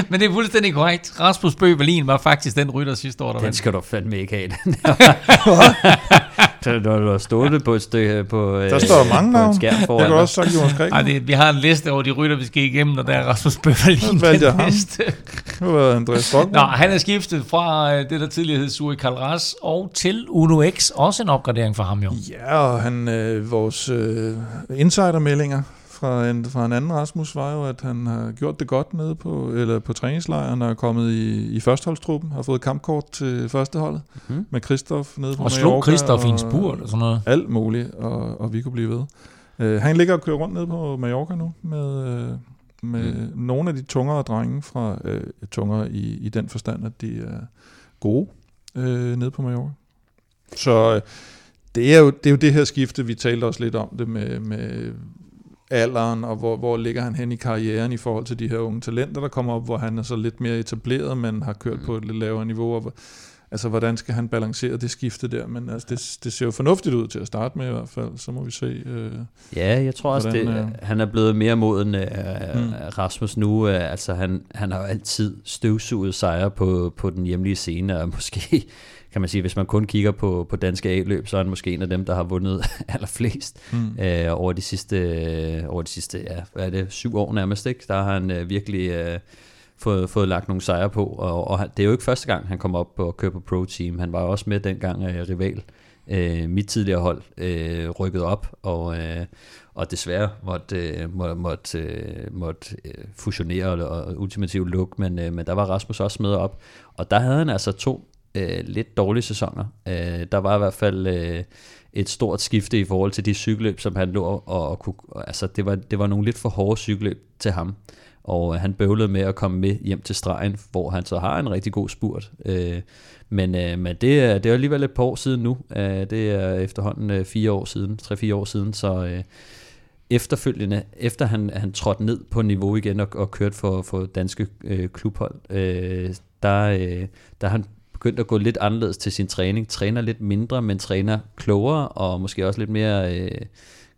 Men det er fuldstændig korrekt. Rasmus Bøh Berlin var faktisk den rytter sidste år, der Den skal du fandme ikke have. Den så du har stået på et stykke på Der står der mange på en navn. skærm Jeg dig. også sagt Jonas Greg. Ej, det, vi har en liste over de rytter, vi skal igennem, og der er Rasmus Bøh Berlin Så valgte jeg den ham. har været Andreas Stockmann. Nå, han er skiftet fra øh, det, der tidligere hed Suri Kalras, og til Uno X. Også en opgradering for ham jo. Ja, og han, øh, vores øh, insidermeldinger fra en, fra en anden Rasmus var jo, at han har gjort det godt nede på, eller på træningslejren og er kommet i, i førsteholdstruppen, har fået kampkort til førsteholdet Mhm. med Christoph nede på Og slog Mallorca Christoph i en spurt og sådan noget. Alt muligt, og, og vi kunne blive ved. Uh, han ligger og kører rundt nede på Mallorca nu med, uh, med mm. nogle af de tungere drenge fra uh, tungere i, i den forstand, at de er gode uh, nede på Mallorca. Så uh, det er, jo, det er jo det her skifte, vi talte også lidt om det med, med alderen, og hvor, hvor ligger han hen i karrieren i forhold til de her unge talenter, der kommer op, hvor han er så lidt mere etableret, men har kørt på et lidt lavere niveau, og altså hvordan skal han balancere det skifte der, men altså, det, det ser jo fornuftigt ud til at starte med i hvert fald, så må vi se. Øh, Ja, jeg tror også, Hvordan, det, øh, han er blevet mere moden uh, Mm. mm. Rasmus nu. Uh, altså, han, han har jo altid støvsuget sejre på, på den hjemlige scene, og måske kan man sige, hvis man kun kigger på, på danske A-løb, så er han måske en af dem, der har vundet allerflest mm. øh, over de sidste, øh, over de sidste ja, hvad er det, syv år nærmest. Ikke? Der har han øh, virkelig øh, fået, fået lagt nogle sejre på, og, og det er jo ikke første gang, han kom op og kører på Pro Team. Han var jo også med dengang øh, rival. Øh, mit tidligere hold øh, rykkede op, og, øh, og desværre måtte, øh, må, måtte, øh, måtte øh, fusionere og, og ultimativt lukke, men, øh, men der var Rasmus også med op, og der havde han altså to øh, lidt dårlige sæsoner. Øh, der var i hvert fald øh, et stort skifte i forhold til de cykelløb, som han lå og, og kunne, altså det var, det var nogle lidt for hårde cykelløb til ham, og øh, han bøvlede med at komme med hjem til stregen, hvor han så har en rigtig god spurt. Øh, men øh, men det, er, det er alligevel et par år siden nu. Øh, det er efterhånden øh, fire år siden, tre-fire år siden, så øh, efterfølgende, efter han, han trådte ned på niveau igen og, og kørte for, for danske øh, klubhold, øh, der, øh, der er han begyndt at gå lidt anderledes til sin træning. Træner lidt mindre, men træner klogere og måske også lidt mere øh, kan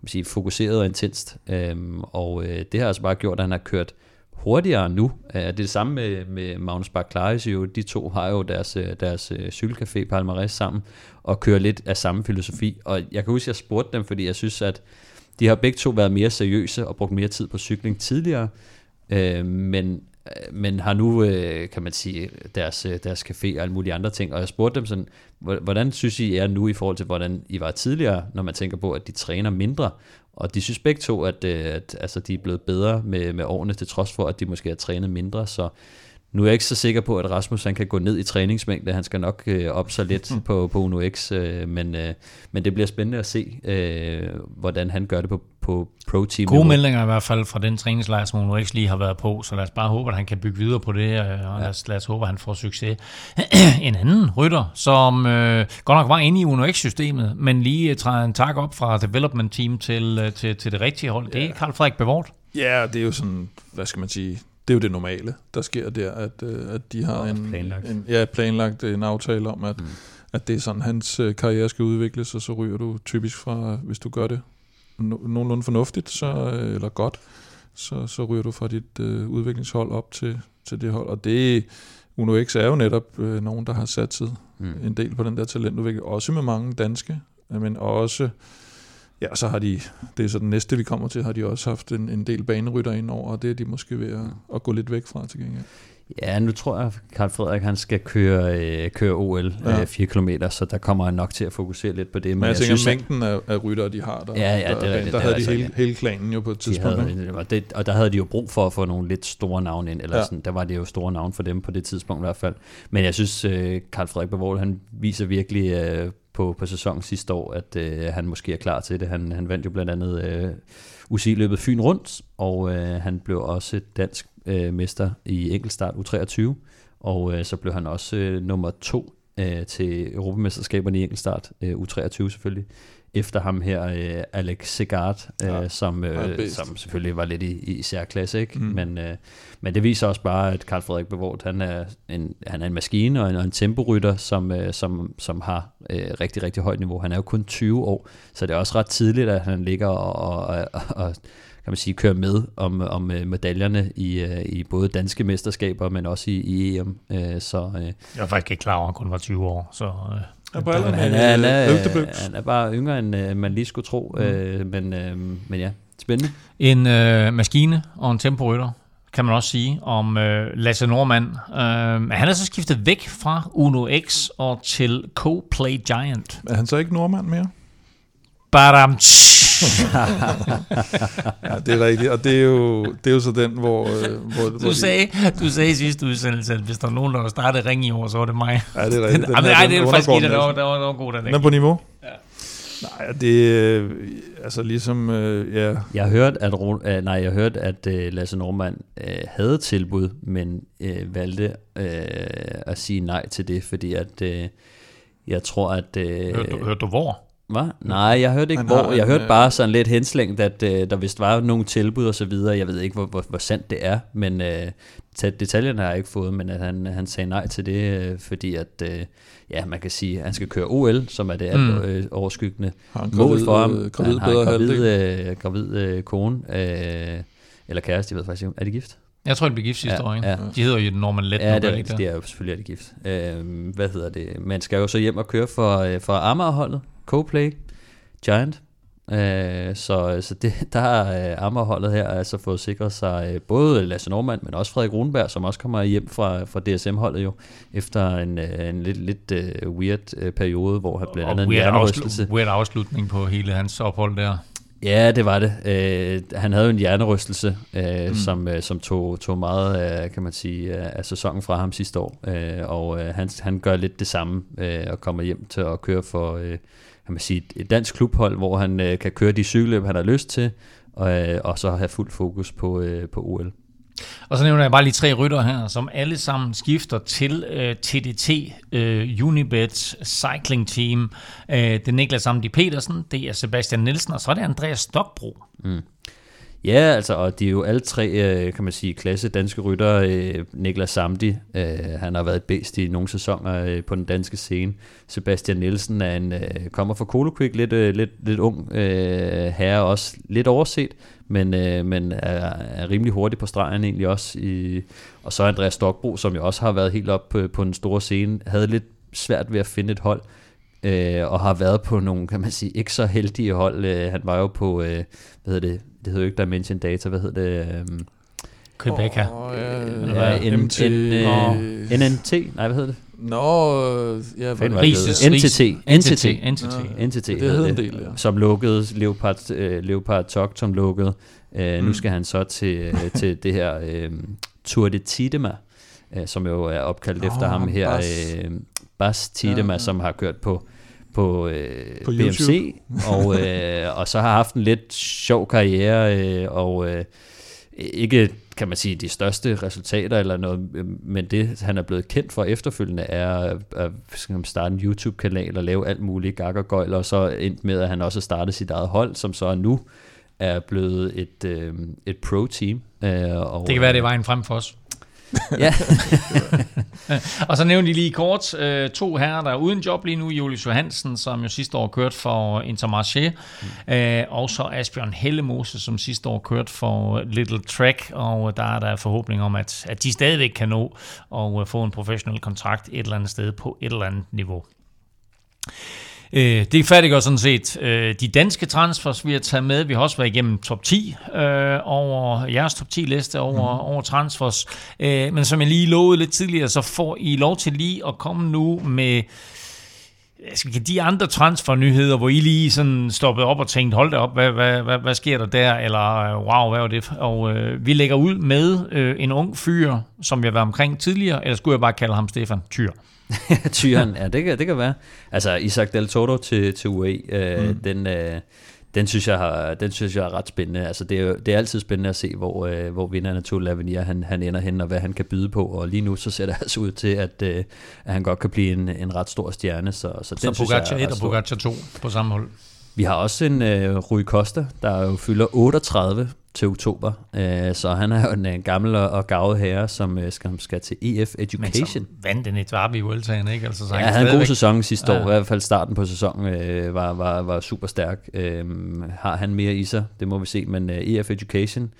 man sige, fokuseret og intenst. Øhm, og øh, det har altså bare gjort, at han har kørt hurtigere nu. Øh, det er det samme med, med Magnus Barclays jo. De to har jo deres, øh, deres øh, cykelcafé Palmares sammen og kører lidt af samme filosofi. Og jeg kan huske, at jeg spurgte dem, fordi jeg synes, at de har begge to været mere seriøse og brugt mere tid på cykling tidligere. Øh, men Øh, men har nu, øh, kan man sige, deres, øh, deres café og alle mulige andre ting. Og jeg spurgte dem sådan, hvordan synes I er nu i forhold til, hvordan I var tidligere, når man tænker på, at de træner mindre? Og de synes begge to, at, at, at altså, de er blevet bedre med, med årene, til trods for, at de måske har trænet mindre. Så nu er jeg ikke så sikker på, at Rasmus han kan gå ned i træningsmængde. Han skal nok øh, op så lidt på, på Uno X, øh, men, øh, men det bliver spændende at se, øh, hvordan han gør det på, på Pro Team. Gode meldinger i hvert fald fra den træningslejr, som Uno X lige har været på, så lad os bare håbe, at han kan bygge videre på det, øh, og lad os, lad os håbe, at han får succes. en anden rytter, som øh, godt nok var inde i Uno X-systemet, men lige øh, træder en tak op fra development team til, øh, til, til det rigtige hold, det er Karl Frederik Bevort. Ja, det er jo sådan, hvad skal man sige, det er jo det normale, der sker der, at, øh, at de har en, planlagt. en, ja, planlagt en aftale om, at, mm. at det er sådan, hans øh, karriere skal udvikles, og så ryger du typisk fra, hvis du gør det no, nogenlunde fornuftigt, så, øh, eller godt, så, så ryger du fra dit øh, udviklingshold op til, til det hold, og det Uno X er jo netop øh, nogen, der har sat sig Mm. en del på den der talentudvikling, også med mange danske, men også, ja, så har de, det er så den næste, vi kommer til, har de også haft en, en del banerytter ind over, og det er de måske ved at, at gå lidt væk fra til gengæld. Ja, nu tror jeg, at Karl Frederik han skal køre, øh, køre OL Ja. øh, 4 km, så der kommer han nok til at fokusere lidt på det. Men jeg, jeg tænker, synes, mængden af, af ryttere, de har, der, Ja, ja, der, det er der, rigtigt, der det er havde de altså hele, ikke- hele klanen jo på et de tidspunkt. ikke? havde, og, det, og der havde de jo brug for at få nogle lidt store navne ind, eller Ja. ja. sådan, der var det jo store navne for dem på det tidspunkt i hvert fald. Men jeg synes, øh, Karl Frederik Bavold, han viser virkelig øh, på, på sæsonen sidste år, at øh, han måske er klar til det. Han, han vandt jo blandt andet øh, UCI-løbet Fyn Rundt, og øh, han blev også dansk øh, mester i enkeltstart U23, og øh, så blev han også øh, nummer to øh, til Europamesterskaberne i enkeltstart, øh, U23 selvfølgelig, efter ham her, øh, Alex Segard, øh, Ja, som, øh, som selvfølgelig var lidt i, i særklasse, ikke? Mm. Men, øh, men det viser også bare, at Karl Frederik Bevort, han er en, han er en maskine og en, og en temporytter, som, øh, som, som har øh, rigtig, rigtig højt niveau. Han er jo kun 20 år, så det er også ret tidligt, at han ligger og, og, og, og kan man sige, køre med om, om medaljerne i, i både danske mesterskaber, men også i, i EM. Så, jeg var faktisk ikke klar over, at han kun var 20 år, så... Han er, han, er, han, er, han er bare yngre, end man lige skulle tro, mm. men, men ja, spændende. En øh, maskine og en temporytter, kan man også sige, om øh, Lasse Normand. Øh, han er så skiftet væk fra Uno X og til Co-Play Giant. Er han så ikke Normand mere? Badam. Ja, det er rigtigt, og det er jo, det er jo så den, hvor... Øh, hvor du, hvor sagde, du sagde i sidste udsendelse, at hvis der er nogen, der startede ring i år, så var det mig. Ja, det er rigtigt. Den, den, nej, det er faktisk ikke, der var, der var, der var god, den, den er på niveau? Ja. Nej, det er altså ligesom, øh, ja. Jeg har hørt, at, øh, nej, jeg har hørt, at øh, Lasse Normand øh, havde tilbud, men øh, valgte øh, at sige nej til det, fordi at øh, jeg tror, at... Øh, hørte, du, hørte du hvor? Hvad? Nej, jeg hørte ikke hvor. Jeg hørte bare sådan lidt henslængt, at øh, der vist var nogle tilbud og så videre. Jeg ved ikke, hvor, hvor, hvor sandt det er, men øh, detaljerne har jeg ikke fået, men at han, han sagde nej til det, øh, fordi at, øh, ja, man kan sige, at han skal køre OL, som er det mm. øh, overskyggende mål for ham. Gravid, han har en gravid, øh, gravid øh, kone, øh, eller kæreste, jeg ved faktisk ikke, er de gift? Jeg tror, de blev gift sidste ja, år, ikke? Ja. De hedder jo Norman Let. Ja, det er rigtigt. Det er jo selvfølgelig er de gift. Øh, hvad hedder det? Man skal jo så hjem og køre for, øh, for Amagerholdet, Co-Play, Giant. Øh, så så det, der har øh, Amagerholdet her altså fået sikret sig øh, både Lasse Normand, men også Frederik Runberg, som også kommer hjem fra, fra DSM-holdet jo, efter en, øh, en lidt, lidt uh, weird periode, hvor han blandt andet en hjernerystelse. Weird afslutning på hele hans ophold der. Ja, det var det. Øh, han havde jo en hjernerystelse, øh, mm. som, øh, som tog, tog meget kan man sige, af sæsonen fra ham sidste år. Øh, og øh, han, han gør lidt det samme øh, og kommer hjem til at køre for øh, kan man sige, et dansk klubhold, hvor han øh, kan køre de cykelløb, han har lyst til, og, øh, og så have fuld fokus på, øh, på OL. Og så nævner jeg bare lige tre rytter her, som alle sammen skifter til øh, TDT øh, Unibet Cycling Team. Øh, det er Niklas Amdi Petersen, det er Sebastian Nielsen, og så er det Andreas Stokbro. Mm. Ja, altså, og de er jo alle tre, øh, kan man sige, klasse danske rytter. Øh, Niklas Samdi, øh, han har været bedst i nogle sæsoner øh, på den danske scene. Sebastian Nielsen er en, øh, kommer fra Colo Quick, lidt, øh, lidt, lidt ung herre også, lidt overset, men, men er, er rimelig hurtig på stregen egentlig også. I, og så Andreas Stokbro, som jo også har været helt op på, på den store scene, havde lidt svært ved at finde et hold, øh, og har været på nogle, kan man sige, ikke så heldige hold. Øh, han var jo på, øh, hvad hedder det hedder jo ikke Dimension Data, hvad hedder det? Um, Quebec her. Oh, ja, ja, MT. NNT, nej, hvad hedder det? Nå, ja, hvad Rises, NTT. NTT. NTT. NTT. Det hed en del, ja. Som lukkede, Leopard, uh, Leopard Talk, som lukkede. Uh, mm. Nu skal han så til, uh, til det her uh, Tour de Tidema, uh, som jo er opkaldt oh, efter ham her. Bas, uh, Bas Tidema, ja, ja. som har kørt på på, øh, på BMC, og, øh, og så har haft en lidt sjov karriere, øh, og øh, ikke, kan man sige, de største resultater eller noget, men det, han er blevet kendt for efterfølgende, er at, at starte en YouTube-kanal og lave alt muligt gag og gøjl, og så endt med, at han også startede sit eget hold, som så nu er blevet et, øh, et pro-team. Øh, og, det kan være, det er vejen frem for os ja. og så nævnte de lige kort øh, to herrer, der er uden job lige nu. Julius Johansen, som jo sidste år kørte for Intermarché. Mm. Øh, og så Asbjørn Hellemose, som sidste år kørte for Little Trek. Og der er der forhåbning om, at, at de stadigvæk kan nå at få en professionel kontrakt et eller andet sted på et eller andet niveau. Øh, det færdiggør sådan set øh, de danske transfers, vi har taget med. Vi har også været igennem top 10 øh, over jeres top 10 liste over, mm. over transfers. Øh, men som jeg lige lovede lidt tidligere, så får I lov til lige at komme nu med skal de andre transfernyheder, hvor I lige sådan stoppede op og tænkte, hold da op, hvad, hvad, hvad, hvad sker der der? Eller øh, wow, hvad var det? Og øh, vi lægger ud med øh, en ung fyr, som jeg var omkring tidligere, eller skulle jeg bare kalde ham Stefan Tyr? Tyren, ja, det kan, det kan være. Altså, Isaac Del Toro til, til UAE, øh, mm. den, øh, den, synes jeg har, den synes jeg er ret spændende. Altså, det, er, det er altid spændende at se, hvor, øh, hvor vinderen af Tour han, han ender hen, og hvad han kan byde på. Og lige nu, så ser det altså ud til, at, øh, at han godt kan blive en, en ret stor stjerne. Så, så, så den Pogacar 1 og Pogacar 2 på samme hold. Vi har også en uh, Rui Costa, der jo fylder 38 til oktober. Uh, så han er jo en uh, gammel og gavet herre, som uh, skal, skal til EF Education. Men vandt den et varme i Vueltaen, ikke? Altså, så ja, han havde en god sæson sidste ja. år. I hvert fald starten på sæsonen uh, var, var, var super stærk. Uh, har han mere i sig? Det må vi se. Men uh, EF Education,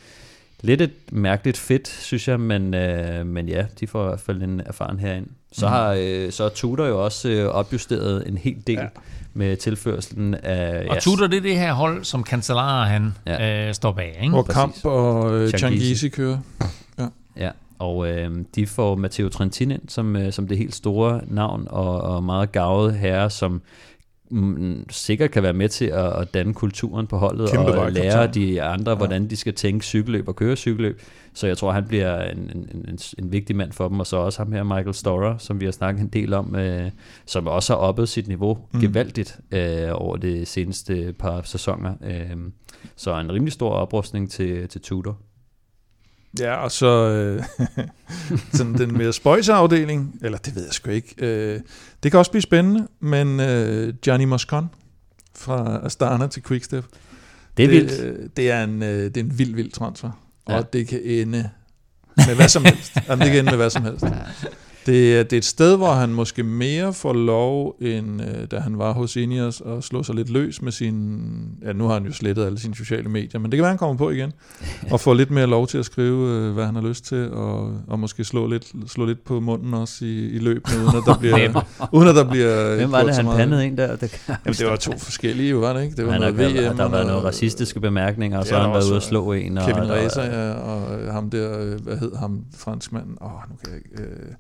lidt et mærkeligt fedt, synes jeg. Men, uh, men ja, de får i hvert fald en erfaren herind. Så mm. har uh, så Tudor jo også uh, opjusteret en hel del. Ja med tilførselen af... Og Tudor, det er det her hold, som Cancellara han ja. øh, står bag, ikke? Hvor Kamp og øh, Changizi kører. Ja. ja. Og øh, de får Matteo Trentin ind som, øh, som det helt store navn, og, og meget gavet herre, som mm, sikkert kan være med til at, at danne kulturen på holdet Kæmpe og lære de andre, ja. hvordan de skal tænke cykelløb og køre cykelløb. Så jeg tror, han bliver en, en, en, en vigtig mand for dem, og så også ham her, Michael Storer, som vi har snakket en del om, øh, som også har oppet sit niveau mm. gevaldigt øh, over de seneste par sæsoner. Øh, så en rimelig stor oprustning til, til Tudor. Ja, og så øh, sådan den mere spøjse afdeling, eller det ved jeg sgu ikke, øh, det kan også blive spændende, men øh, Gianni Moscon fra Astana til Quickstep, det er det, vildt. Øh, det, er en, øh, det er en vild, vild transfer, ja. og det kan ende med hvad som helst. Jamen, det kan ende med hvad som helst. Det, er, det er et sted, hvor han måske mere får lov, end øh, da han var hos Ineos, og slå sig lidt løs med sin... Ja, nu har han jo slettet alle sine sociale medier, men det kan være, han kommer på igen, og får lidt mere lov til at skrive, øh, hvad han har lyst til, og, og måske slå lidt, slå lidt på munden også i, i løbet, uden at der bliver... uden at der bliver Hvem var det, han pandede en der? Det, Jamen, det var to forskellige, var det ikke? Det var han noget VM, og der var nogle racistiske bemærkninger, og så har han været ude og slå en. Og, Kevin Reza, ja, og ham der, øh, hvad hed ham, franskmanden? Åh, oh, nu kan jeg ikke... Øh,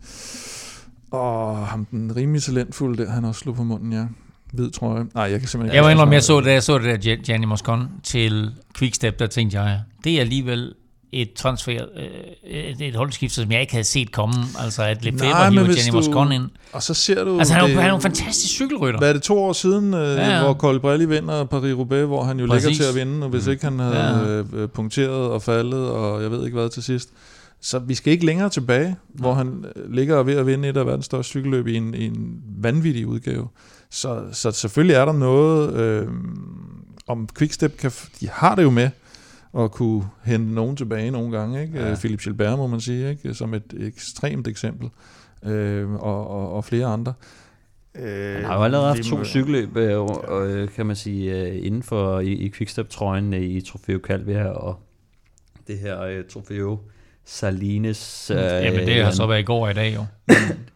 og ham den rimelig talentfulde der, han også slog på munden, ja. Hvid trøje. Nej, jeg kan simpelthen ikke... Jeg var indrømme, jeg så det, jeg så det der Gianni Moscon til Quickstep, der tænkte jeg, det er alligevel et transfer, øh, et, et holdskift, som jeg ikke havde set komme. Altså at Lefebvre hiver Gianni du, Moscon ind. Og så ser du... Altså han er, jo, han er en fantastisk cykelrytter. Hvad er det, to år siden, øh, ja, ja. hvor Colbrelli vinder Paris-Roubaix, hvor han jo Præcis. ligger til at vinde, og hvis mm. ikke han havde ja. øh, punkteret og faldet, og jeg ved ikke hvad til sidst, så vi skal ikke længere tilbage, hvor han øh, ligger ved at vinde et af verdens største cykelløb i en, i en vanvittig udgave. Så, så selvfølgelig er der noget, øh, om Quickstep kan, de har det jo med at kunne hente nogen tilbage nogle gange. Ikke? Ja. Philip Gilbert må man sige, ikke? som et ekstremt eksempel, øh, og, og, og flere andre. Øh, han har jo allerede haft to cykelløb, øh, kan man sige, øh, inden for i, i Quickstep-trøjen i Trofeo Calvia og det her øh, Trofeo Salines... Øh, Jamen det har så været i går og i dag jo.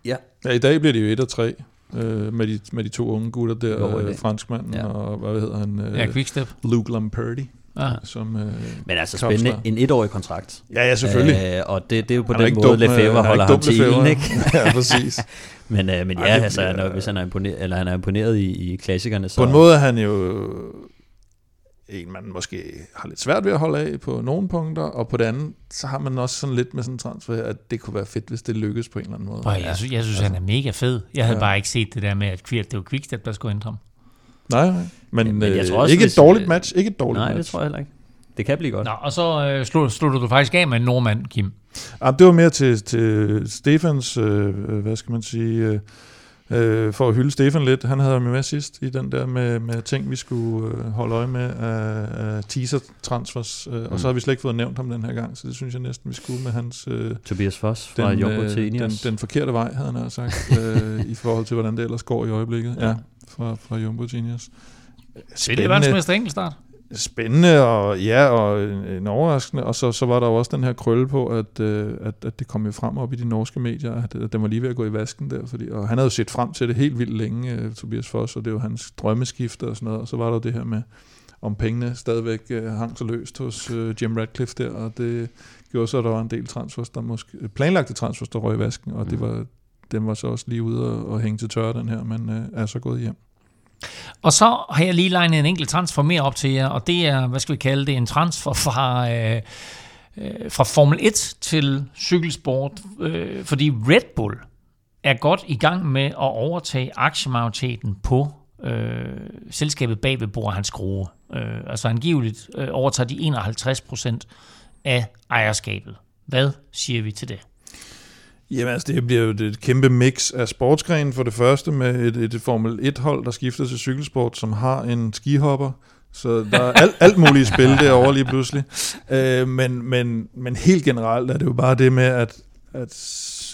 ja. ja. i dag bliver det jo 1 og 3 øh, med, de, med de to unge gutter der, øh, franskmanden ja. og hvad hedder han? Øh, ja, Quickstep. Luke Lamperti. Aha. Som, øh, Men altså spændende, en etårig kontrakt. Ja, ja, selvfølgelig. Øh, og det, det er jo på den måde, dum, Lefebvre holder ham til ilden, ikke? ja, præcis. men, øh, men ja, Ej, altså, bliver, hvis han er imponeret, eller han er imponeret i, i klassikerne, så... På en måde er han jo en, man måske har lidt svært ved at holde af på nogle punkter, og på det andet, så har man også sådan lidt med sådan en transfer, at det kunne være fedt, hvis det lykkes på en eller anden måde. Og jeg, synes, jeg synes, altså, han er mega fed. Jeg havde ja. bare ikke set det der med, at det var Quickstep, der skulle ændre ham. Nej, nej. Men, men jeg øh, tror også, ikke et dårligt match. Ikke et dårligt nej, match. det tror jeg heller ikke. Det kan blive godt. Nå, og så øh, slutter du faktisk af med en nordmand, Kim. Ja, det var mere til, til Stefans, øh, hvad skal man sige... Øh, øh, for at hylde Stefan lidt. Han havde med sidst i den der med, med ting, vi skulle øh, holde øje med af, af teaser-transfers. Øh, mm. Og så har vi slet ikke fået nævnt ham den her gang, så det synes jeg næsten, vi skulle med hans... Øh, Tobias Foss fra den, Jumbo til den, den forkerte vej, havde han altså sagt, øh, i forhold til, hvordan det ellers går i øjeblikket. Ja, fra, fra Jumbo til Ineos. Spændende. Det er verdensmester enkeltstart spændende og ja og en overraskende. Og så, så var der jo også den her krølle på at, øh, at, at det kom jo frem op i de norske medier at, at den var lige ved at gå i vasken der fordi, og han havde jo set frem til det helt vildt længe uh, Tobias Foss og det var hans drømmeskifte og sådan noget. Og så var der jo det her med om pengene stadigvæk hang så løst hos Jim Radcliffe der og det gjorde så at der var en del transfers der måske planlagte transfers der røg i vasken og det var den var så også lige ude og, og hænge til tørre den her men er så gået hjem og så har jeg lige legnet en enkelt transfer mere op til jer, og det er, hvad skal vi kalde det, en transfer fra, øh, øh, fra Formel 1 til cykelsport, øh, fordi Red Bull er godt i gang med at overtage aktiemajoriteten på øh, selskabet bag ved Bor Hans Skrue. Øh, altså angiveligt øh, overtager de 51 procent af ejerskabet. Hvad siger vi til det? Jamen altså, det bliver jo et kæmpe mix af sportsgrenen for det første, med et, et Formel 1-hold, der skifter til cykelsport, som har en skihopper, så der er alt, alt muligt spil derovre lige pludselig. Øh, men, men, men helt generelt er det jo bare det med, at, at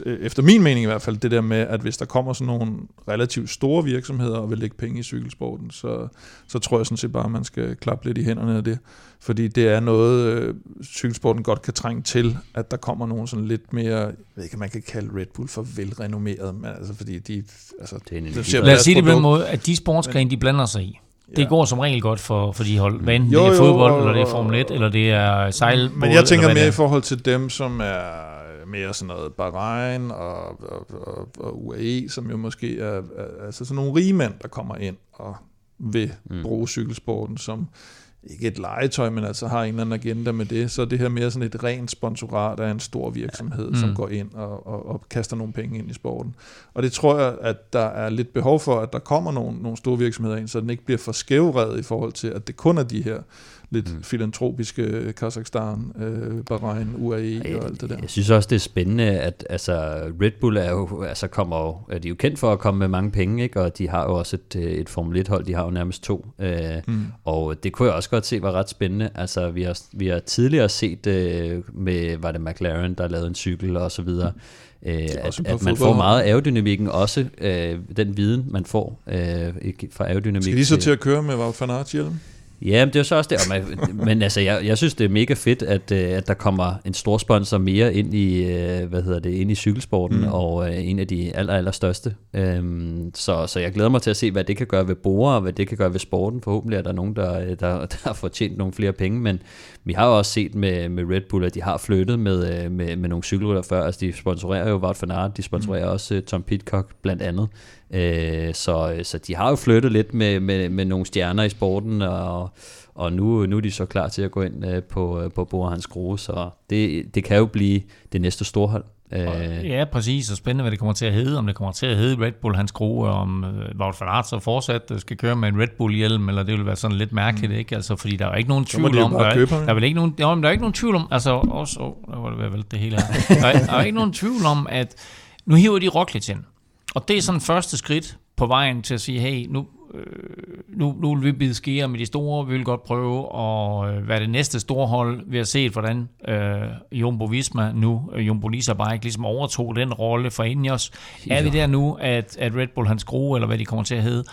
efter min mening i hvert fald, det der med, at hvis der kommer sådan nogle relativt store virksomheder og vil lægge penge i cykelsporten, så, så tror jeg sådan set bare, at man skal klappe lidt i hænderne af det. Fordi det er noget, øh, cykelsporten godt kan trænge til, at der kommer nogen sådan lidt mere, jeg ved ikke, man kan kalde Red Bull for velrenommeret, men altså fordi de... Altså, det er en Lad os sige det på den måde, at de sportsgrene, de blander sig i. Det ja. går som regel godt for, for de hold, hvad enten det er fodbold, jo, eller det er Formel 1, eller det er sejl. Men jeg tænker mere i forhold til dem, som er mere sådan noget Bahrain og, og, og, og UAE, som jo måske er, er altså sådan nogle rige mænd, der kommer ind og vil mm. bruge cykelsporten som ikke et legetøj, men altså har en eller anden agenda med det, så er det her mere sådan et rent sponsorat af en stor virksomhed, mm. som går ind og, og, og kaster nogle penge ind i sporten. Og det tror jeg, at der er lidt behov for, at der kommer nogle, nogle store virksomheder ind, så den ikke bliver for skævredet i forhold til, at det kun er de her lidt mm. filantropiske Kazakhstan, øh, Bahrain, UAE jeg, og alt det der. Jeg synes også, det er spændende, at altså, Red Bull er jo, altså, kommer jo, er de jo kendt for at komme med mange penge, ikke? og de har jo også et, et Formel 1-hold, de har jo nærmest to, øh, mm. og det kunne jeg også godt se var ret spændende. Altså, vi har, vi har tidligere set øh, med, var det McLaren, der lavede en cykel og så videre, mm. øh, at, at man får meget aerodynamikken, også øh, den viden, man får øh, fra aerodynamik. Skal de så til at køre med Wout van Aert hjelm? Ja, det er så også det. Men, men altså, jeg, jeg synes, det er mega fedt, at, øh, at der kommer en stor sponsor mere ind i, øh, hvad hedder det, ind i cykelsporten, mm. og uh, en af de aller, aller største. Um, så, så jeg glæder mig til at se, hvad det kan gøre ved og hvad det kan gøre ved sporten. Forhåbentlig er der nogen, der, der, der har fortjent nogle flere penge, men vi har jo også set med, med Red Bull, at de har flyttet med, med, med nogle cykelrytter før. Altså, de sponsorerer jo Wout van Aert, de sponsorerer mm. også Tom Pitcock blandt andet. Øh, så, så de har jo flyttet lidt med, med, med nogle stjerner i sporten, og, og nu, nu er de så klar til at gå ind øh, på, øh, på Bora Hans Grue, så det, det kan jo blive det næste storhold. Øh. Ja, præcis, og spændende, hvad det kommer til at hedde, om det kommer til at hedde Red Bull Hans Grue, om Wout van Aert så fortsat skal køre med en Red Bull hjelm, eller det vil være sådan lidt mærkeligt, mm. ikke? Altså, fordi der er jo ikke nogen tvivl om, der, er, der, er vel ikke nogen, jo, der er ikke nogen tvivl om, altså også, oh, der var det vel det hele her. der, er, der er ikke nogen tvivl om, at nu hiver de Roglic ind, og det er sådan første skridt på vejen til at sige, hey, nu, øh, nu, nu vil vi bide skære med de store, vi vil godt prøve at øh, være det næste store hold. Vi har set, hvordan øh, Jumbo Visma nu, øh, Jumbo Lisa Bike, ligesom overtog den rolle for Ineos. Ja. Er vi der nu, at, at Red Bull, hans skrue, eller hvad de kommer til at hedde,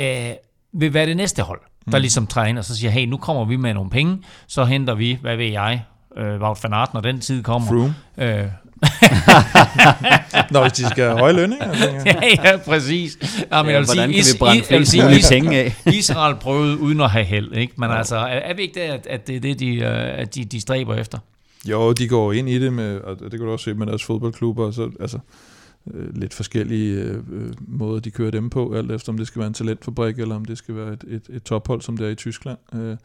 øh, vil være det næste hold, der mm. ligesom og så siger, hey, nu kommer vi med nogle penge, så henter vi, hvad ved jeg, øh, Wout van Aert, når den tid kommer. Froome. Øh, Nå, hvis de skal have høje lønninger. ja, ja, præcis. Ja, men ja, hvordan sige, kan vi brænde flest mulige penge af? Israel prøvede uden at have held, ikke? Men ja. altså, er, er vi ikke der, at, at det er det, de, øh, at de, de stræber efter? Jo, de går ind i det med, og det kan du også se med deres fodboldklubber, så, altså, øh, lidt forskellige øh, øh, måder, de kører dem på, alt efter om det skal være en talentfabrik, eller om det skal være et, et, et tophold, som det er i Tyskland. Øh,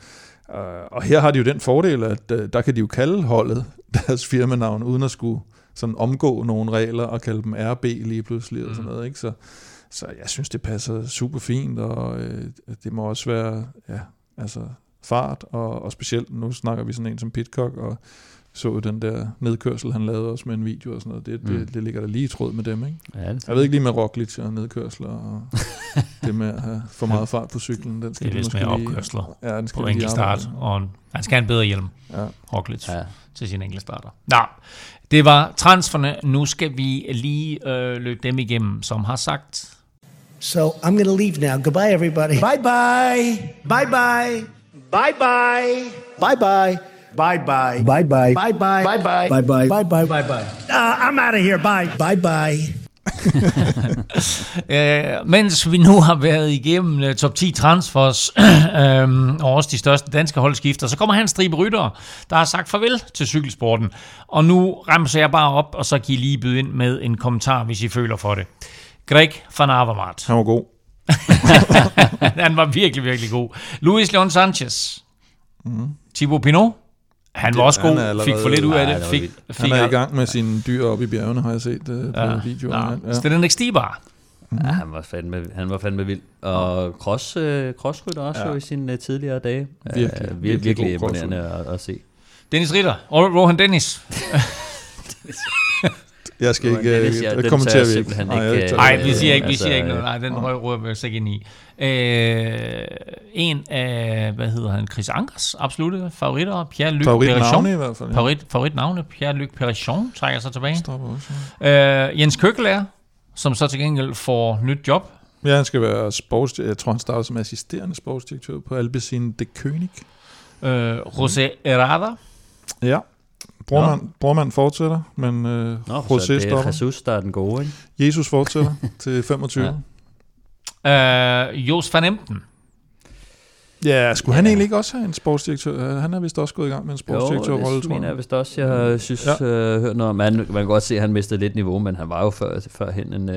og her har de jo den fordel, at øh, der kan de jo kalde holdet deres firmanavn, uden at skulle sådan omgå nogle regler og kalde dem RB lige pludselig mm. og sådan noget. Ikke? Så, så jeg synes, det passer super fint, og øh, det må også være ja, altså fart, og, og specielt, nu snakker vi sådan en som Pitcock, og så den der nedkørsel, han lavede også med en video og sådan noget. Det, mm. det, det ligger der lige i tråd med dem, ikke? Ja, det jeg ved ikke lige med Roglic og nedkørsler og det med at have for meget fart på cyklen. Den skal det er vist med opkørsler ja, den skal på enkelt start, og han skal have en bedre hjelm, ja. Roglic, ja. til sin enkelt starter. Nå, det var transferne. Nu skal vi lige øh, løbe dem igennem, som har sagt. So I'm going to leave now. Goodbye, everybody. Bye bye. Bye bye. Bye bye. Bye bye. Bye bye. Bye bye. Bye bye. Bye bye. Bye bye. Uh, I'm out of here. Bye. Bye bye. øh, mens vi nu har været igennem uh, top 10 transfers, øh, og også de største danske holdskifter, så kommer han stribe ryttere, der har sagt farvel til cykelsporten. Og nu ramser jeg bare op, og så kan I lige byde ind med en kommentar, hvis I føler for det. Greg van Avermaet. Han var god. han var virkelig, virkelig god. Luis Leon Sanchez. Mm. Thibaut Pinot. Han var også god, allerede, fik for lidt ud af det. Fik, fik han er i gang med sine dyr op i bjergene, har jeg set uh, på ja, videoen. Ja. Så det er den ikke stibar. Mm-hmm. Ja, han var fandme, han var fandme vild. Og cross, uh, crossrytter også ja. jo i sine uh, tidligere dage. Virkelig, uh, virkelig, virkelig, virkelig imponerende at, at se. Dennis Ritter, Rohan Dennis. Jeg skal ikke øh, den kommenterer tager vi ikke. simpelthen Nej, ikke, tager- Nej, Øh, vi siger ikke, vi altså, siger ikke noget. øh, Nej, den røg rører vi ikke ind i. Øh, en af, hvad hedder han, Chris Ankers absolutte favoritter, Pierre-Luc Favorit Perrichon. navne i hvert fald. Ja. Favorit, favoritnavne, Pierre-Luc Perrichon trækker sig tilbage. Stopper også. Øh, Jens Køkkelærer, som så til gengæld får nyt job. Ja, han skal være sports... Jeg tror, han starter som assisterende sportsdirektør på Albezin de König. Øh, José Herrada, Ja. Brormand, brormand fortsætter, men øh, Nå, José så det er stopper. Jesus, der er den gode, ikke? Jesus fortsætter til 25. Ja. Ja, øh, Jos van Emden, ja skulle han Ja. egentlig ikke også have en sportsdirektør? Han er vist også gået i gang med en sportsdirektørrolle, det tror mener jeg jeg. vist også, jeg synes, Ja. øh, hørt noget om. Man, man kan godt se, at han mistede lidt niveau, men han var jo før, førhen en øh,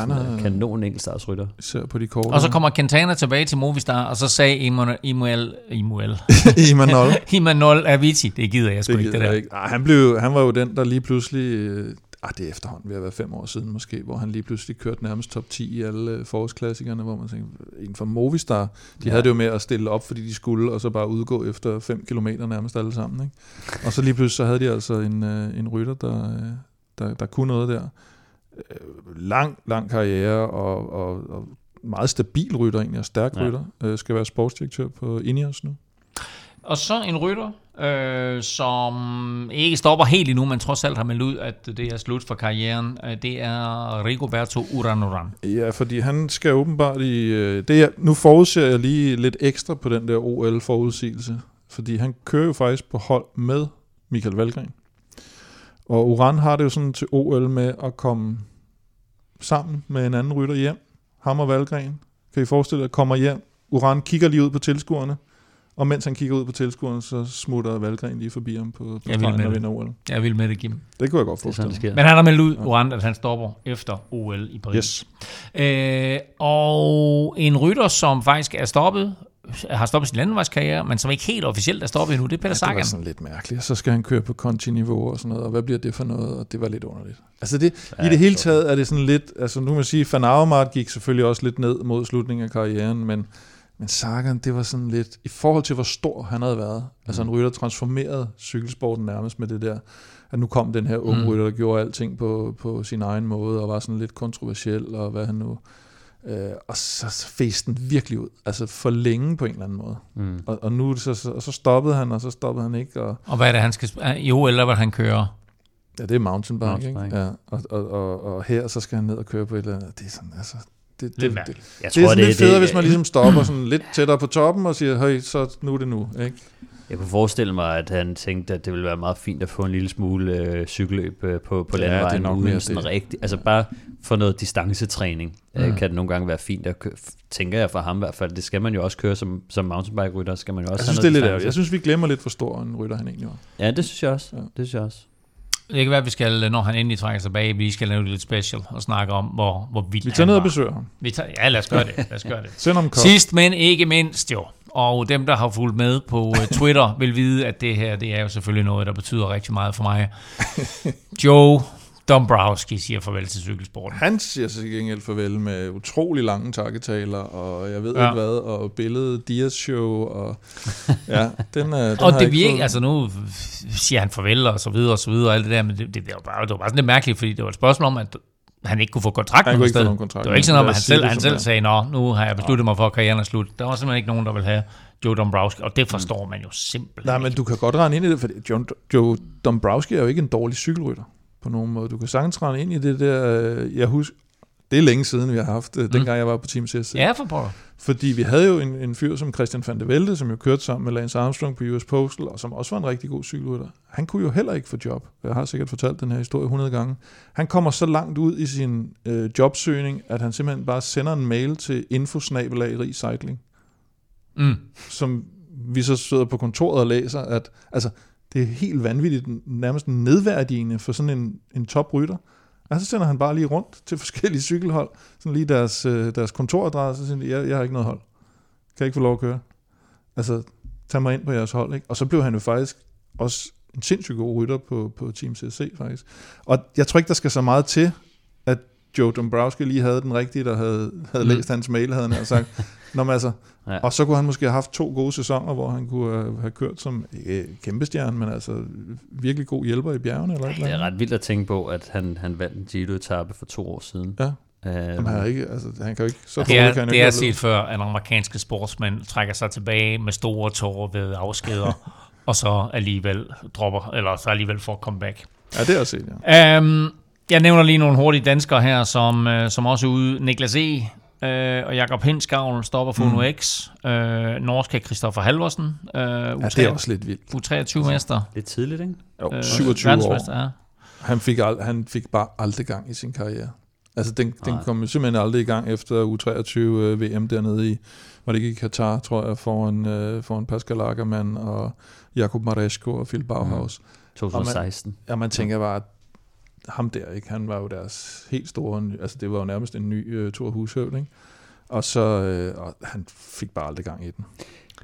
sådan, kanon enkeltstartsrytter. Især på de korte. og så kommer Quintana tilbage til Movistar, og så sagde Immanuel, Immanuel, Immanuel, Imanol. Immanuel Avicii, det gider jeg sgu Det ikke, det gider der. jeg ikke. Ej, han, blev, han var jo den, der lige pludselig... Øh, ah, det er efterhånden ved at være fem år siden måske, hvor han lige pludselig kørte nærmest top 10 i alle øh, forårsklassikerne, hvor man tænkte, en fra Movistar, de ja. havde det jo med at stille op, fordi de skulle, og så bare udgå efter 5 km nærmest alle sammen. Ikke? Og så lige pludselig så havde de altså en, øh, en rytter, der, øh, der, der kunne noget der. Lang, lang karriere, og, og, og meget stabil rytter egentlig, og stærk Ja. rytter. Skal være sportsdirektør på Ineos nu. Og så en rytter, øh, som ikke stopper helt endnu, men trods alt har meldt ud, at det er slut for karrieren. Øh, det er Rigoberto Uranuran. Ja, fordi han skal åbenbart i... Øh, det er, nu forudser jeg lige lidt ekstra på den der OL-forudsigelse, fordi han kører jo faktisk på hold med Michael Valgren. Og Uran har det jo sådan til OL med at komme sammen med en anden rytter hjem. Ham og Valgren. Kan I forestille jer, kommer hjem. Uran kigger lige ud på tilskuerne, og mens han kigger ud på tilskuerne, så smutter Valgren lige forbi ham på, på Jeg vil med og det. vinder OL. Jeg vil med det, Kim. Det kunne jeg godt Det sådan, forestille det sker. Men han har meldt ud, Uran, at han stopper efter OL i Paris. Yes. Øh, og en rytter, som faktisk er stoppet, har stoppet sin landevejskarriere, men som ikke helt officielt er stoppet endnu, det er Peter Ja, det var sådan lidt mærkeligt. Så skal han køre på konti-niveau og sådan noget, og hvad bliver det for noget? Og det var lidt underligt. Altså det, ja, i det hele taget er det sådan lidt, altså nu kan man sige, Van Avermaet gik selvfølgelig også lidt ned mod slutningen af karrieren, men, men Sagan, det var sådan lidt, i forhold til hvor stor han havde været, mm. altså en rytter transformerede cykelsporten nærmest med det der, at nu kom den her unge Mm. rytter, der gjorde alting på, på sin egen måde, og var sådan lidt kontroversiel, og hvad han nu... Øh, og så, fæste den virkelig ud. Altså for længe på en eller anden måde. Mm. Og, og nu så, så, og så stoppede han, og så stoppede han ikke. Og, Og hvad er det, han skal... OL, der vil han køre? ja, det er mountainbike, Mountainbike. ikke? Ja, og, og, og, og, her så skal han ned og køre på et eller andet. Det er sådan, altså... Det, Lidt det, det. Jeg det er sådan lidt federe, hvis man ligesom stopper sådan lidt tættere på toppen og siger, høj, så nu er det nu, ikke? Jeg kunne forestille mig, at han tænkte, at det ville være meget fint at få en lille smule øh, cykelløb øh, på, på Ja, det er nok uden sådan det. rigtig, altså bare for noget distancetræning. Mm. øh, kan det nogle gange være fint at køre, tænker jeg for ham i hvert fald, det skal man jo også køre som, som mountainbike-rytter, skal man jo også Jeg synes, det have er lidt noget ærgerligt. Jeg synes, vi glemmer lidt, hvor stor en rytter han egentlig var. Ja, det synes jeg også, Ja. det synes jeg også. Det kan være, at vi skal, når han endelig trækker sig tilbage, vi skal lave lidt special og snakke om, hvor, hvor vildt Vi tager ned og besøger ham. Vi tager, ja, lad os gøre det. Lad os gøre det. Send ham kop. Sidst, men ikke mindst jo. Og dem, der har fulgt med på uh, Twitter, vil vide, at det her, det er jo selvfølgelig noget, der betyder rigtig meget for mig. Joe Dombrowski siger farvel til cykelsporten. Han siger sig gengæld farvel med utrolig lange takketaler, og jeg ved Ja. ikke hvad, og billedet Dias show, og ja, den, er, den Og det ikke virker, fået- altså nu siger han farvel og så videre og så videre og alt det der, men det, det, det, var, bare, det var bare sådan lidt mærkeligt, fordi det var et spørgsmål om, at han ikke kunne få kontrakt Han kunne ikke få nogen kontrakt. Det var ikke sådan, at han selv, han selv sagde, nå, nu har jeg besluttet mig for, at karrieren er slut. Der var simpelthen ikke nogen, der vil have Joe Dombrowski, og det forstår man jo simpelthen Nej, men ikke. du kan godt rende ind i det, for Joe Dombrowski er jo ikke en dårlig cykelrytter på nogen måde. Du kan sagtens rende ind i det der, øh, jeg husker, det er længe siden, vi har haft, mm. dengang jeg var på Team CSC. Ja, for pokker. Fordi vi havde jo en, en fyr som Christian van der Velde, som jo kørte sammen med Lance Armstrong på US Postal, og som også var en rigtig god cykelrytter. Han kunne jo heller ikke få job. Jeg har sikkert fortalt den her historie 100 gange. Han kommer så langt ud i sin øh, jobsøgning, at han simpelthen bare sender en mail til infosnabelag cycling, Mm. som vi så sidder på kontoret og læser, at altså, det er helt vanvittigt, nærmest nedværdigende for sådan en, en toprytter. Og så sender han bare lige rundt til forskellige cykelhold, sådan lige deres, øh, deres kontoradresse, og siger, jeg, jeg har ikke noget hold. Kan jeg ikke få lov at køre? Altså, tag mig ind på jeres hold, ikke? Og så blev han jo faktisk også en sindssygt god rytter på, på Team CSC, faktisk. Og jeg tror ikke, der skal så meget til, Joe Dombrowski lige havde den rigtige, der havde, havde Mm. læst hans mail, havde han sagt. Nå, men altså, Ja. Og så kunne han måske have haft to gode sæsoner, hvor han kunne have- have kørt som ikke kæmpe stjerne, men altså virkelig god hjælper i bjergene. Eller et Det eller er ret vildt at tænke på, at han, han vandt en Giro-etappe for to år siden. Ja. Øhm, Jamen, han, ikke, altså, han kan jo ikke... Så Det dårlig er, kan det er set før, at amerikanske sportsmænd trækker sig tilbage med store tårer ved afskeder, og så alligevel dropper, eller så alligevel får comeback. Ja, det er også set, ja. Um, jeg nævner lige nogle hurtige danskere her, som, uh, som også er ude. Niklas E. Uh, og Jakob Hinskavl stopper for Mm. mm. X. Uh, norske Christoffer Halvorsen. Uh, Ja, det er også lidt vildt. U23-mester. Lidt tidligt, ikke? Jo, Øh, 27 år. ja. Han fik, ald- han fik bare aldrig gang i sin karriere. Altså, den, den kom jo simpelthen aldrig i gang efter U23 øh, VM dernede i, var det ikke i Katar, tror jeg, foran, øh, foran Pascal Ackermann og Jakob Maresko og Phil Bauhaus. 2016. Ja, man tænker bare, at ham der, ikke? han var jo deres helt store, altså det var jo nærmest en ny øh, Thor Hushøvd, ikke? Og så, øh, og han fik bare aldrig gang i den.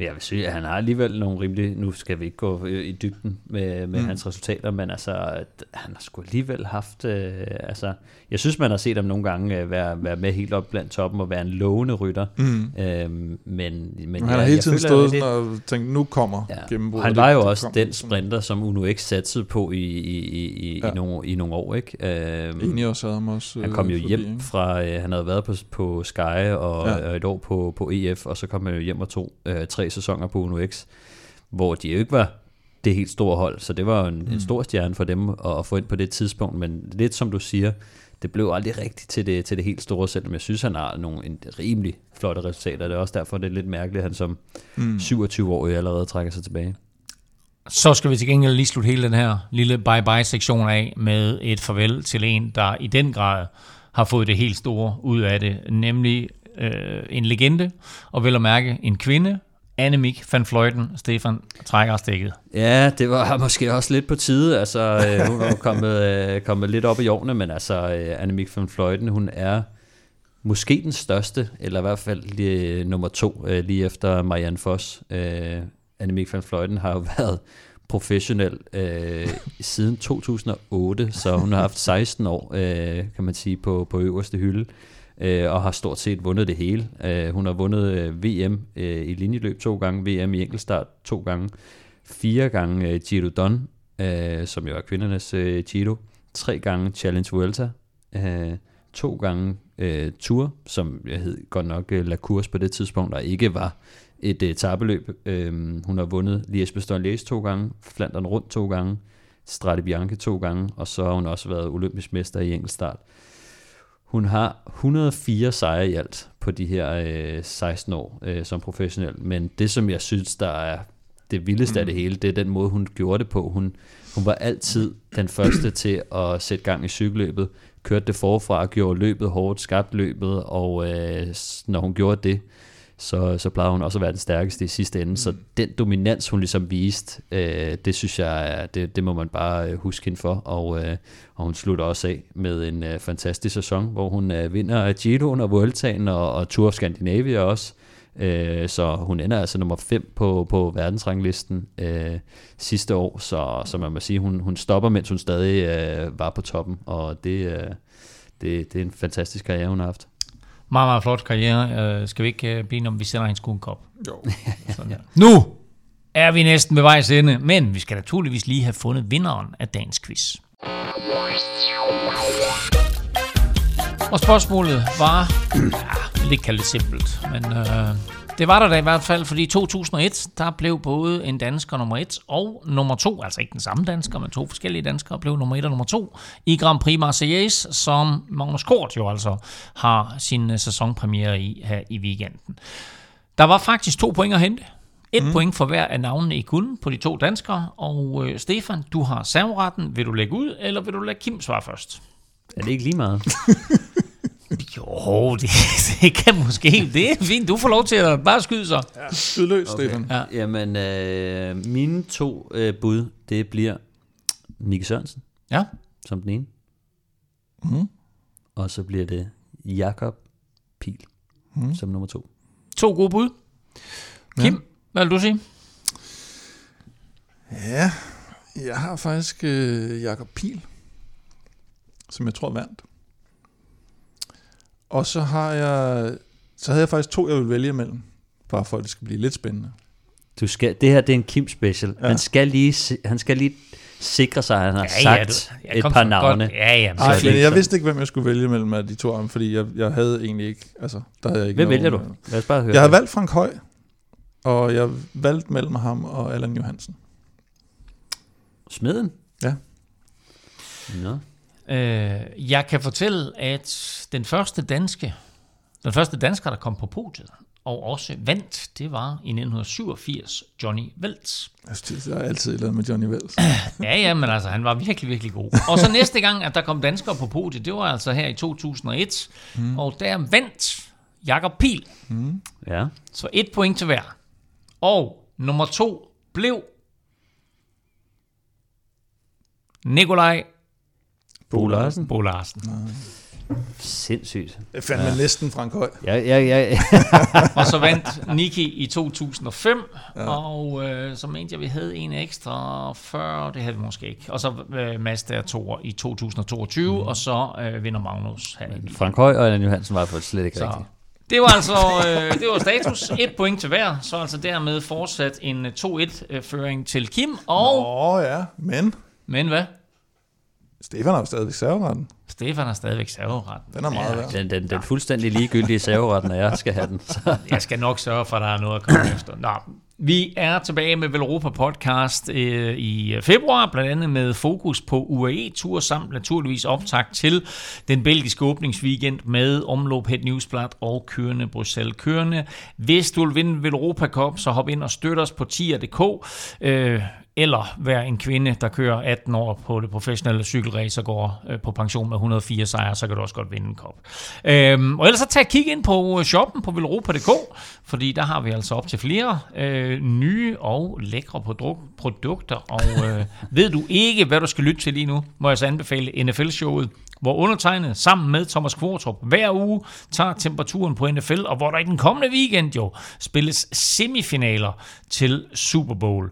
Jeg vil sige, at han har alligevel nogle rimelig... Nu skal vi ikke gå øh, i dybden med, med Mm. hans resultater, men altså, han har sgu alligevel haft... Øh, altså, jeg synes, man har set ham nogle gange øh, være, være med helt op blandt toppen og være en lovende rytter. Mm. Øhm, men, men Men han har hele tiden føler, stået sådan og tænkt, nu kommer Ja. gennembruddet. Han var jo også kom den sprinter, som Uno X satsede på i, i, i, i, Ja. i, nogle, i nogle år. Ikke? Øhm, Ineos havde ham også han øh, kom jo forbi, hjem ikke? fra, øh, han havde været på, på Sky og, ja. og et år på, på EF, og så kom han jo hjem og tog øh, tre sæsoner på Uno X, hvor de jo ikke var det helt store hold, så det var en, mm. en stor stjerne for dem at, at få ind på det tidspunkt, men lidt som du siger, det blev aldrig rigtigt til det, til det helt store, selvom jeg synes, han har nogle en rimelig flotte resultater. Det er også derfor, det er lidt mærkeligt, at han som Mm. 27-årig allerede trækker sig tilbage. Så skal vi til gengæld lige slutte hele den her lille bye-bye-sektion af med et farvel til en, der i den grad har fået det helt store ud af det, nemlig øh, en legende, og vel at mærke en kvinde, Annemiek van Fløjten, Stefan trækker stikket. Ja, det var måske også lidt på tide. Altså, øh, hun er kommet, øh, kommet lidt op i årene, men altså, øh, Annemiek van Fløjten, hun er måske den største, eller i hvert fald lige, øh, nummer to, øh, lige efter Marianne Foss. Øh, Annemiek van Fløjten har jo været professionel øh, siden 2008, så hun har haft 16 år, øh, kan man sige, på, på øverste hylde, øh, og har stort set vundet det hele. Øh, hun har vundet øh, VM øh, i linjeløb to gange, VM i enkeltstart to gange, fire gange øh, Giro Don, øh, som jo er kvindernes øh, Giro, tre gange Challenge Vuelta, øh, to gange øh, Tour, som jeg hed godt nok øh, La Course på det tidspunkt, der ikke var et øh, tabeløb. Øh, hun har vundet Liège-Bastogne-Liège to gange, Flandern Rundt to gange, Strade Bianche to gange, og så har hun også været olympisk mester i enkeltstart. Hun har 104 sejre i alt på de her øh, 16 år øh, som professionel, men det som jeg synes, der er det vildeste mm. af det hele, det er den måde, hun gjorde det på. Hun, hun var altid den første til at sætte gang i cykelløbet, kørte det forfra, gjorde løbet hårdt, skabte løbet, og øh, når hun gjorde det, så, så plejede hun også at være den stærkeste i sidste ende. Mm. Så den dominans, hun ligesom viste, øh, det synes jeg, det, det må man bare øh, huske hende for. Og, øh, og hun slutter også af med en øh, fantastisk sæson, hvor hun øh, vinder Giroen og Vueltaen og, og Tour of Scandinavia også. Øh, så hun ender altså nummer 5 på, på verdensranglisten øh, sidste år, så, så man må sige, hun, hun stopper, mens hun stadig øh, var på toppen, og det, øh, det, det er en fantastisk karriere, hun har haft. Meget, meget flot karriere. Uh, skal vi ikke uh, blive om, vi sender sgu en kop? Jo. Sådan. Nu er vi næsten ved vejs ende, men vi skal naturligvis lige have fundet vinderen af dagens quiz. Og spørgsmålet var, ja, jeg vil ikke kalde det simpelt, men øh, det var der da i hvert fald, fordi i 2001, der blev både en dansker nummer 1 og nummer 2, altså ikke den samme dansker, men to forskellige danskere, blev nummer 1 og nummer 2 i Grand Prix Marseillaise, som Magnus Kort jo altså har sin øh, sæsonpremiere i her i weekenden. Der var faktisk to point at hente. Et mm. point for hver af navnene i kunden på de to danskere. Og øh, Stefan, du har serveretten. Vil du lægge ud, eller vil du lade Kim svare først? Er det ikke lige meget? Jo, det, det kan måske. Det er fint. Du får lov til at bare skyde sig. Ja, skyd løs, okay. Stefan. Ja. Jamen, øh, mine to øh, bud, det bliver Nick Sørensen Ja. som den ene, Mm. og så bliver det Jakob Pil Mm. som nummer to. To gode bud. Kim, ja. hvad vil du sige? Ja, jeg har faktisk øh, Jakob Pil, som jeg tror vandt. Og så har jeg, så havde jeg faktisk to, jeg ville vælge imellem, bare for at det skal blive lidt spændende. Du skal, det her det er en Kim special. Ja. Han, skal lige, han skal lige sikre sig, at han har Ja, ja, sagt du- ja, et kom par navne. Godt. Ja, ja. Så Ej, er men jeg vidste ikke, hvem jeg skulle vælge mellem af de to af dem, fordi jeg, jeg havde egentlig ikke, altså, der havde jeg ikke Hvem vælger du? Lad os bare høre. Jeg har valgt Frank Høj, og jeg valgte mellem ham og Allan Johansen. Smeden? Ja. Nå. Øh, jeg kan fortælle, at den første danske, den første dansker, der kom på podiet, og også vandt, det var i 1987 Johnny Welts. Jeg synes, jeg har altid et eller andet med Johnny Wells. Ja, ja, men altså, han var virkelig, virkelig god. Og så næste gang, at der kom danskere på podiet, det var altså her i 2001, mm. og der vandt Jakob Pil. Ja. Så et point til hver. Og nummer to blev Nikolaj Bo Larsen. Bo Larsen. Sindssygt. Det fandt man næsten Frank Høj. Ja, ja, ja. Og så vandt Niki i 2005, ja. og øh, så mente jeg, vi havde en ekstra før, det havde vi måske ikke. Og så øh, Mazda 2 i 2022, mm. og så øh, vinder Magnus her i Frank Høj og Allan Johansen var fald slet ikke Så rigtigt. det var altså øh, det var status. Et point til hver, så altså dermed fortsat en 2-1-føring til Kim. Og, Åh oh, ja, men men hvad? Stefan har jo stadigvæk serveretten. Stefan har stadigvæk serveretten. Den er meget værd. Den, den, den fuldstændig ligegyldige serveretten, at jeg skal have den. Så. Jeg skal nok sørge for, at der er noget at komme efter. Nå, vi er tilbage med Velropa Podcast øh, i februar, blandt andet med fokus på UAE-tur, samt naturligvis optakt til den belgiske åbningsweekend med omlop Het Newsblad og kørende Bruxelles kørende. Hvis du vil vinde Velropa Cup, så hop ind og støt os på tier.dk. Øh, eller være en kvinde, der kører 18 år på det professionelle cykelrace og går øh, på pension med 104 sejre, så kan du også godt vinde en kop. Øhm, og ellers så tag et kig ind på øh, shoppen på velropa.dk, fordi der har vi altså op til flere øh, nye og lækre produ- produkter. Og øh, ved du ikke, hvad du skal lytte til lige nu, må jeg så anbefale NFL-showet, hvor undertegnet sammen med Thomas Kvartrup hver uge tager temperaturen på NFL, og hvor der i den kommende weekend jo spilles semifinaler til Super Bowl.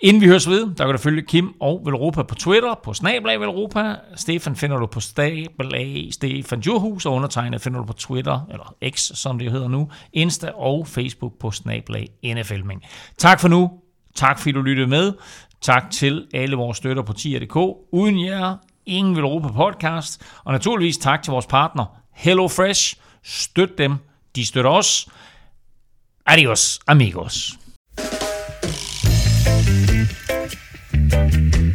Inden vi høres ved, der kan du følge Kim og Velropa på Twitter, på Snablag Velropa. Stefan finder du på Snablag Stefan Djurhus, og undertegnet finder du på Twitter, eller X, som det hedder nu, Insta og Facebook på Snablag NFLming. Tak for nu. Tak fordi du lyttede med. Tak til alle vores støtter på tier.dk. Uden jer, Ingen vil råbe på podcast. Og naturligvis tak til vores partner HelloFresh. Støt dem. De støtter os. Adios, amigos. thank you